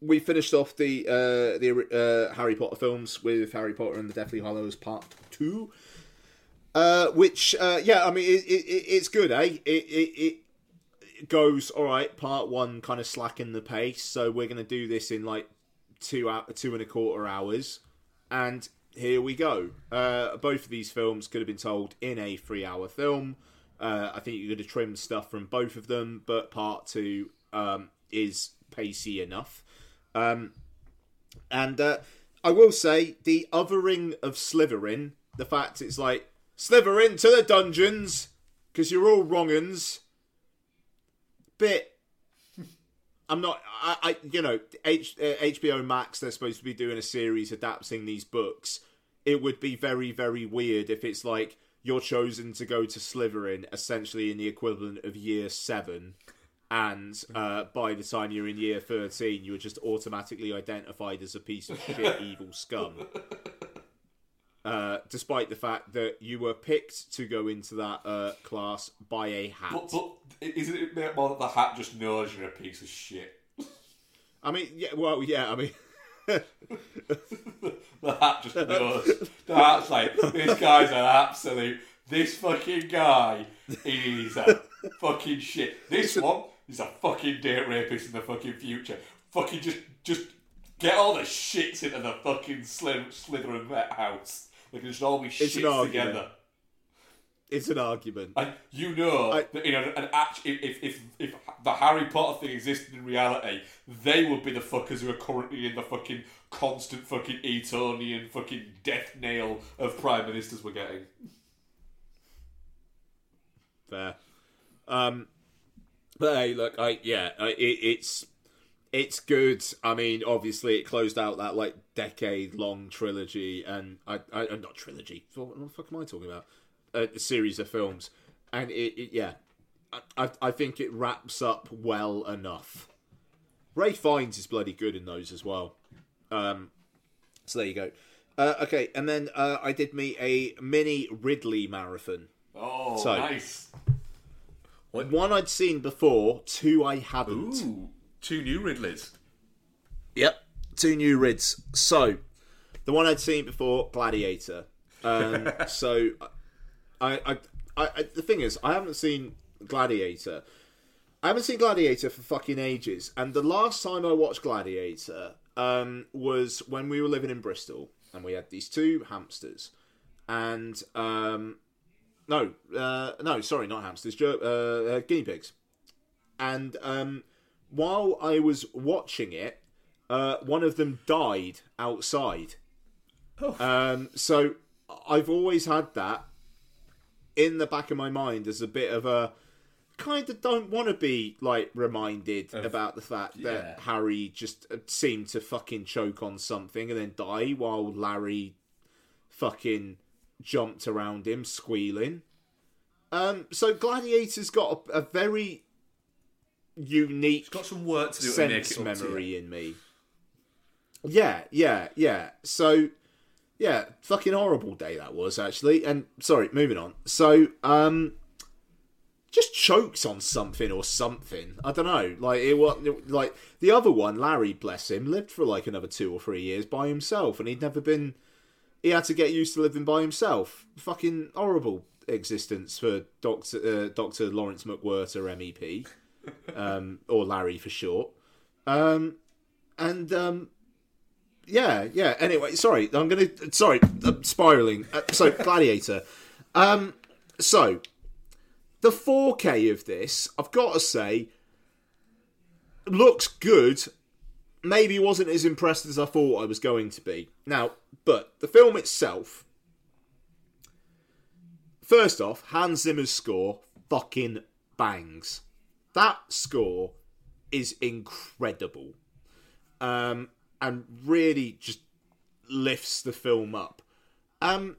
we finished off the uh, the uh, Harry Potter films with Harry Potter and the Deathly Hallows Part Two. Uh, which, uh, yeah, I mean, it, it, it, it's good, eh? It, it, it goes all right. Part one kind of slacking the pace, so we're going to do this in like two out two and a quarter hours, and here we go. Uh, both of these films could have been told in a three-hour film. Uh, I think you could have trimmed stuff from both of them, but part two um, is pacey enough. Um, and uh, I will say the othering of Slytherin, the fact it's like Slytherin to the dungeons because you're all wrong'uns. Bit. I'm not. I, I you know, H, uh, HBO Max. They're supposed to be doing a series adapting these books. It would be very, very weird if it's like you're chosen to go to Slytherin, essentially in the equivalent of Year Seven, and uh, by the time you're in Year Thirteen, you're just automatically identified as a piece of shit, [laughs] evil scum. Uh, despite the fact that you were picked to go into that uh, class by a hat. But, but isn't it more that the hat just knows you're a piece of shit? I mean, yeah, well, yeah, I mean, The hat just knows. The hat's like, this guy's an absolute. This fucking guy is a fucking shit. This one is a fucking date rapist in the fucking future. Fucking just, just get all the shits into the fucking Slyth- Slytherin house. They can just all be shits together. It's an argument. And you know I- that you know, an act, if, if if the Harry Potter thing existed in reality, they would be the fuckers who are currently in the fucking constant fucking Etonian fucking death nail of prime ministers we're getting. Fair. Um, but hey, look, I yeah, I, it, it's it's good. I mean, obviously, it closed out that like decade long trilogy, and I, I not trilogy. What the fuck am I talking about? A, series of films, and it, it yeah, I, I I think it wraps up well enough. Ralph Fiennes is bloody good in those as well. Um, so there you go. Uh, okay, and then uh, I did me a mini Ridley marathon. Oh, So- nice. One I'd seen before, two I haven't. Ooh, two new Ridleys. Yep, two new rids. So, the one I'd seen before, Gladiator. Um, [laughs] so, I, I, I, the thing is, I haven't seen Gladiator. I haven't seen Gladiator for fucking ages, and the last time I watched Gladiator um, was when we were living in Bristol, and we had these two hamsters, and um, no, uh, no, sorry, not hamsters, uh, uh, guinea pigs, and um, while I was watching it, uh, one of them died outside. Um, so I've always had that in the back of my mind as a bit of a kind of don't want to be like reminded about the fact yeah. that Harry just uh, seemed to fucking choke on something and then die while Larry fucking jumped around him squealing. Um, so Gladiator's got a, a very unique Got some work to do sense memory in me. Yeah, yeah, yeah. So, yeah, fucking horrible day that was actually. And sorry, moving on. So, um, just chokes on something or something. I don't know. Like it was like the other one, Larry, bless him, lived for like another two or three years by himself, and he'd never been. He had to get used to living by himself. Fucking horrible existence for Doctor uh, Doctor Lawrence McWhirter, MEP, [laughs] um, or Larry for short. Um, and um, yeah, yeah. Anyway, sorry, I'm gonna sorry, I'm spiraling. Uh, so [laughs] Gladiator. Um, so the 4K of this, I've got to say, looks good. Maybe wasn't as impressed as I thought I was going to be. Now, but the film itself. First off, Hans Zimmer's score fucking bangs. That score is incredible. Um, and really just lifts the film up. Um,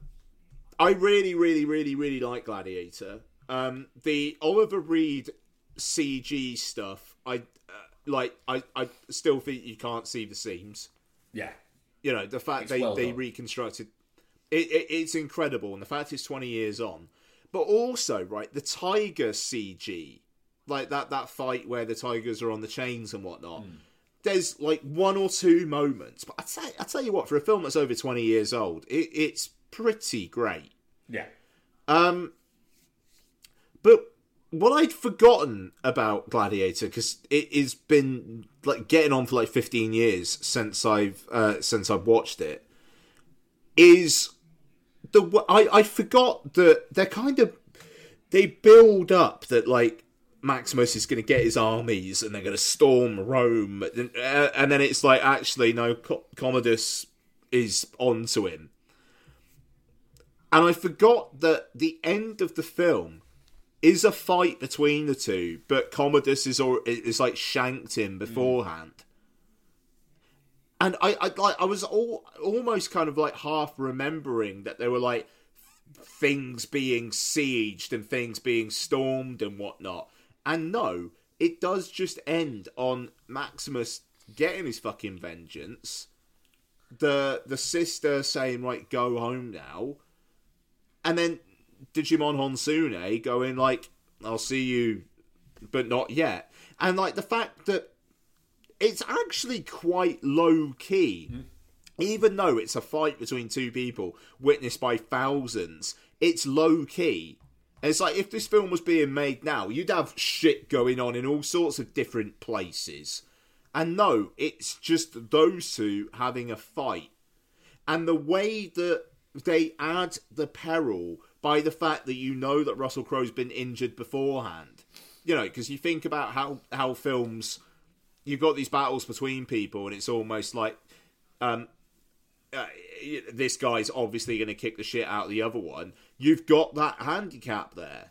I really, really, really, really like Gladiator. Um, the Oliver Reed CG stuff, I uh, like. I, I still think you can't see the seams. Yeah. You know the fact It's they well they done. reconstructed. It, it, it's incredible, and the fact it's twenty years on. But also, right, the tiger CG, like that that fight where the tigers are on the chains and whatnot. Hmm. There's like one or two moments, but I tell I tell you what, for a film that's over twenty years old, it, it's pretty great. Yeah. Um, but what I'd forgotten about Gladiator because it has been like getting on for like fifteen years since I've uh, since I've watched it is the I I forgot that they're kind of they build up that like Maximus is going to get his armies and they're going to storm Rome, and, uh, and then it's like actually no, Co- Commodus is onto him, and I forgot that the end of the film is a fight between the two, but Commodus is is like shanked him beforehand. And I, I like I was all almost kind of like half remembering that there were like things being sieged and things being stormed and whatnot. And no, it does just end on Maximus getting his fucking vengeance. The the sister saying, right, go home now. And then Djimon Hounsou going like, I'll see you but not yet. And like the fact that it's actually quite low key. Mm. Even though it's a fight between two people witnessed by thousands, it's low key. And it's like if this film was being made now, you'd have shit going on in all sorts of different places. And no, it's just those two having a fight. And the way that they add the peril by the fact that you know that Russell Crowe's been injured beforehand. You know, because you think about how, how films, you've got these battles between people, and it's almost like um, uh, this guy's obviously going to kick the shit out of the other one. You've got that handicap there,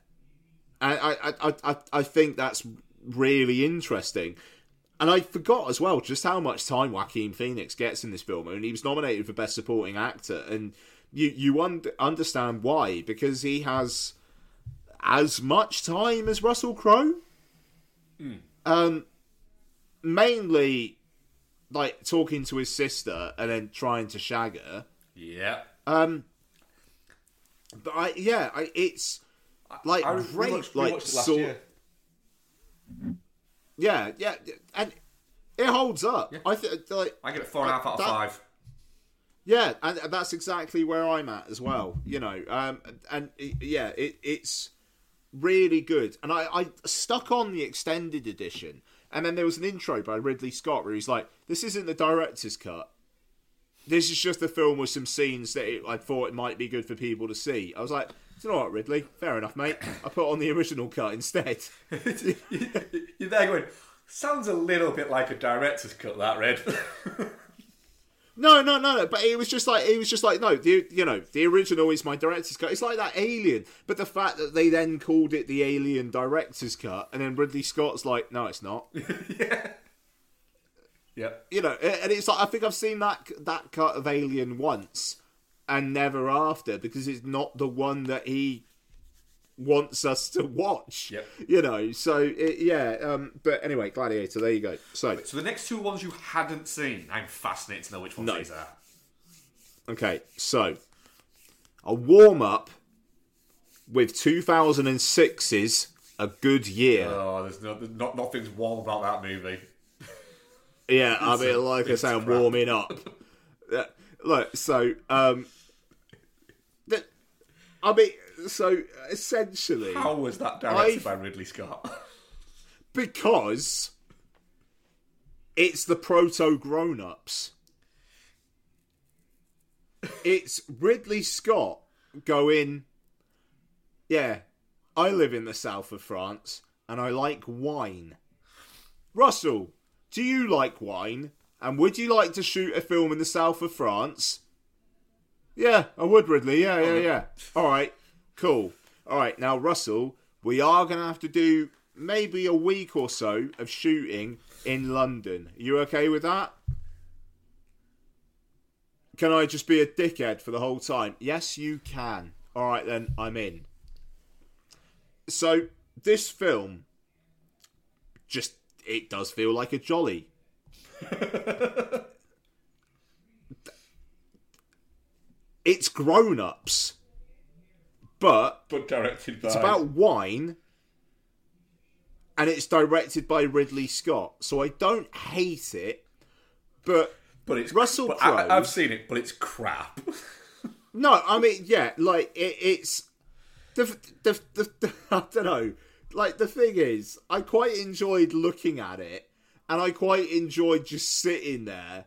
and I I, I, I, I think that's really interesting. And I forgot as well just how much time Joaquin Phoenix gets in this film. I mean, he was nominated for Best Supporting Actor, and you you un- understand why because he has as much time as Russell Crowe. Um, mainly like talking to his sister and then trying to shag her. Yeah. Um, but I yeah, I, it's like I great, rewatched- like rewatched it last sort. year. Yeah, yeah, and it holds up. I think like I give it four and a half out of five. Yeah, and that's exactly where I'm at as well. You know, um, and it, yeah, it, it's really good. And I, I stuck on the extended edition, and then there was an intro by Ridley Scott where he's like, "This isn't the director's cut. This is just a film with some scenes that it, I thought it might be good for people to see." I was like, "It's all right, Ridley. Fair enough, mate. I put on the original cut instead." [laughs] You're there going, sounds a little bit like a director's cut, that, Red. [laughs] No, no, no, no. But it was just like it was just like no, the you know the original is my director's cut. It's like that Alien, but the fact that they then called it the Alien director's cut, and then Ridley Scott's like, no, it's not. [laughs] yeah. You know, and it's like I think I've seen that that cut of Alien once and never after because it's not the one that he wants us to watch. Yep. You know, so it, yeah. Um, but anyway, Gladiator. There you go. So So the next two ones you hadn't seen, I'm fascinated to know which ones No. these are. Okay, so a warm up with 2006's A Good Year. Oh, there's, no, there's not nothing's warm about that movie. Yeah, I mean, like I say, I'm warming up. Yeah, Look, so um, the, I mean, so essentially, How was that directed I've- by Ridley Scott? [laughs] because it's the proto grown ups. It's Ridley Scott going, yeah, I live in the south of France and I like wine. Russell, do you like wine? And would you like to shoot a film in the south of France? Yeah, I would, Ridley. Yeah, yeah, yeah. All right, cool. All right, now, Russell, we are going to have to do maybe a week or so of shooting in London. You okay with that? Can I just be a dickhead for the whole time? Yes, you can. All right, then, I'm in. So, this film just, it does feel like a jolly. it's grown ups, but but directed by. it's about wine and it's directed by Ridley Scott. So I don't hate it, but but it's Russell Crowe. I've seen it, but it's crap. no, I mean, yeah, like it, it's the, the, the, the [laughs] I don't know. Like the thing is, I quite enjoyed looking at it, and I quite enjoyed just sitting there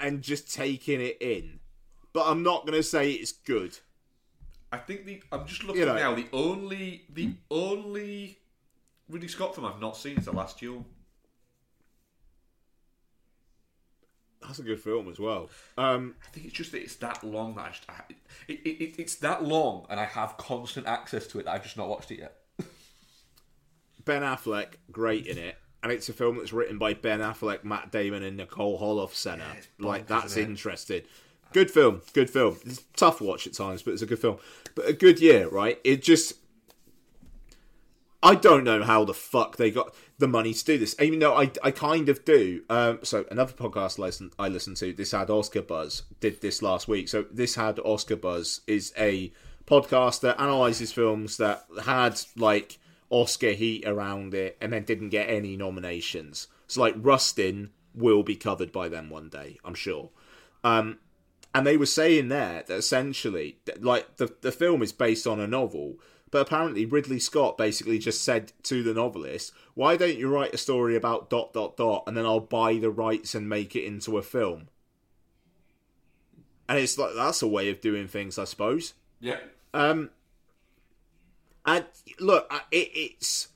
and just taking it in. But I'm not gonna say it's good. I think the I'm just looking You know. now. The only the only Ridley Scott film I've not seen is The Last Duel. That's a good film as well. Um, I think it's just that it's that long that I, just, I it, it, it, it's that long, and I have constant access to it. That I've just not watched it yet. Ben Affleck, great in it. And it's a film that's written by Ben Affleck, Matt Damon, and Nicole Holofcener. like, that's interesting. Good film, good film. It's a tough watch at times, but it's a good film. But a good year, right? It just. I don't know how the fuck they got the money to do this. Even though I, I kind of do. Um, so another podcast listen, I listened to, this had Oscar Buzz, did this last week. So this had Oscar Buzz is a podcast that analyzes films that had like Oscar heat around it and then didn't get any nominations. So like Rustin will be covered by them one day, I'm sure. Um, and they were saying there that essentially, like the the film is based on a novel, but apparently Ridley Scott basically just said to the novelist, "Why don't you write a story about dot dot dot, and then I'll buy the rights and make it into a film." And it's like that's a way of doing things, I suppose. Yeah. Um, and look, I- it, it's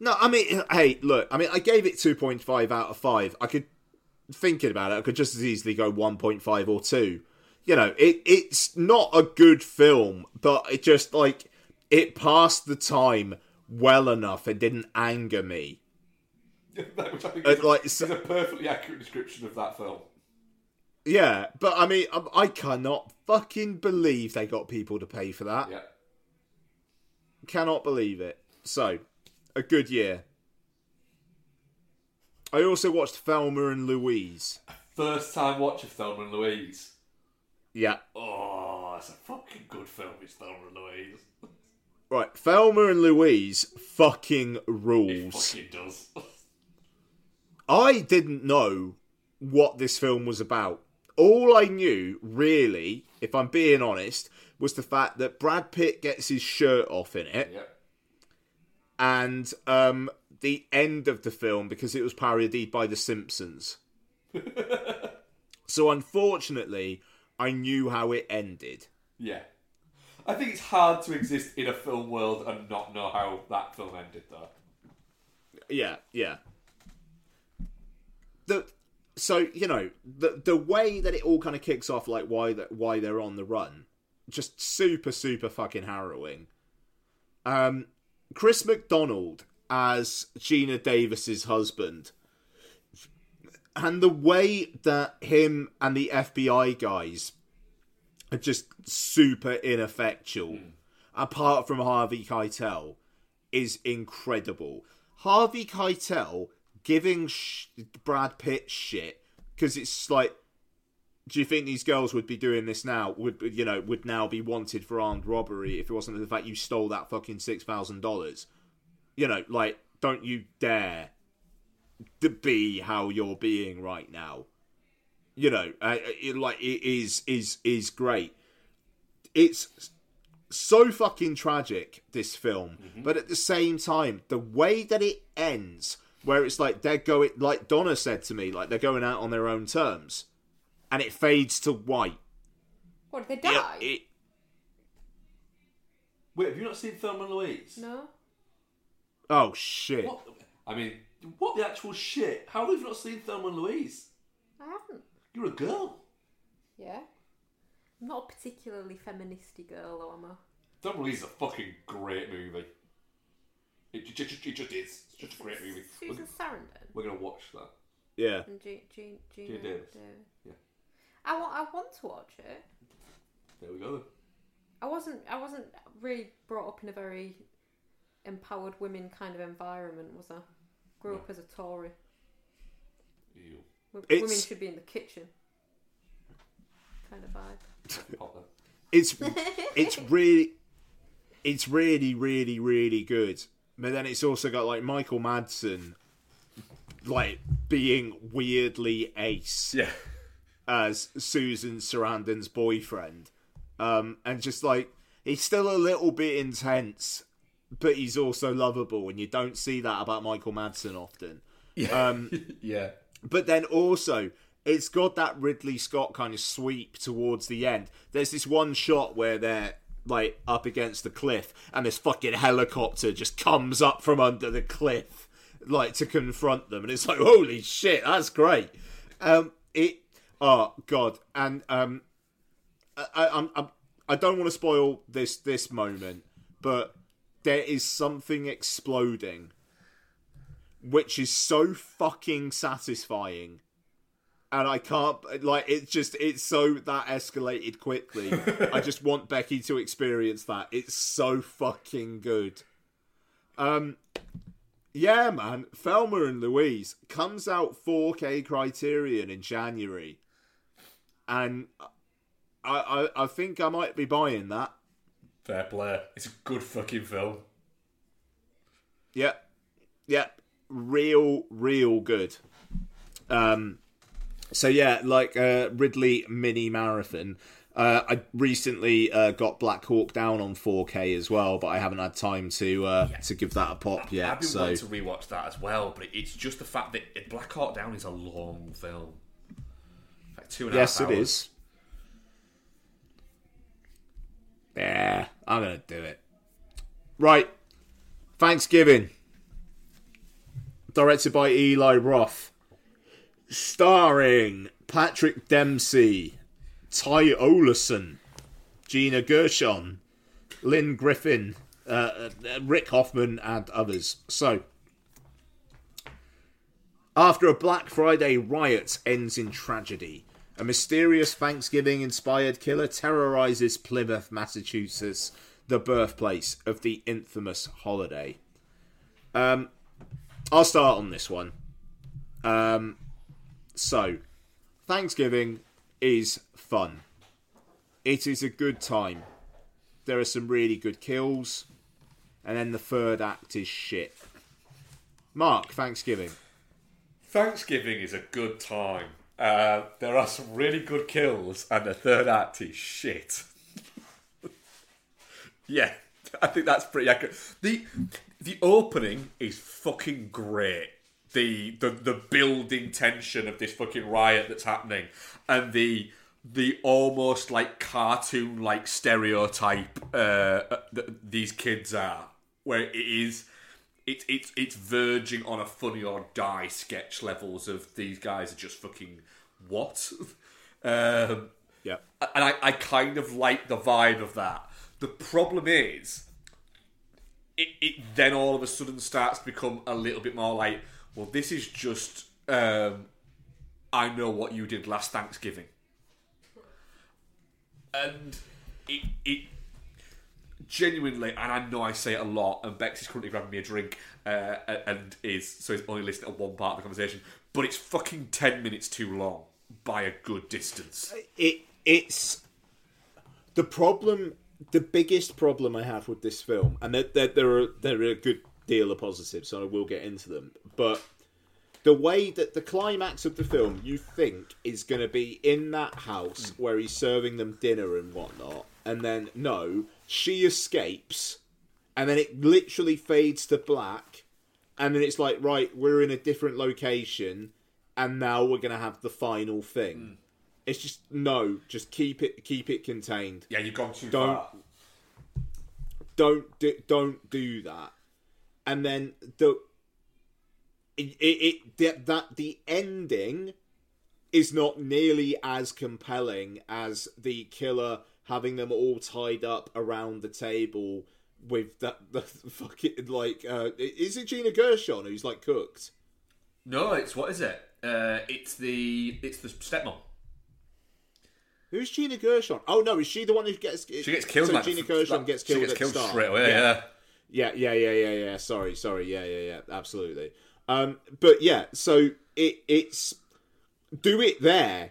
no. I mean, hey, look. I mean, I gave it two point five out of five. I could thinking about it, I could just as easily go one point five or two. You know, it it's not a good film, but it just like it passed the time well enough. It didn't anger me. Which I think Uh, is, like, is a perfectly accurate description of that film. Yeah, but I mean, I, I cannot fucking believe they got people to pay for that. Yeah. Cannot believe it. So, a good year. I also watched Thelma and Louise. First time watch of Thelma and Louise. Yeah. Oh, it's a fucking good film. It's Thelma and Louise. Right, Thelma and Louise fucking rules. It fucking does. I didn't know what this film was about. All I knew, really, if I'm being honest, was the fact that Brad Pitt gets his shirt off in it. and um, the end of the film because it was parodied by The Simpsons. [laughs] so unfortunately, I knew how it ended. Yeah. I think it's hard to exist in a film world and not know how that film ended, though. Yeah, yeah. The so you know the the way that it all kind of kicks off, like why that why they're on the run, just super super fucking harrowing. Um, Chris McDonald as Geena Davis's husband, and the way that him and the FBI guys are just super ineffectual, apart from Harvey Keitel, is incredible. Harvey Keitel giving sh- Brad Pitt shit because it's like, do you think these girls would be doing this now? Would you know? Would now be wanted for armed robbery if it wasn't for the fact you stole that fucking six thousand dollars? You know, like, don't you dare to be how you're being right now. You know, uh, it, like it is is is great. It's so fucking tragic this film but at the same time the way that it ends where it's like they're going like donna said to me like they're going out on their own terms and it fades to white What, did they die? Yeah, it, Wait, have you not seen Thelma and Louise? no? oh shit What? I mean, what the actual shit? How have you not seen Thelma and Louise? I haven't. You're a girl. Yeah. I'm not a particularly feministy girl, though, am I? Thelma and Louise is a fucking great movie. It, ju- ju- it, just is. It's just a great movie. We're, Susan Sarandon we're gonna watch that. yeah and Jean, Jean, Geena Geena Davis. Davis. Yeah. I want, I want to watch it. There we go. Then. I wasn't, I wasn't really brought up in a very empowered women kind of environment, was I? Grew up as a Tory. Ew. W- Women should be in the kitchen. Kind of vibe. It's [laughs] it's really it's really really really good but then it's also got like michael madsen like being weirdly ace Yeah. As Susan Sarandon's boyfriend. Um, and just like he's still a little bit intense, but he's also lovable, and you don't see that about Michael Madsen often. Um, [laughs] Yeah. but then also it's got that Ridley Scott kind of sweep towards the end. There's this one shot where they're like up against the cliff, and this fucking helicopter just comes up from under the cliff, like to confront them, and it's like, holy shit, that's great. Um, it, oh god, and um, I, I'm, I'm, I don't want to spoil this this moment, but there is something exploding, which is so fucking satisfying and I can't like it's just it's so that escalated quickly. I just [laughs] want Becky to experience that. It's so fucking good. Um yeah, man, Thelma and Louise comes out 4K Criterion in January. And I, I I think I might be buying that. Fair play. It's a good fucking film. Yep. Yep. Real, real good. Um so yeah, like uh, Ridley mini marathon. Uh, I recently uh, got Black Hawk Down on 4K as well, but I haven't had time to uh, to give that a pop yet. I've been so wanting to rewatch that as well, but it's just the fact that Black Hawk Down is a long film. Two and a half yes, it hours. is. Yeah, I'm gonna do it. Right, Thanksgiving, directed by Eli Roth, starring Patrick Dempsey, Ty Olsson, Gina Gershon, Lynn Griffin, uh, uh, Rick Hoffman, and others. So, after a Black Friday riot ends in tragedy, a mysterious Thanksgiving inspired killer terrorizes Plymouth, Massachusetts, the birthplace of the infamous holiday. Um, I'll start on this one. Um, so, Thanksgiving is fun. It is a good time. There are some really good kills, and then the third act is shit. Mark, Thanksgiving. Thanksgiving is a good time. Uh, there are some really good kills, and the third act is shit. [laughs] yeah, I think that's pretty accurate. the The opening is fucking great. The the the building tension of this fucking riot that's happening, and the the almost like cartoon like stereotype uh, that these kids are, where it is it's it's it's verging on a funny or die sketch levels of these guys are just fucking what? [laughs] Um, Yeah. and I, I kind of like the vibe of that. The problem is it, it then all of a sudden starts to become a little bit more like well this is just um, I know what you did last Thanksgiving. And it it genuinely, and I know I say it a lot, and Bex is currently grabbing me a drink, uh, and is so he's only listening to one part of the conversation, but it's fucking ten minutes too long by a good distance. it it's the problem the biggest problem i have with this film and there, there, there are there are a good deal of positives so i will get into them but the way that the climax of the film you think is going to be in that house where he's serving them dinner and whatnot and then no she escapes and then it literally fades to black and then it's like right we're in a different location and now we're going to have the final thing. Hmm. It's just no just keep it keep it contained. Yeah, you've gone too Don't- far. don't do, don't do that. And then the it, it, it that the ending is not nearly as compelling as the killer having them all tied up around the table with that [laughs] the fucking like uh is it Gina Gershon who's like cooked No, it's what is it? Uh, it's the it's the stepmom. who's Gina Gershon oh no is she the one who gets She gets killed. so like, Gina Gershon like, gets she killed gets at killed the start straight away. Yeah. Yeah, yeah, yeah, yeah, yeah. Sorry, sorry. Yeah, yeah, yeah. Absolutely. Um, but yeah, so it it's do it there,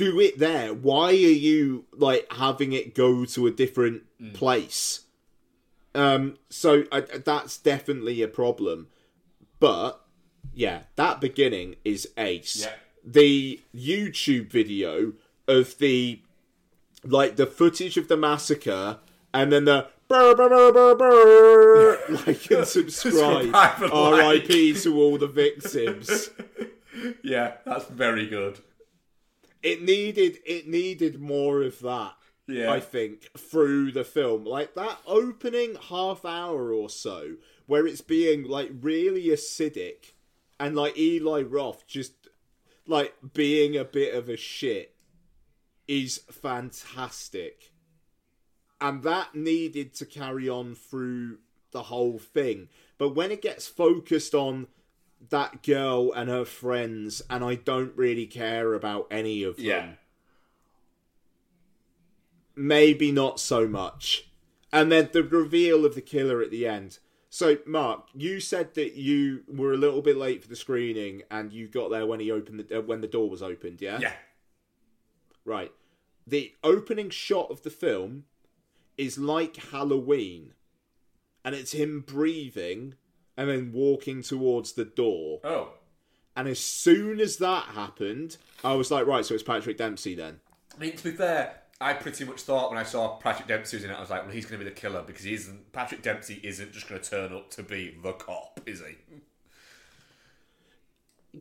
do it there. Why are you like having it go to a different place? Um, so I, that's definitely a problem. But yeah, that beginning is ace. Yeah. The YouTube video of the like the footage of the massacre and then the brr, brr, brr, [laughs] like and [laughs] subscribe Subscribe and like. RIP to all the victims [laughs] yeah, that's very good. It needed it needed more of that Yeah. I think through the film, like that opening half hour or so, where it's being like really acidic, and like Eli Roth just like being a bit of a shit, is fantastic, and that needed to carry on through the whole thing. But when it gets focused on that girl and her friends, and I don't really care about any of them Yeah. maybe not so much. And then the reveal of the killer at the end. So, Mark, you said that you were a little bit late for the screening, and you got there when he opened the, uh, when the door was opened. Yeah, Yeah. right. The opening shot of the film is like Halloween, and it's him breathing and then walking towards the door. Oh. And as soon as that happened, I was like, right, so it's Patrick Dempsey then. I mean, to be fair, I pretty much thought when I saw Patrick Dempsey was in it, I was like, well, he's going to be the killer because he isn't. Patrick Dempsey isn't just going to turn up to be the cop, is he?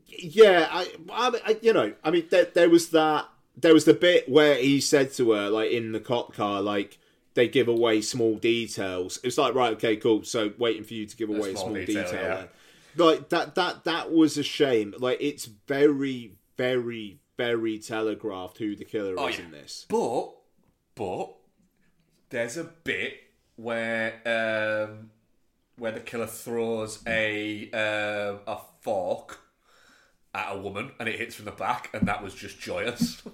Yeah, I, I, I you know, I mean, there, there was that, there was the bit where he said to her, like in the cop car, like they give away small details. It's like, right, okay, cool. So waiting for you to give away a small small detail, detail. yeah. Like that, that, that was a shame. Like it's very, very, very telegraphed who the killer Oh, is yeah. in this. But, but, there's a bit where um, where the killer throws a um, a fork at a woman and it hits from the back, and that was just joyous. [laughs]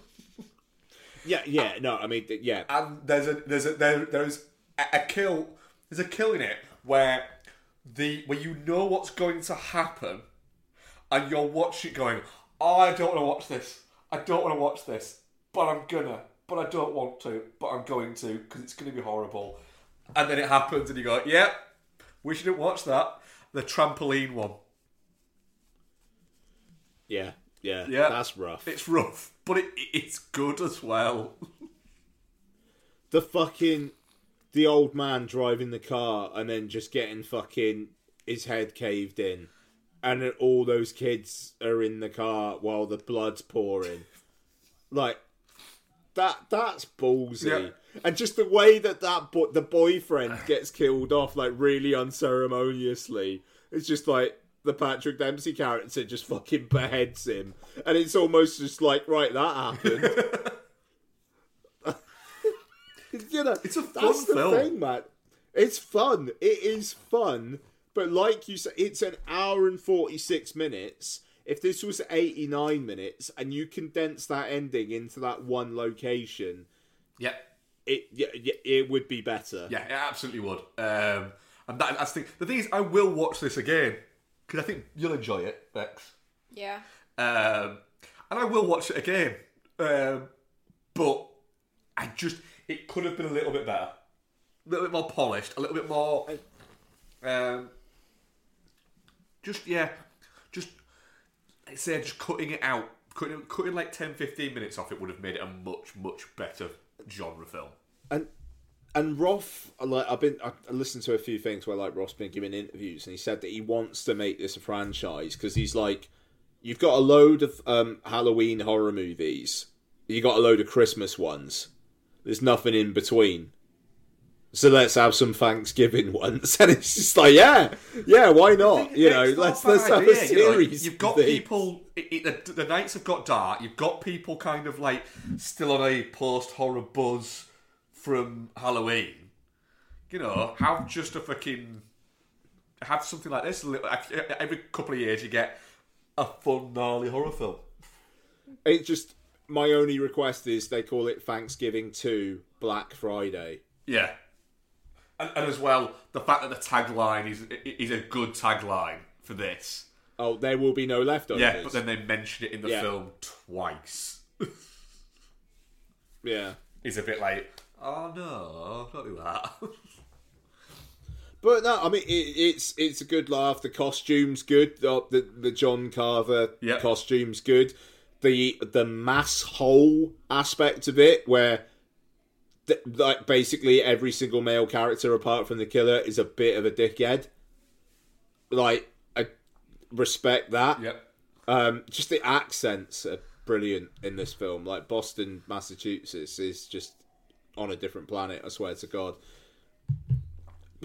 Yeah, yeah, no, I mean, yeah, and there's a there's a there, there's a, a kill there's a kill in it where the where you know what's going to happen and you're watching it going oh I don't want to watch this. I don't want to watch this. But I'm gonna. But I don't want to. But I'm going to because it's going to be horrible. And then it happens and you go yep we shouldn't watch that. The trampoline one. Yeah, yeah, Yeah. that's rough. it's rough but it, it's good as well [laughs] the fucking the old man driving the car and then just getting fucking his head caved in and all those kids are in the car while the blood's pouring like that that's ballsy Yeah. and just the way that that bo- the boyfriend gets killed off like really unceremoniously it's just like the Patrick Dempsey character just fucking beheads him and it's almost just like right that happened [laughs] you know, It's a that's fun the film. thing, man. It's fun. It is fun, but like you said, it's an hour and forty six minutes. If this was eighty nine minutes and you condense that ending into that one location, yeah it yeah, yeah, it would be better. Yeah, it absolutely would. Um, and that, that's the thing. The thing is, I will watch this again because I think you'll enjoy it, Bex. Yeah. Um, and I will watch it again. Um, but I just, it could have been a little bit better, a little bit more polished, a little bit more. Um, just yeah, just I'd say just cutting it out, cutting cutting like 10, 15 minutes off it would have made it a much much better genre film. and and Roth, like I've been, I listened to a few things where like Roth's been giving interviews, and he said that he wants to make this a franchise because he's like, you've got a load of um, Halloween horror movies, you got a load of Christmas ones. There's nothing in between. So let's have some Thanksgiving [laughs] ones, and it's just like, yeah, yeah, why not? You know, let's let's have a idea, you know. series. You've got thing. people. It, it, the, the nights have got dark. You've got people kind of like still on a post horror buzz from Halloween. You know, have just a fucking have something like this. Every couple of years, you get a fun gnarly horror film. It just my only request is they call it Thanksgiving to Black Friday. Yeah. And, and as well, the fact that the tagline is is a good tagline for this. Oh, there will be no leftovers. Yeah, but then they mention it in the Yeah. film twice. [laughs] yeah. Is a bit like, oh no, don't do that. But no, I mean it, it's it's a good laugh. The costume's good. The the, the John Carver Yeah. costume's good. The the mass whole aspect of it, where th- like basically every single male character apart from the killer is a bit of a dickhead. Like I respect that. yep. Um, just the accents are brilliant in this film. Like Boston, Massachusetts is just on a different planet. I swear to God.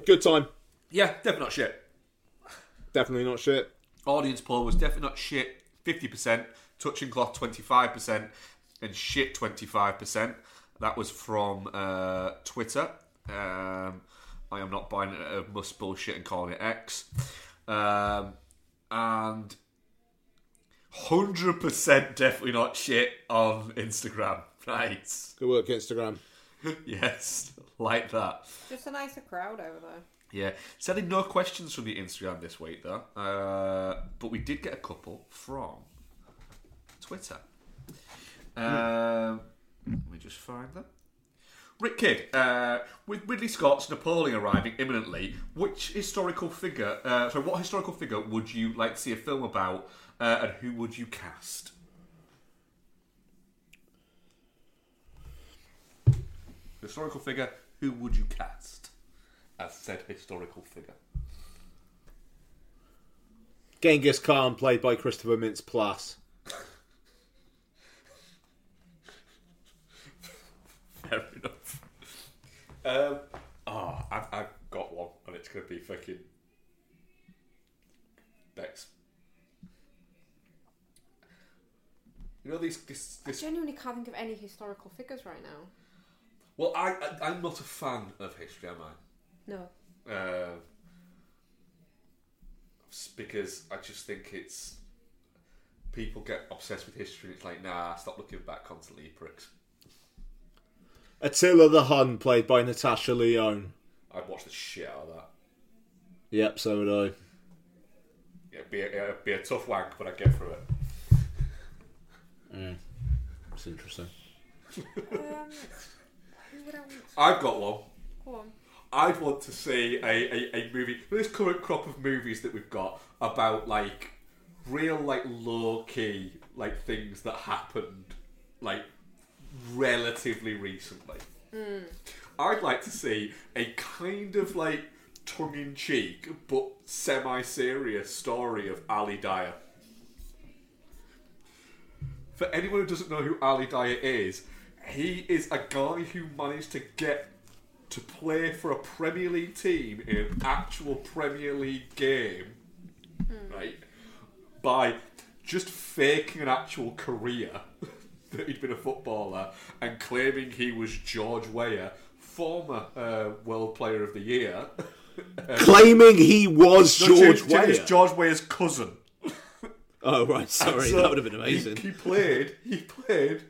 Good time. Yeah, definitely not shit. Definitely not shit. Audience poll was definitely not shit, 50%, touching cloth 25%, and shit 25%. That was from uh, Twitter. Um, I am not buying it of must bullshit and calling it X. Um, and 100% definitely not shit on Instagram. [laughs] Right. Good work, Instagram. [laughs] yes, like that. Just a nicer crowd over there. Yeah, sadly no questions from the Instagram this week though, uh, but we did get a couple from Twitter. Um, let me just find them. Rick Kidd, uh, with Ridley Scott's Napoleon arriving imminently, which historical figure, uh, so what historical figure would you like to see a film about, uh, and who would you cast? Historical figure, who would you cast as said historical figure? Genghis Khan, played by Christopher Mintz Plasse. [laughs] Fair enough. Um, oh, I've, I've got one, and it's going to be fucking Bex. You know these this, I genuinely can't think of any historical figures right now. Well, I, I I'm not a fan of history, am I? No. Uh, because I just think it's people get obsessed with history. and It's like, nah, stop looking back constantly, you pricks. Attila the Hun, played by Natasha Lyonne. I'd watch the shit out of that. Yep, so would I. Yeah, it'd be a, it'd be a tough wank, but I'd get through it. It's interesting. Um, I want? I've got one. Go on. I'd want to see a, a, a movie. This current crop of movies that we've got about like real like low key like things that happened like relatively recently. Hmm. I'd like to see a kind of like tongue in cheek but semi serious story of Ali Dia. For anyone who doesn't know who Ali Dia is, he is a guy who managed to get to play for a Premier League team in an actual Premier League game, right? By just faking an actual career [laughs] that he'd been a footballer and claiming he was George Weah, former uh, World Player of the Year. [laughs] Claiming he was No, George Jim- Jim is Weah. George Weah's cousin. Oh, right, [laughs] sorry, So that would have been he- amazing. He, played. He played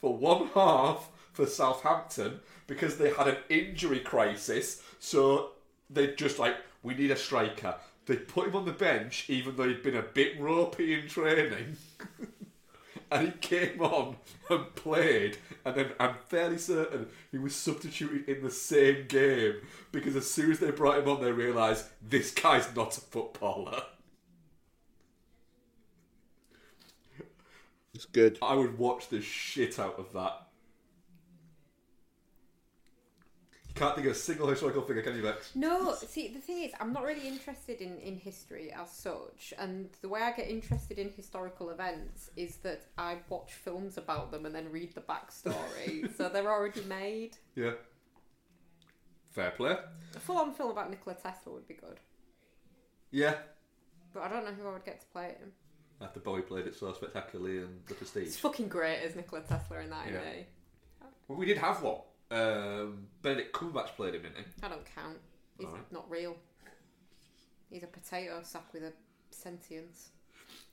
for one half for Southampton because they had an injury crisis. So they just like we need a striker. They put him on the bench even though he'd been a bit ropey in training. [laughs] and he came on and played, and then I'm fairly certain he was substituted in the same game because as soon as they brought him on, they realised this guy's not a footballer. [laughs] It's good. I would watch the shit out of that. You can't think of a single historical figure, can you, Bex? No, see, the thing is, I'm not really interested in, in history as such, and the way I get interested in historical events is that I watch films about them and then read the backstory, [laughs] so they're already made. Yeah. Fair play. A full on film about Nikola Tesla would be good, Yeah. but I don't know who I would get to play him. After Bowie played it so spectacularly and The Prestige. It's fucking great as Nikola Tesla in that, Yeah. eh? Well, we did have one. Um, Benedict Cumberbatch played him, didn't he? I don't count. He's Alright. not real. He's a potato sack with a sentience.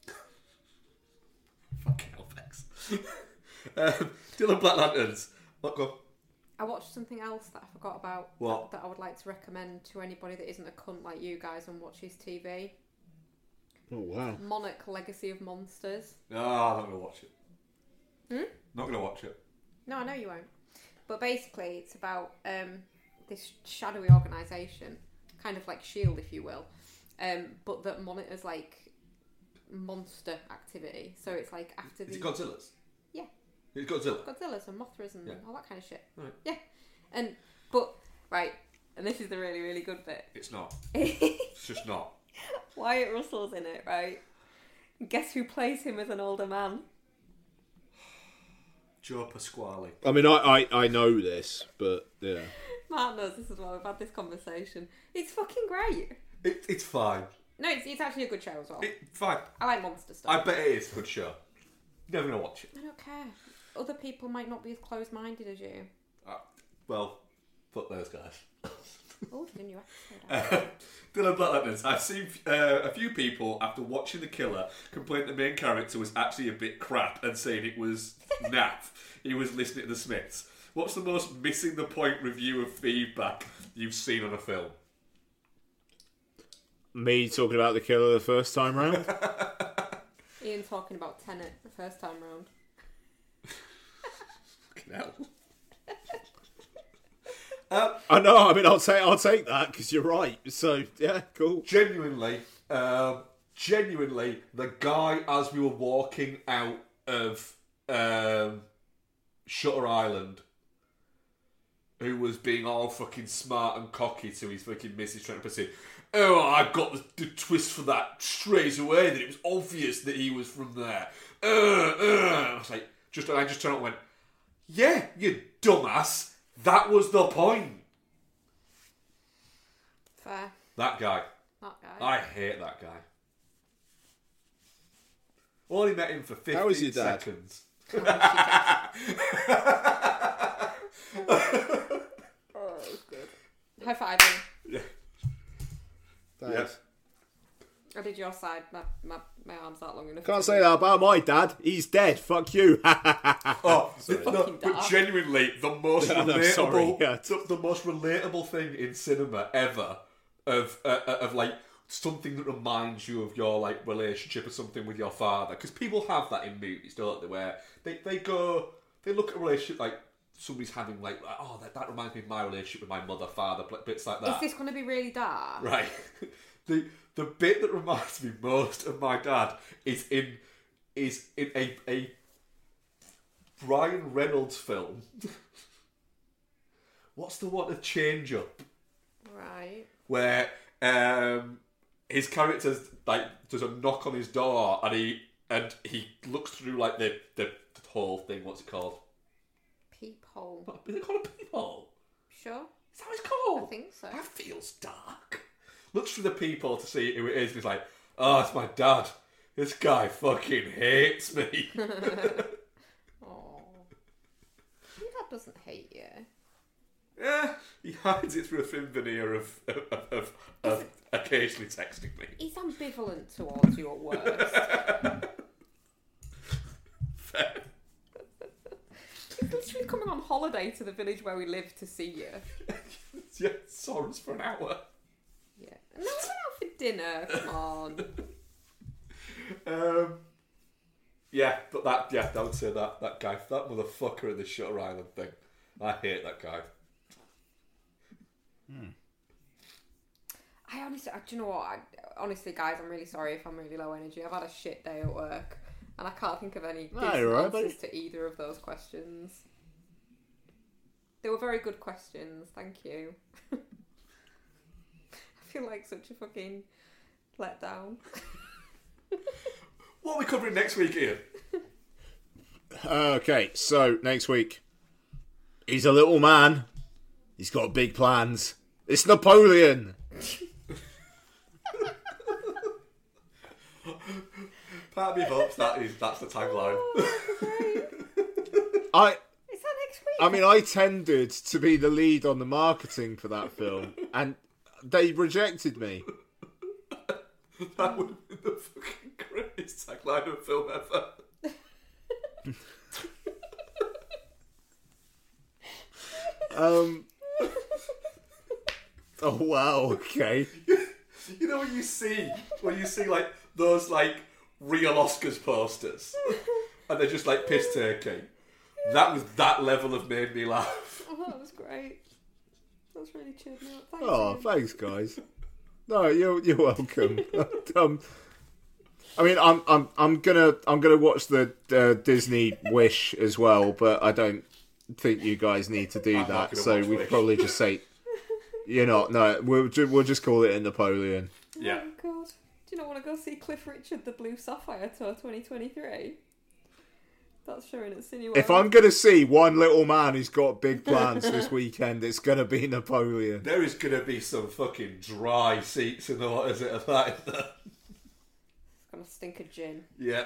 [laughs] Fucking hell, Bex. [laughs] um, Dylan Black Lanterns. Look, go. I watched something else that I forgot about What? that I would like to recommend to anybody that isn't a cunt like you guys and watches TV. Oh, wow. Monarch Legacy of Monsters. No, I'm not going to watch it. Hmm? Not going to watch it. No, I know you won't. But basically, it's about um, this shadowy organisation, kind of like Shield, if you will, um, but that monitors like monster activity. So it's like after Is the it Godzilla's? Yeah. It's Godzilla. Godzillas and Mothras and Yeah. all that kind of shit. Right. Yeah, and but right, and this is the really really good bit. It's not. [laughs] It's just not. Wyatt Russell's in it, right? Guess who plays him as an older man? Joe Pasquale. I mean, I, I, I know this, but yeah. Mark knows this as well. We've had this conversation. It's fucking great. It, it's fine. No, it's, it's actually a good show as well. It, fine. I like monster stuff. I bet it is a good show. You're never gonna watch it. I don't care. Other people might not be as close minded as you. Uh, well, fuck those guys. [laughs] Oh, the new episode. [laughs] Dylan Blackletters. I've seen uh, a few people after watching The Killer complain the main character was actually a bit crap and saying it was [laughs] naff. He was listening to the Smiths. What's the most missing the point review of feedback you've seen on a film? Me talking about the killer the first time round. [laughs] Ian talking about Tenet the first time round. Fucking hell. I know. I mean, I'll take I'll take that because you're right. So yeah, cool. Genuinely, um, genuinely, the guy as we were walking out of um, Shutter Island, who was being all fucking smart and cocky to his fucking missus trying to pursue. Oh, I got the, the twist for that straight away. That it was obvious that he was from there. Uh, uh. I was like, just I just turned up and went, "Yeah, you dumbass. That was the point." Fair. That guy. That guy. I hate that guy. Only met him for 15 How is your dad? seconds. [laughs] Oh, it was good. High five. Ian. [laughs] Thanks. I did your side. My, my, my arm's not long enough. Can't say that about my dad. He's dead. Fuck you. [laughs] Oh, the- no, Fucking but dark. genuinely, the most Yeah, [laughs] no, relatable, sorry, yeah. the, the most relatable thing in cinema ever of uh, uh, of like something that reminds you of your like relationship or something with your father. Because people have that in movies, don't they? Where they, they go, they look at a relationship like somebody's having like, oh, that, that reminds me of my relationship with my mother, father, bits like that. Is this going to be really dark? Right. [laughs] the the bit that reminds me most of my dad is in is in a a Ryan Reynolds film. [laughs] What's the one? A change up Right. where um his character's like there's a knock on his door and he and he looks through like the the, the whole thing. What's it called? Peephole. What- Is it called a peephole? Sure. Is that what it's called? I think so. That feels dark. Looks through the people to see who it is, and he's like, "Oh, it's my dad. This guy fucking hates me." [laughs] Oh. Your dad doesn't hate you. yeah, he hides it through a thin veneer of of, of, of, of occasionally texting me. He's ambivalent towards you at worst. Fair. He's literally coming on holiday to the village where we live to see you. [laughs] yeah, sorrows for an hour. Yeah. No, we're out for dinner. Come on. [laughs] Um, yeah, but that yeah, I would say that that guy, that motherfucker in the Shutter Island thing. I hate that guy. I honestly, do you know what? I, honestly, guys, I'm really sorry if I'm really low energy. I've had a shit day at work, and I can't think of any No, decent you're all right, answers buddy. to either of those questions. They were very good questions. Thank you. [laughs] I feel like such a fucking letdown. What are we covering next week, Ian? [laughs] okay, so next week, he's a little man. He's got big plans. It's Napoleon. Part of me hopes that is that's the tagline. Oh, [laughs] I. Is that next week? I mean, I tended to be the lead on the marketing for that film, and they rejected me. [laughs] that would have been the fucking greatest tagline of a film ever. [laughs] Um. Oh wow. Okay. [laughs] You know when you see when you see like those like real Oscars posters, and they're just like piss taking. That was that level of made me laugh. Oh, that was great. That was really cheered me up. Thanks. Oh, Ian. thanks, guys. No, you're you're welcome. [laughs] um, I mean, I'm I'm I'm gonna I'm gonna watch the uh, Disney Wish as well, but I don't think you guys need to do I'm that. So we Wish. probably just say you're not. No, we'll ju- we'll just call it a Napoleon. Yeah. Oh god. Do you not want to go see Cliff Richard, the Blue Sapphire Tour 2023? That's showing at Cineworld. If I'm gonna see one little man who's got big plans this [laughs] weekend, it's gonna be Napoleon. There is going to be some fucking dry seats in the what is it of that? in there. It's gonna stink of gin. yeah.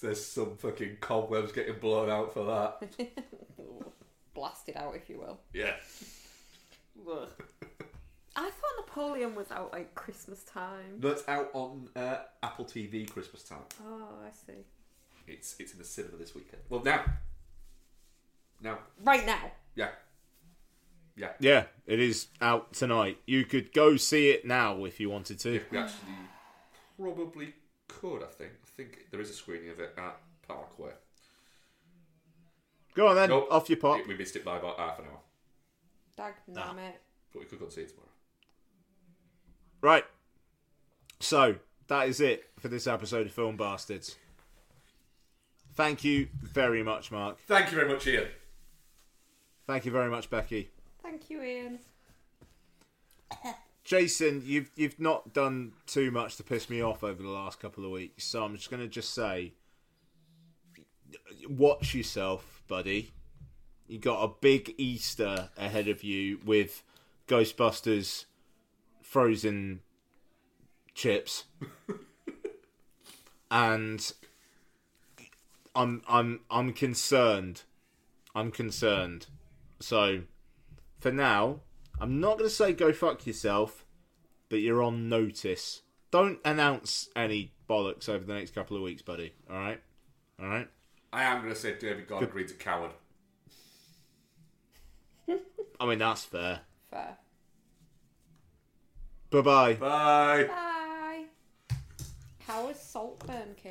There's some fucking cobwebs getting blown out for that. [laughs] Blasted out, if you will. Yeah. Ugh. I thought Napoleon was out like Christmas time. That's out on uh, Apple TV Christmas time. Oh, I see. It's it's in the cinema this weekend. Well, now. Now. Right now. Yeah. Yeah. Yeah, it is out tonight. You could go see it now if you wanted to. We actually probably could, I think. I think there is a screening of it at Parkway. Go on then, Nope. off your pop. We missed it by about half an hour. Dag it! But we could go and see it tomorrow. Right. So that is it for this episode of Film Bastards. Thank you very much, Mark. Thank you very much, Ian. Thank you very much, Becky. Thank you, Ian. [laughs] Jason, you've you've not done too much to piss me off over the last couple of weeks, so I'm just going to just say, watch yourself, buddy. You got a big Easter ahead of you with Ghostbusters frozen chips, [laughs] and I'm I'm I'm concerned. I'm concerned. So, for now, I'm not going to say go fuck yourself, but you're on notice. Don't announce any bollocks over the next couple of weeks, buddy. All right, all right. I am going to say David Gordon Green's a coward. I mean that's fair. Fair. Bye bye. Bye. Bye. How is Saltburn, kid?